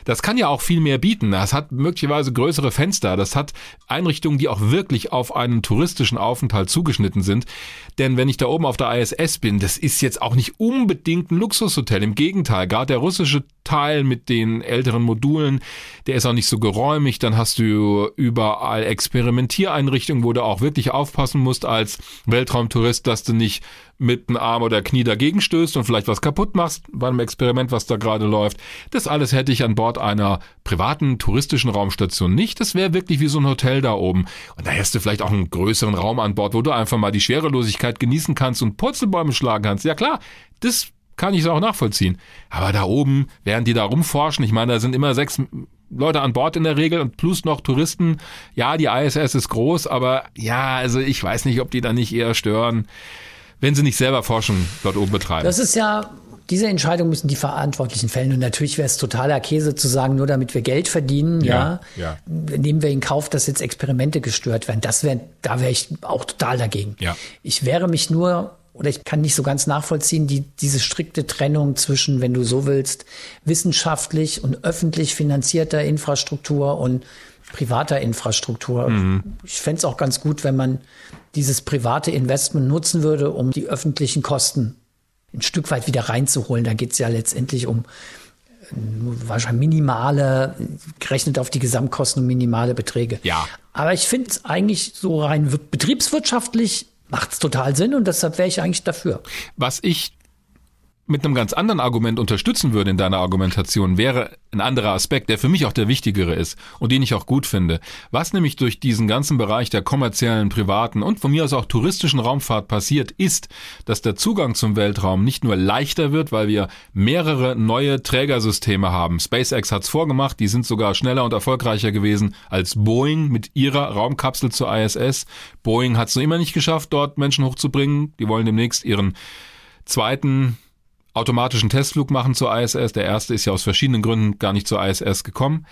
Das kann ja auch viel mehr bieten. Das hat möglicherweise größere Fenster. Das hat Einrichtungen, die auch wirklich auf einen touristischen Aufenthalt zugeschnitten sind. Denn wenn ich da oben auf der ISS bin, das ist jetzt auch nicht unbedingt ein Luxushotel. Im Gegenteil, gerade der russische Teil mit den älteren Modulen, der ist auch nicht so geräumig. Dann hast du überall Experimentiereinrichtungen, wo du auch wirklich aufpassen musst als Weltraumtourist, dass du nicht mit einem Arm oder Knie dagegen stößt und vielleicht was kaputt machst bei einem Experiment, was da gerade läuft. Das alles hätte ich an Bord einer privaten touristischen Raumstation nicht. Das wäre wirklich wie so ein Hotel da oben. Und da hättest du vielleicht auch einen größeren Raum an Bord, wo du einfach mal die Schwerelosigkeit genießen kannst und Purzelbäume schlagen kannst. Ja klar, das kann ich auch nachvollziehen. Aber da oben, während die da rumforschen, ich meine, da sind immer sechs Leute an Bord in der Regel und plus noch Touristen. Ja, die ISS ist groß, aber ja, also ich weiß nicht, ob die da nicht eher stören wenn sie nicht selber Forschung dort oben betreiben. Das ist ja diese Entscheidung müssen die Verantwortlichen fällen. Und natürlich wäre es totaler Käse zu sagen, nur damit wir Geld verdienen, ja, ja, ja. nehmen wir in Kauf, dass jetzt Experimente gestört werden. Das wäre, da wäre ich auch total dagegen. Ja. Ich wäre mich nur oder ich kann nicht so ganz nachvollziehen, die, diese strikte Trennung zwischen, wenn du so willst, wissenschaftlich und öffentlich finanzierter Infrastruktur und privater Infrastruktur. Mhm. Ich fände es auch ganz gut, wenn man dieses private Investment nutzen würde, um die öffentlichen Kosten ein Stück weit wieder reinzuholen. Da geht es ja letztendlich um äh, wahrscheinlich minimale, gerechnet auf die Gesamtkosten um minimale Beträge. Ja. Aber ich finde es eigentlich so rein betriebswirtschaftlich macht es total Sinn und deshalb wäre ich eigentlich dafür. Was ich mit einem ganz anderen Argument unterstützen würde in deiner Argumentation, wäre ein anderer Aspekt, der für mich auch der wichtigere ist und den ich auch gut finde. Was nämlich durch diesen ganzen Bereich der kommerziellen, privaten und von mir aus auch touristischen Raumfahrt passiert, ist, dass der Zugang zum Weltraum nicht nur leichter wird, weil wir mehrere neue Trägersysteme haben. SpaceX hat's vorgemacht, die sind sogar schneller und erfolgreicher gewesen als Boeing mit ihrer Raumkapsel zur ISS. Boeing hat's noch immer nicht geschafft, dort Menschen hochzubringen. Die wollen demnächst ihren zweiten automatischen Testflug machen zur ISS. Der erste ist ja aus verschiedenen Gründen gar nicht zur ISS gekommen.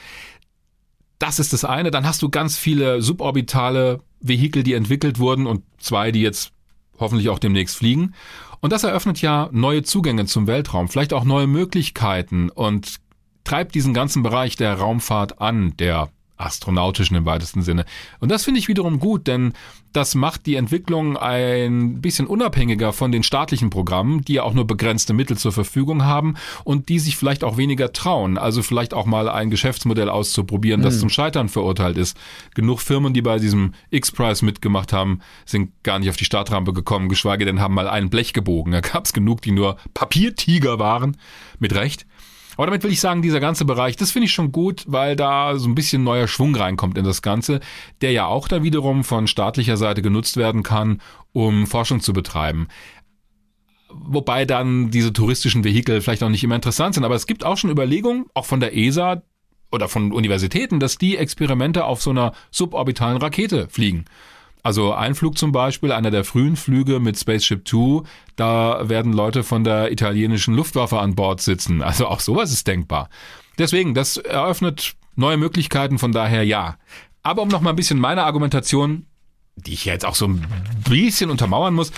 Das ist das eine. Dann hast du ganz viele suborbitale Vehikel, die entwickelt wurden und zwei, die jetzt hoffentlich auch demnächst fliegen. Und das eröffnet ja neue Zugänge zum Weltraum, vielleicht auch neue Möglichkeiten und treibt diesen ganzen Bereich der Raumfahrt an, der astronautischen im weitesten Sinne. Und das finde ich wiederum gut, denn das macht die Entwicklung ein bisschen unabhängiger von den staatlichen Programmen, die ja auch nur begrenzte Mittel zur Verfügung haben und die sich vielleicht auch weniger trauen. Also vielleicht auch mal ein Geschäftsmodell auszuprobieren, das mhm. zum Scheitern verurteilt ist. Genug Firmen, die bei diesem X-Prize mitgemacht haben, sind gar nicht auf die Startrampe gekommen, geschweige denn haben mal ein Blech gebogen. Da gab es genug, die nur Papiertiger waren, mit Recht. Aber damit will ich sagen, dieser ganze Bereich, das finde ich schon gut, weil da so ein bisschen neuer Schwung reinkommt in das Ganze, der ja auch da wiederum von staatlicher Seite genutzt werden kann, um Forschung zu betreiben. Wobei dann diese touristischen Vehikel vielleicht auch nicht immer interessant sind. Aber es gibt auch schon Überlegungen, auch von der ESA oder von Universitäten, dass die Experimente auf so einer suborbitalen Rakete fliegen. Also ein Flug zum Beispiel, einer der frühen Flüge mit Spaceship Two, da werden Leute von der italienischen Luftwaffe an Bord sitzen. Also auch sowas ist denkbar. Deswegen, das eröffnet neue Möglichkeiten, von daher ja. Aber um noch mal ein bisschen meine Argumentation, die ich jetzt auch so ein bisschen untermauern muss,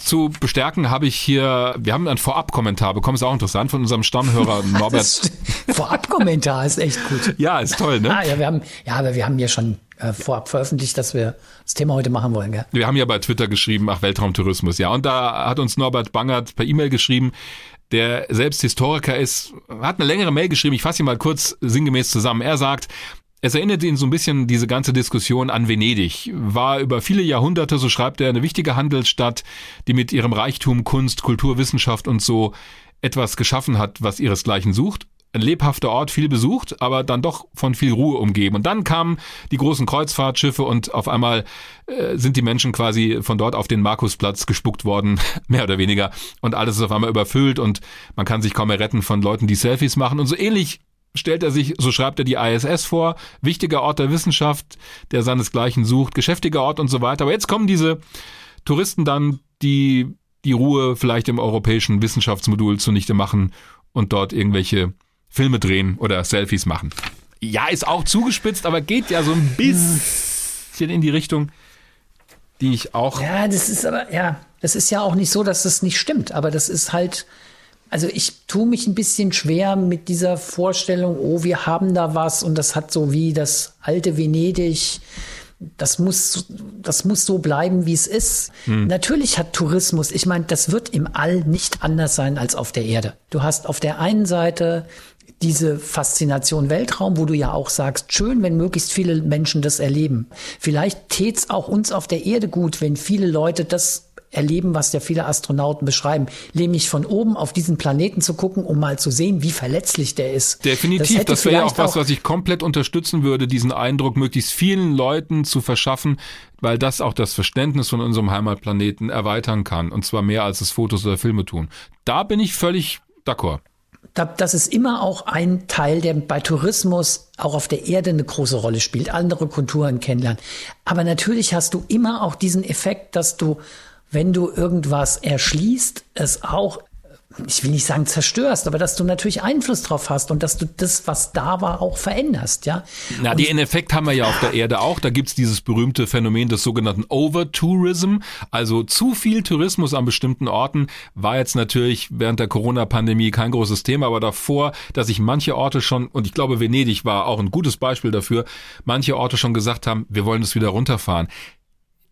zu bestärken, habe ich hier, wir haben einen Vorab-Kommentar bekommen, ist auch interessant von unserem Stammhörer Norbert. Vorab-Kommentar ist echt gut. Ja, ist toll, ne? Ah, ja, wir haben, ja, aber wir haben ja schon äh, vorab veröffentlicht, dass wir das Thema heute machen wollen, gell? Wir haben ja bei Twitter geschrieben, ach, Weltraumtourismus, ja. Und da hat uns Norbert Bangert per E-Mail geschrieben, der selbst Historiker ist, hat eine längere Mail geschrieben, ich fasse ihn mal kurz sinngemäß zusammen. Er sagt, es erinnert ihn so ein bisschen diese ganze Diskussion an Venedig. War über viele Jahrhunderte, so schreibt er, eine wichtige Handelsstadt, die mit ihrem Reichtum, Kunst, Kultur, Wissenschaft und so etwas geschaffen hat, was ihresgleichen sucht ein lebhafter Ort, viel besucht, aber dann doch von viel Ruhe umgeben. Und dann kamen die großen Kreuzfahrtschiffe und auf einmal äh, sind die Menschen quasi von dort auf den Markusplatz gespuckt worden, mehr oder weniger. Und alles ist auf einmal überfüllt und man kann sich kaum mehr retten von Leuten, die Selfies machen. Und so ähnlich stellt er sich, so schreibt er die ISS vor, wichtiger Ort der Wissenschaft, der seinesgleichen sucht, geschäftiger Ort und so weiter. Aber jetzt kommen diese Touristen dann, die die Ruhe vielleicht im europäischen Wissenschaftsmodul zunichte machen und dort irgendwelche Filme drehen oder Selfies machen. Ja, ist auch zugespitzt, aber geht ja so ein bisschen in die Richtung, die ich auch. Ja, das ist aber, ja, das ist ja auch nicht so, dass das nicht stimmt, aber das ist halt, also ich tue mich ein bisschen schwer mit dieser Vorstellung, oh, wir haben da was und das hat so wie das alte Venedig das muss, das muss so bleiben, wie es ist. Hm. Natürlich hat Tourismus, ich meine, das wird im All nicht anders sein als auf der Erde. Du hast auf der einen Seite diese Faszination Weltraum, wo du ja auch sagst, schön, wenn möglichst viele Menschen das erleben. Vielleicht tät's auch uns auf der Erde gut, wenn viele Leute das erleben, was ja viele Astronauten beschreiben, nämlich von oben auf diesen Planeten zu gucken, um mal zu sehen, wie verletzlich der ist. Definitiv, das, das wäre ja auch was, was ich komplett unterstützen würde, diesen Eindruck möglichst vielen Leuten zu verschaffen, weil das auch das Verständnis von unserem Heimatplaneten erweitern kann, und zwar mehr als es Fotos oder Filme tun. Da bin ich völlig d'accord das ist immer auch ein Teil, der bei Tourismus auch auf der Erde eine große Rolle spielt, andere Kulturen kennenlernen. Aber natürlich hast du immer auch diesen Effekt, dass du, wenn du irgendwas erschließt, es auch ich will nicht sagen zerstörst, aber dass du natürlich Einfluss drauf hast und dass du das, was da war, auch veränderst, ja. Na, den Effekt haben wir ja auf der Erde auch. Da gibt's dieses berühmte Phänomen des sogenannten Overtourism, also zu viel Tourismus an bestimmten Orten war jetzt natürlich während der Corona-Pandemie kein großes Thema, aber davor, dass sich manche Orte schon, und ich glaube Venedig war auch ein gutes Beispiel dafür, manche Orte schon gesagt haben, wir wollen das wieder runterfahren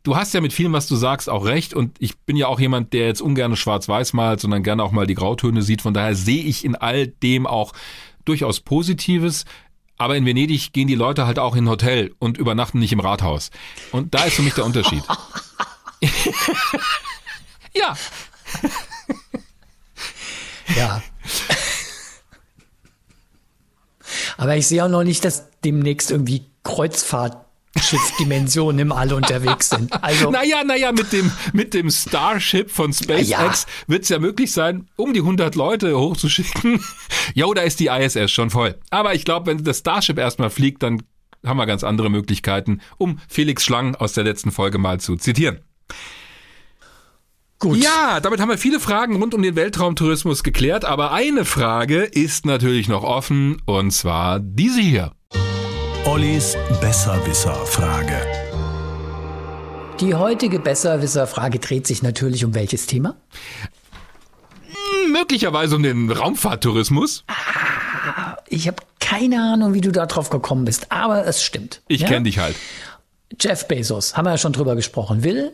du hast ja mit vielem, was du sagst, auch recht. Und ich bin ja auch jemand, der jetzt ungern schwarz-weiß malt, sondern gerne auch mal die Grautöne sieht. Von daher sehe ich in all dem auch durchaus Positives. Aber in Venedig gehen die Leute halt auch in ein Hotel und übernachten nicht im Rathaus. Und da ist für mich der Unterschied. ja. Ja. Aber ich sehe auch noch nicht, dass demnächst irgendwie Kreuzfahrt Schiffsdimensionen im All unterwegs sind. Also, naja, naja, mit dem, mit dem Starship von SpaceX ja. wird es ja möglich sein, um die 100 Leute hochzuschicken. jo, da ist die ISS schon voll. Aber ich glaube, wenn das Starship erstmal fliegt, dann haben wir ganz andere Möglichkeiten, um Felix Schlang aus der letzten Folge mal zu zitieren. Gut. Ja, damit haben wir viele Fragen rund um den Weltraumtourismus geklärt, aber eine Frage ist natürlich noch offen und zwar diese hier. Ollis Besserwisser-Frage. Die heutige Besserwisser-Frage dreht sich natürlich um welches Thema? Hm, möglicherweise um den Raumfahrttourismus. Ah, ich habe keine Ahnung, wie du da drauf gekommen bist, aber es stimmt. Ich ja? kenne dich halt. Jeff Bezos, haben wir ja schon drüber gesprochen, will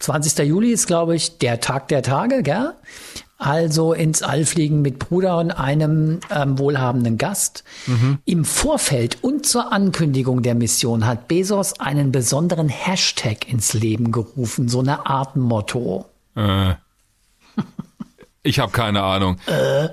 20. Juli ist, glaube ich, der Tag der Tage, gell? Also ins All fliegen mit Bruder und einem ähm, wohlhabenden Gast. Mhm. Im Vorfeld und zur Ankündigung der Mission hat Bezos einen besonderen Hashtag ins Leben gerufen, so eine Art Motto. Äh. Ich habe keine Ahnung. Äh,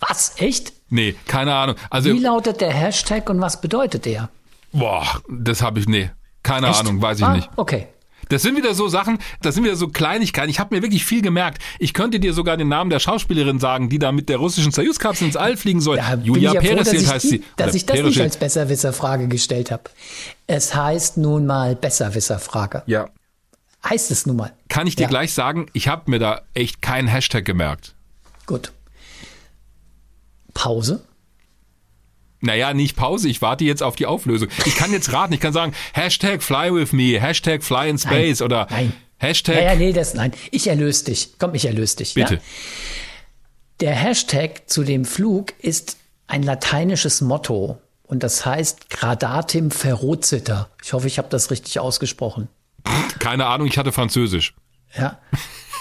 was? Echt? Nee, keine Ahnung. Also, Wie lautet der Hashtag und was bedeutet der? boah, das habe ich, nee, keine Echt? Ahnung, weiß ich ah, nicht. Okay. Das sind wieder so Sachen, das sind wieder so Kleinigkeiten. Ich habe mir wirklich viel gemerkt. Ich könnte dir sogar den Namen der Schauspielerin sagen, die da mit der russischen Soyuz-Kapsel ins All fliegen soll. Da Julia ja froh, heißt die, sie. dass Oder ich das nicht als Besserwisser-Frage gestellt habe. Es heißt nun mal Besserwisser-Frage. Ja. Heißt es nun mal. Kann ich dir Ja. gleich sagen, ich habe mir da echt keinen Hashtag gemerkt. Gut. Pause. Naja, nicht Pause, ich warte jetzt auf die Auflösung. Ich kann jetzt raten, ich kann sagen, Hashtag fly with me, Hashtag fly in space oder nein. Hashtag. Ja, ja, nee, das, nein. Ich erlöse dich. Komm, ich erlöse dich. Bitte. Ja? Der Hashtag zu dem Flug ist ein lateinisches Motto. Und das heißt Gradatim ferociter. Ich hoffe, ich habe das richtig ausgesprochen. Keine Ahnung, ich hatte Französisch. Ja.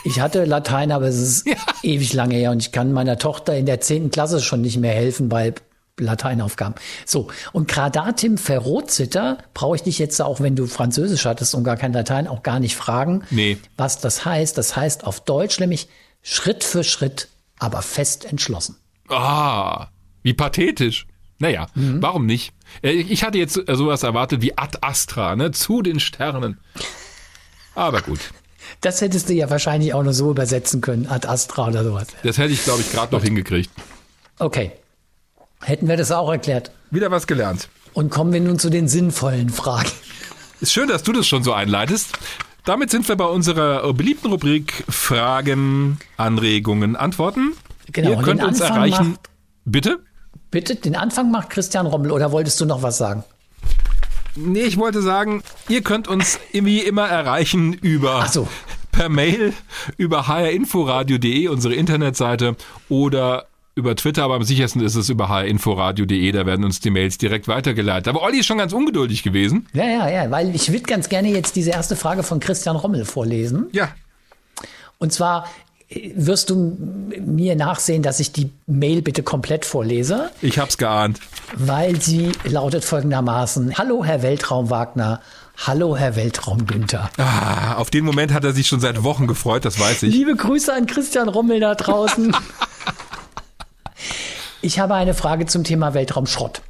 Ich hatte Latein, aber es ist ewig lange her und ich kann meiner Tochter in der zehnten Klasse schon nicht mehr helfen bei Lateinaufgaben. So, und Gradatim ferociter brauche ich dich jetzt auch, wenn du Französisch hattest und gar kein Latein, auch gar nicht fragen, Nee. was das heißt. Das heißt auf Deutsch nämlich Schritt für Schritt, aber fest entschlossen. Ah, wie pathetisch. Naja, Mhm. warum nicht? Äh, Ich hatte jetzt sowas erwartet wie Ad Astra, ne? Zu den Sternen. Aber gut, Das hättest du ja wahrscheinlich auch nur so übersetzen können, Ad Astra oder sowas. das hätte ich, glaube ich, gerade noch hingekriegt. Okay. Hätten wir das auch erklärt. Wieder was gelernt. Und kommen wir nun zu den sinnvollen Fragen. Ist schön, dass du das schon so einleitest. Damit sind wir bei unserer beliebten Rubrik Fragen, Anregungen, Antworten. Genau, Ihr könnt uns Anfang erreichen. macht- Bitte? Bitte, den Anfang macht Christian Rommel oder wolltest du noch was sagen? Nee, ich wollte sagen, ihr könnt uns wie immer erreichen über so. per Mail über hrinforadio.de, unsere Internetseite, oder über Twitter, aber am sichersten ist es über hrinforadio.de, da werden uns die Mails direkt weitergeleitet. Aber Olli ist schon ganz ungeduldig gewesen. Ja, ja, ja, weil ich würde ganz gerne jetzt diese erste Frage von Christian Rommel vorlesen. Ja. Und zwar äh, wirst du mir nachsehen, dass ich die Mail bitte komplett vorlese, Ich hab's geahnt. weil sie lautet folgendermaßen: Hallo, Herr Weltraum Wagner. Hallo, Herr Weltraum Günther. Ah, auf den Moment hat er sich schon seit Wochen gefreut, das weiß ich. Liebe Grüße an Christian Rommel da draußen. Ich habe eine Frage zum Thema Weltraumschrott.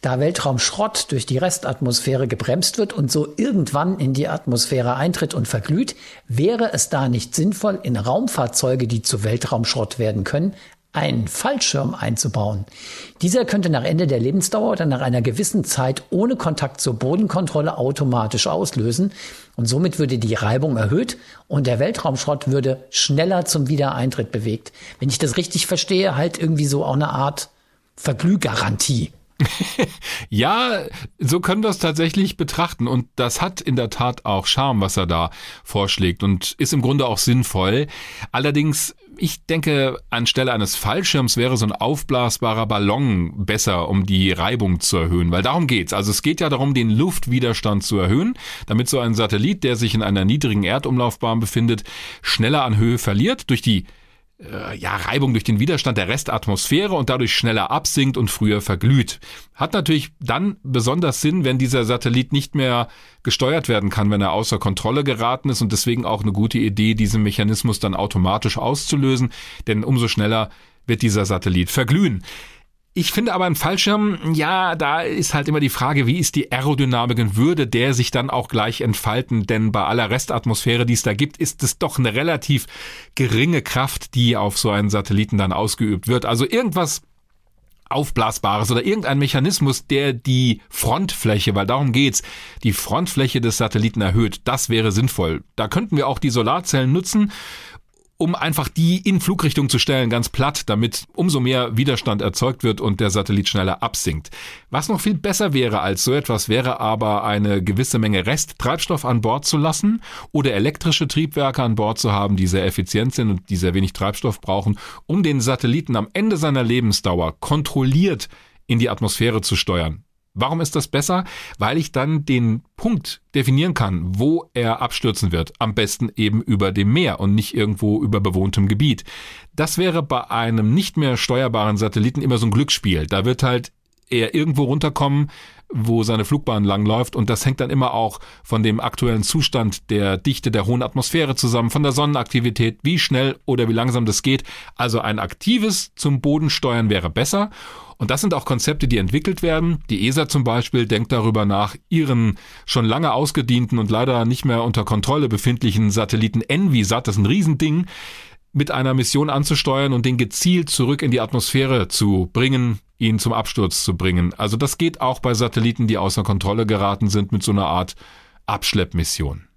Da Weltraumschrott durch die Restatmosphäre gebremst wird und so irgendwann in die Atmosphäre eintritt und verglüht, wäre es da nicht sinnvoll, in Raumfahrzeuge, die zu Weltraumschrott werden können, einen Fallschirm einzubauen. Dieser könnte nach Ende der Lebensdauer oder nach einer gewissen Zeit ohne Kontakt zur Bodenkontrolle automatisch auslösen und somit würde die Reibung erhöht und der Weltraumschrott würde schneller zum Wiedereintritt bewegt. Wenn ich das richtig verstehe, halt irgendwie so auch eine Art Verglühgarantie. Ja, so können wir es tatsächlich betrachten. Und das hat in der Tat auch Charme, was er da vorschlägt und ist im Grunde auch sinnvoll. Allerdings, ich denke, anstelle eines Fallschirms wäre so ein aufblasbarer Ballon besser, um die Reibung zu erhöhen, weil darum geht's. Also es geht ja darum, den Luftwiderstand zu erhöhen, damit so ein Satellit, der sich in einer niedrigen Erdumlaufbahn befindet, schneller an Höhe verliert durch die äh, ja, Reibung durch den Widerstand der Restatmosphäre und dadurch schneller absinkt und früher verglüht. Hat natürlich dann besonders Sinn, wenn dieser Satellit nicht mehr gesteuert werden kann, wenn er außer Kontrolle geraten ist und deswegen auch eine gute Idee, diesen Mechanismus dann automatisch auszulösen, denn umso schneller wird dieser Satellit verglühen. Ich finde aber ein Fallschirm, ja, da ist halt immer die Frage, wie ist die Aerodynamik und würde der sich dann auch gleich entfalten? Denn bei aller Restatmosphäre, die es da gibt, ist es doch eine relativ geringe Kraft, die auf so einen Satelliten dann ausgeübt wird. Also irgendwas Aufblasbares oder irgendein Mechanismus, der die Frontfläche, weil darum geht's, die Frontfläche des Satelliten erhöht. Das wäre sinnvoll. Da könnten wir auch die Solarzellen nutzen, um einfach die in Flugrichtung zu stellen, ganz platt, damit umso mehr Widerstand erzeugt wird und der Satellit schneller absinkt. Was noch viel besser wäre als so etwas, wäre aber eine gewisse Menge Resttreibstoff an Bord zu lassen oder elektrische Triebwerke an Bord zu haben, die sehr effizient sind und die sehr wenig Treibstoff brauchen, um den Satelliten am Ende seiner Lebensdauer kontrolliert in die Atmosphäre zu steuern. Warum ist das besser? Weil ich dann den Punkt definieren kann, wo er abstürzen wird. Am besten eben über dem Meer und nicht irgendwo über bewohntem Gebiet. Das wäre bei einem nicht mehr steuerbaren Satelliten immer so ein Glücksspiel. Da wird halt er irgendwo runterkommen, wo seine Flugbahn langläuft. Und das hängt dann immer auch von dem aktuellen Zustand der Dichte der hohen Atmosphäre zusammen, von der Sonnenaktivität, wie schnell oder wie langsam das geht. Also ein aktives zum Boden steuern wäre besser. Und das sind auch Konzepte, die entwickelt werden. Die ESA zum Beispiel denkt darüber nach, ihren schon lange ausgedienten und leider nicht mehr unter Kontrolle befindlichen Satelliten Envisat, das ist ein Riesending, mit einer Mission anzusteuern und den gezielt zurück in die Atmosphäre zu bringen, ihn zum Absturz zu bringen. Also das geht auch bei Satelliten, die außer Kontrolle geraten sind, mit so einer Art Abschleppmission.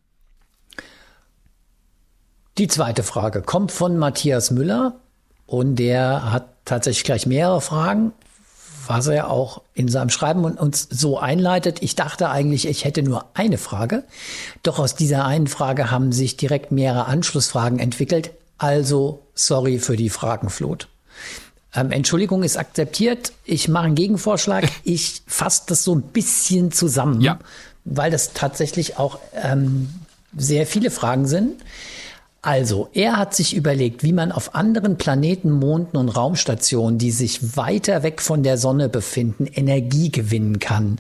Die zweite Frage kommt von Matthias Müller und der hat tatsächlich gleich mehrere Fragen, was er auch in seinem Schreiben uns so einleitet. Ich dachte eigentlich, ich hätte nur eine Frage, doch aus dieser einen Frage haben sich direkt mehrere Anschlussfragen entwickelt. Also sorry für die Fragenflut. Ähm, Entschuldigung ist akzeptiert. Ich mache einen Gegenvorschlag. Ich fasse das so ein bisschen zusammen, ja. weil das tatsächlich auch ähm, sehr viele Fragen sind. Also, er hat sich überlegt, wie man auf anderen Planeten, Monden und Raumstationen, die sich weiter weg von der Sonne befinden, Energie gewinnen kann.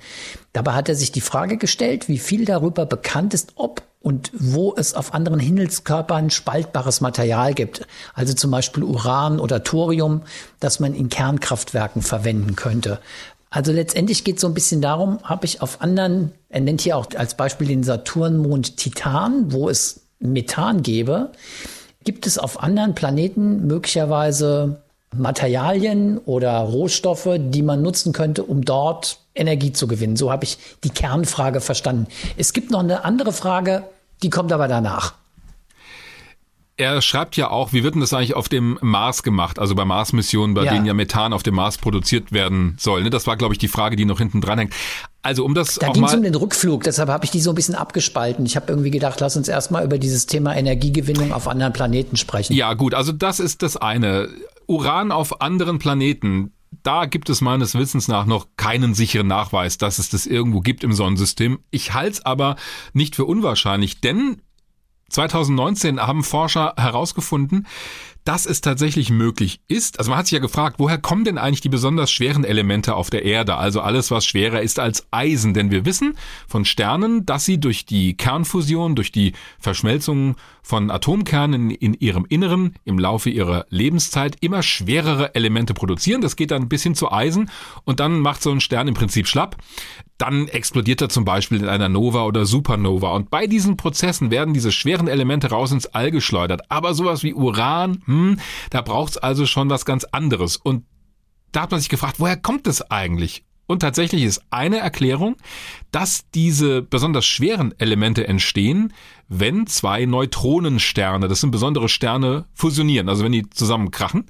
Dabei hat er sich die Frage gestellt, wie viel darüber bekannt ist, ob und wo es auf anderen Himmelskörpern spaltbares Material gibt. Also zum Beispiel Uran oder Thorium, das man in Kernkraftwerken verwenden könnte. Also letztendlich geht es so ein bisschen darum, habe ich auf anderen, er nennt hier auch als Beispiel den Saturnmond Titan, wo es Methan gäbe, gibt es auf anderen Planeten möglicherweise Materialien oder Rohstoffe, die man nutzen könnte, um dort Energie zu gewinnen. So habe ich die Kernfrage verstanden. Es gibt noch eine andere Frage, die kommt aber danach. Er schreibt ja auch, wie wird denn das eigentlich auf dem Mars gemacht? Also bei Mars-Missionen, bei ja. denen ja Methan auf dem Mars produziert werden soll. Ne? Das war, glaube ich, die Frage, die noch hinten dran hängt. Also um das da ging es um den Rückflug, deshalb habe ich die so ein bisschen abgespalten. Ich habe irgendwie gedacht, lass uns erstmal über dieses Thema Energiegewinnung auf anderen Planeten sprechen. Ja, gut, also das ist das eine. Uran auf anderen Planeten, da gibt es meines Wissens nach noch keinen sicheren Nachweis, dass es das irgendwo gibt im Sonnensystem. Ich halte es aber nicht für unwahrscheinlich, denn 2019 haben Forscher herausgefunden, dass es tatsächlich möglich ist. Also man hat sich ja gefragt, woher kommen denn eigentlich die besonders schweren Elemente auf der Erde? Also alles, was schwerer ist als Eisen. Denn wir wissen von Sternen, dass sie durch die Kernfusion, durch die Verschmelzung von Atomkernen in ihrem Inneren im Laufe ihrer Lebenszeit immer schwerere Elemente produzieren. Das geht dann bis hin zu Eisen und dann macht so ein Stern im Prinzip schlapp. Dann explodiert er zum Beispiel in einer Nova oder Supernova. Und bei diesen Prozessen werden diese schweren Elemente raus ins All geschleudert. Aber sowas wie Uran, hm, da braucht's also schon was ganz anderes. Und da hat man sich gefragt, woher kommt es eigentlich? Und tatsächlich ist eine Erklärung, dass diese besonders schweren Elemente entstehen, wenn zwei Neutronensterne, das sind besondere Sterne, fusionieren, also wenn die zusammenkrachen.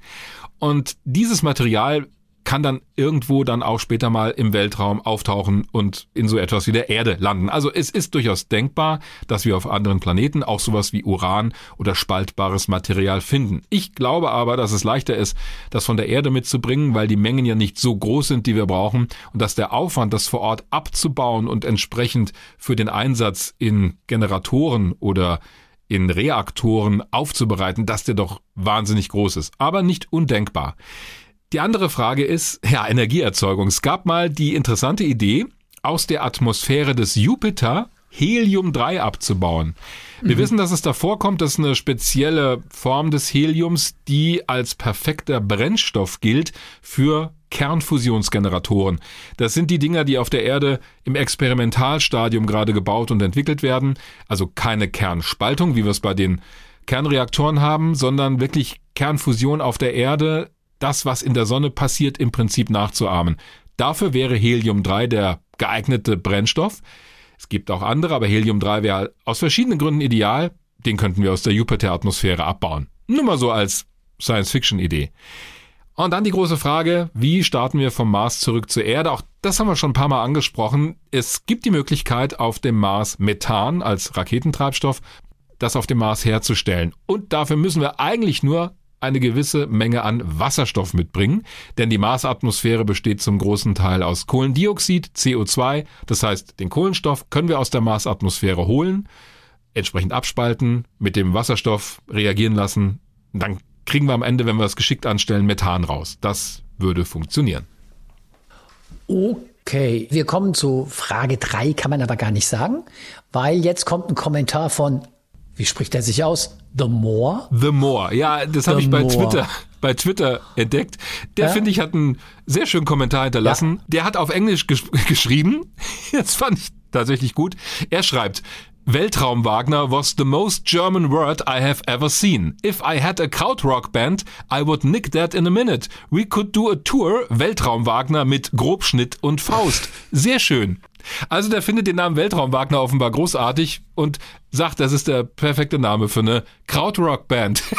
Und dieses Material kann dann irgendwo dann auch später mal im Weltraum auftauchen und in so etwas wie der Erde landen. Also es ist durchaus denkbar, dass wir auf anderen Planeten auch sowas wie Uran oder spaltbares Material finden. Ich glaube aber, dass es leichter ist, das von der Erde mitzubringen, weil die Mengen ja nicht so groß sind, die wir brauchen und dass der Aufwand, das vor Ort abzubauen und entsprechend für den Einsatz in Generatoren oder in Reaktoren aufzubereiten, dass der doch wahnsinnig groß ist. Aber nicht undenkbar. Die andere Frage ist, ja, Energieerzeugung. Es gab mal die interessante Idee, aus der Atmosphäre des Jupiter Helium-3 abzubauen. Wir mhm. wissen, dass es da vorkommt, dass eine spezielle Form des Heliums, die als perfekter Brennstoff gilt für Kernfusionsgeneratoren. Das sind die Dinger, die auf der Erde im Experimentalstadium gerade gebaut und entwickelt werden. Also keine Kernspaltung, wie wir es bei den Kernreaktoren haben, sondern wirklich Kernfusion auf der Erde das, was in der Sonne passiert, im Prinzip nachzuahmen. Dafür wäre Helium-3 der geeignete Brennstoff. Es gibt auch andere, aber Helium-3 wäre aus verschiedenen Gründen ideal. Den könnten wir aus der Jupiter-Atmosphäre abbauen. Nur mal so als Science-Fiction-Idee. Und dann die große Frage, wie starten wir vom Mars zurück zur Erde? Auch das haben wir schon ein paar Mal angesprochen. Es gibt die Möglichkeit, auf dem Mars Methan als Raketentreibstoff, das auf dem Mars herzustellen. Und dafür müssen wir eigentlich nur eine gewisse Menge an Wasserstoff mitbringen, denn die Marsatmosphäre besteht zum großen Teil aus Kohlendioxid, CO2, das heißt, den Kohlenstoff können wir aus der Marsatmosphäre holen, entsprechend abspalten, mit dem Wasserstoff reagieren lassen, dann kriegen wir am Ende, wenn wir es geschickt anstellen, Methan raus. Das würde funktionieren. Okay. Wir kommen zu Frage drei, kann man aber gar nicht sagen, weil jetzt kommt ein Kommentar von, wie spricht er sich aus? The More? The More, ja, das habe ich bei Twitter, bei Twitter entdeckt. Der, ja? finde ich, hat einen sehr schönen Kommentar hinterlassen. Ja. Der hat auf Englisch gesch geschrieben. Das fand ich tatsächlich gut. Er schreibt, Weltraum Wagner was the most German word I have ever seen. If I had a Krautrock band, I would nick that in a minute. We could do a tour Weltraum Wagner mit Grobschnitt und Faust. Sehr schön. Also der findet den Namen Weltraum Wagner offenbar großartig und sagt, das ist der perfekte Name für eine Krautrock Band.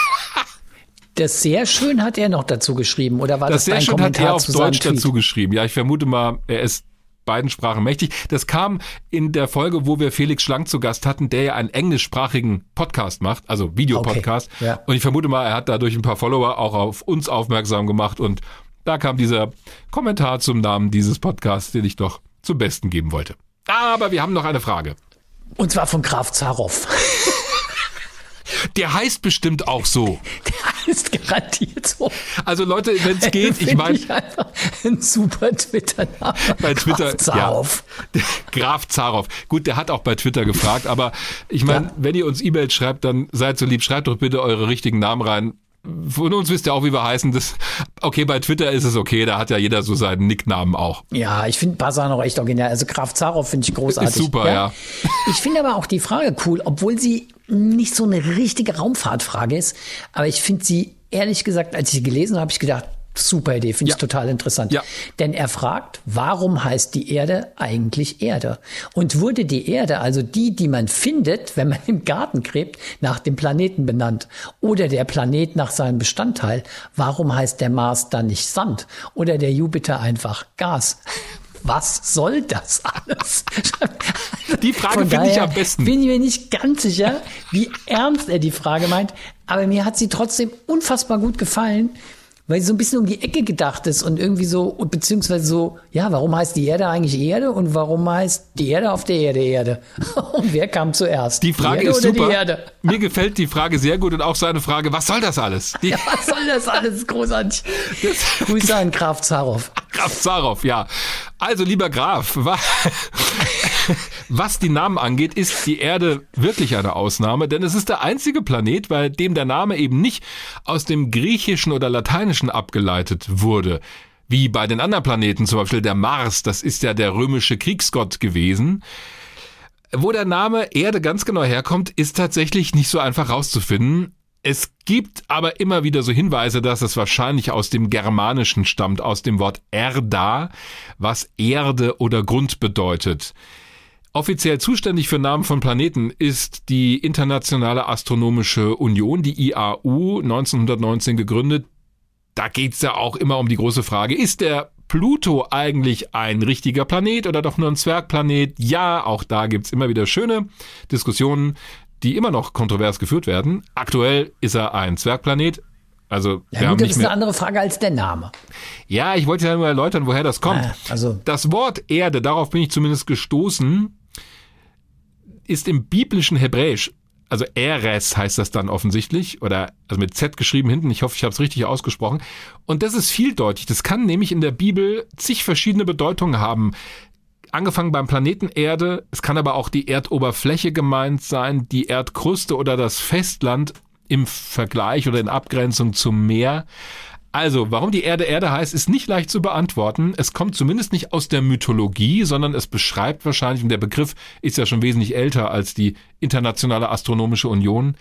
Das sehr schön hat er noch dazu geschrieben, oder war das, das sehr schön Kommentar hat er auf Deutsch dazu geschrieben. Ja, ich vermute mal, er ist beiden Sprachen mächtig. Das kam in der Folge, wo wir Felix Schlank zu Gast hatten, der ja einen englischsprachigen Podcast macht, also Videopodcast. Okay, ja. Und ich vermute mal, er hat dadurch ein paar Follower auch auf uns aufmerksam gemacht und da kam dieser Kommentar zum Namen dieses Podcasts, den ich doch zum Besten geben wollte. Aber wir haben noch eine Frage. Und zwar von Graf Zaroff. Der heißt bestimmt auch so. Der heißt garantiert so. Also Leute, wenn es geht, ich meine. Ein super Twitter-Name. Bei Twitter. Graf Zaroff. Ja, Graf Zaroff. Gut, der hat auch bei Twitter gefragt, aber ich meine, ja. wenn ihr uns E-Mails schreibt, dann seid so lieb, schreibt doch bitte eure richtigen Namen rein. Von uns wisst ihr auch, wie wir heißen. Das, okay, bei Twitter ist es okay, da hat ja jeder so seinen Nicknamen auch. Ja, ich finde Basan auch echt original. Also Graf Zaroff finde ich großartig. Ist super, ja. ja. Ich finde aber auch die Frage cool, obwohl sie nicht so eine richtige Raumfahrtfrage ist. Aber ich finde sie, ehrlich gesagt, als ich sie gelesen habe, habe ich gedacht, super Idee, finde ja. ich total interessant. Ja. Denn er fragt, warum heißt die Erde eigentlich Erde? Und wurde die Erde, also die, die man findet, wenn man im Garten gräbt, nach dem Planeten benannt? Oder der Planet nach seinem Bestandteil? Warum heißt der Mars dann nicht Sand? Oder der Jupiter einfach Gas? was soll das alles? Die Frage finde ich am besten. Bin ich mir nicht ganz sicher, wie ernst er die Frage meint, aber mir hat sie trotzdem unfassbar gut gefallen, weil sie so ein bisschen um die Ecke gedacht ist und irgendwie so, beziehungsweise so, ja, warum heißt die Erde eigentlich Erde und warum heißt die Erde auf der Erde Erde? Und wer kam zuerst? Die Frage die ist super. Mir gefällt die Frage sehr gut und auch seine Frage, was soll das alles? Die ja, was soll das alles? Großartig. Das Grüße an Graf Zaroff. Graf Zaroff, ja. Also, lieber Graf, was die Namen angeht, ist die Erde wirklich eine Ausnahme, denn es ist der einzige Planet, bei dem der Name eben nicht aus dem Griechischen oder Lateinischen abgeleitet wurde. Wie bei den anderen Planeten, zum Beispiel der Mars, das ist ja der römische Kriegsgott gewesen. Wo der Name Erde ganz genau herkommt, ist tatsächlich nicht so einfach rauszufinden. Es gibt aber immer wieder so Hinweise, dass es wahrscheinlich aus dem Germanischen stammt, aus dem Wort Erda, was Erde oder Grund bedeutet. Offiziell zuständig für Namen von Planeten ist die Internationale Astronomische Union, die IAU, 1919 gegründet. Da geht's ja auch immer um die große Frage, ist der Pluto eigentlich ein richtiger Planet oder doch nur ein Zwergplanet? Ja, auch da gibt's immer wieder schöne Diskussionen die immer noch kontrovers geführt werden. Aktuell ist er ein Zwergplanet. Also, ja, gut, das ist eine andere Frage als der Name. Ja, ich wollte ja nur erläutern, woher das kommt. Ah, also. Das Wort Erde, darauf bin ich zumindest gestoßen, ist im biblischen Hebräisch, also Eres heißt das dann offensichtlich, oder also mit Z geschrieben hinten, ich hoffe, ich habe es richtig ausgesprochen. Und das ist vieldeutig. Das kann nämlich in der Bibel zig verschiedene Bedeutungen haben angefangen beim Planeten Erde, es kann aber auch die Erdoberfläche gemeint sein, die Erdkruste oder das Festland im Vergleich oder in Abgrenzung zum Meer. Also, warum die Erde Erde heißt, ist nicht leicht zu beantworten. Es kommt zumindest nicht aus der Mythologie, sondern es beschreibt wahrscheinlich, und der Begriff ist ja schon wesentlich älter als die Internationale Astronomische Union.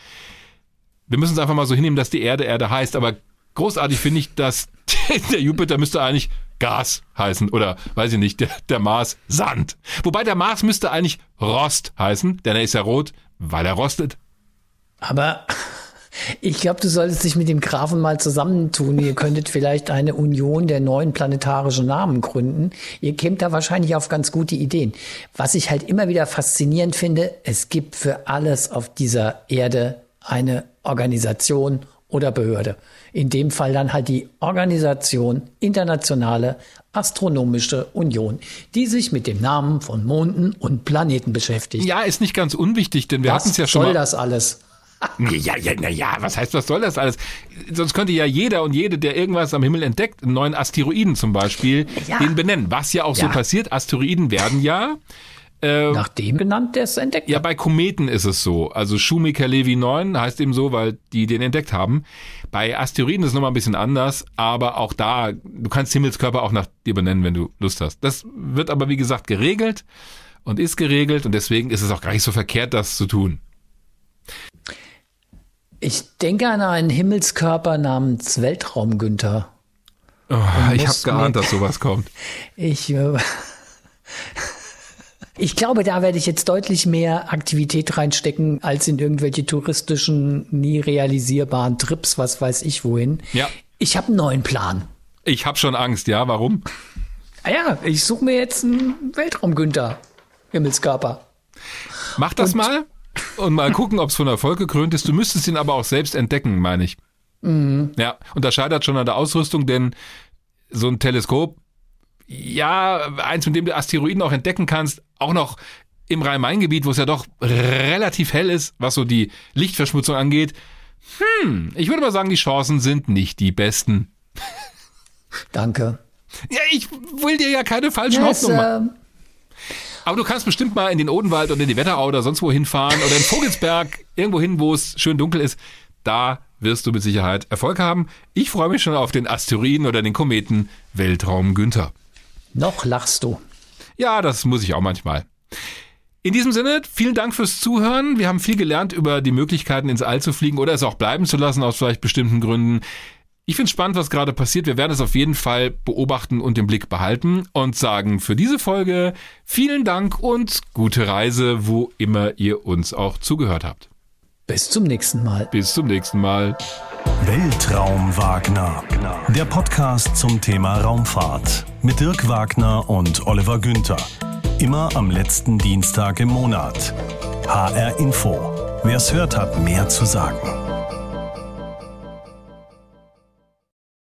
Wir müssen es einfach mal so hinnehmen, dass die Erde Erde heißt, aber großartig finde ich, dass der Jupiter müsste eigentlich Gas heißen oder weiß ich nicht, der, der Mars Sand. Wobei der Mars müsste eigentlich Rost heißen, denn er ist ja rot, weil er rostet. Aber ich glaube, du solltest dich mit dem Grafen mal zusammentun. Ihr könntet vielleicht eine Union der neuen planetarischen Namen gründen. Ihr kämt da wahrscheinlich auf ganz gute Ideen. Was ich halt immer wieder faszinierend finde, es gibt für alles auf dieser Erde eine Organisation oder Behörde. In dem Fall dann halt die Organisation Internationale Astronomische Union, die sich mit dem Namen von Monden und Planeten beschäftigt. Ja, ist nicht ganz unwichtig, denn wir hatten es ja schon. Was soll das alles? Ja, ja, na ja, was heißt, was soll das alles? Sonst könnte ja jeder und jede, der irgendwas am Himmel entdeckt, einen neuen Asteroiden zum Beispiel, Ja. den benennen. Was ja auch so Ja. passiert. Asteroiden werden ja Nach dem benannt, der es entdeckt Ja, hat. bei Kometen ist es so. Also Shoemaker-Levy 9 heißt eben so, weil die den entdeckt haben. Bei Asteroiden ist es nochmal ein bisschen anders, aber auch da, du kannst Himmelskörper auch nach dir benennen, wenn du Lust hast. Das wird aber, wie gesagt, geregelt und ist geregelt und deswegen ist es auch gar nicht so verkehrt, das zu tun. Ich denke an einen Himmelskörper namens Weltraum Günther. Oh, ich habe geahnt, dass sowas kommt. Ich, äh, ich glaube, da werde ich jetzt deutlich mehr Aktivität reinstecken als in irgendwelche touristischen, nie realisierbaren Trips, was weiß ich wohin. Ja. Ich habe einen neuen Plan. Ich habe schon Angst, ja, warum? Ah ja, ich suche mir jetzt einen Weltraum Günther. Himmelskörper. Mach das mal und mal gucken, ob es von Erfolg gekrönt ist. Du müsstest ihn aber auch selbst entdecken, meine ich. Ja, und das scheitert schon an der Ausrüstung, denn so ein Teleskop, ja, eins, mit dem du Asteroiden auch entdecken kannst, auch noch im Rhein-Main-Gebiet, wo es ja doch relativ hell ist, was so die Lichtverschmutzung angeht. Hm, ich würde mal sagen, die Chancen sind nicht die besten. Danke. Ja, ich will dir ja keine falschen Ja, es, Hoffnungen machen. Aber du kannst bestimmt mal in den Odenwald oder in die Wetterau oder sonst wo hinfahren oder in Vogelsberg, irgendwo hin, wo es schön dunkel ist. Da wirst du mit Sicherheit Erfolg haben. Ich freue mich schon auf den Asteroiden oder den Kometen Weltraum Günther. noch lachst du. Ja, das muss ich auch manchmal. In diesem Sinne, vielen Dank fürs Zuhören. Wir haben viel gelernt über die Möglichkeiten, ins All zu fliegen oder es auch bleiben zu lassen aus vielleicht bestimmten Gründen. Ich finde spannend, was gerade passiert. Wir werden es auf jeden Fall beobachten und im Blick behalten und sagen für diese Folge vielen Dank und gute Reise, wo immer ihr uns auch zugehört habt. Bis zum nächsten Mal. Bis zum nächsten Mal. Weltraum Wagner. Der Podcast zum Thema Raumfahrt mit Dirk Wagner und Oliver Günther. Immer am letzten Dienstag im Monat. HR Info. Wer es hört, hat mehr zu sagen.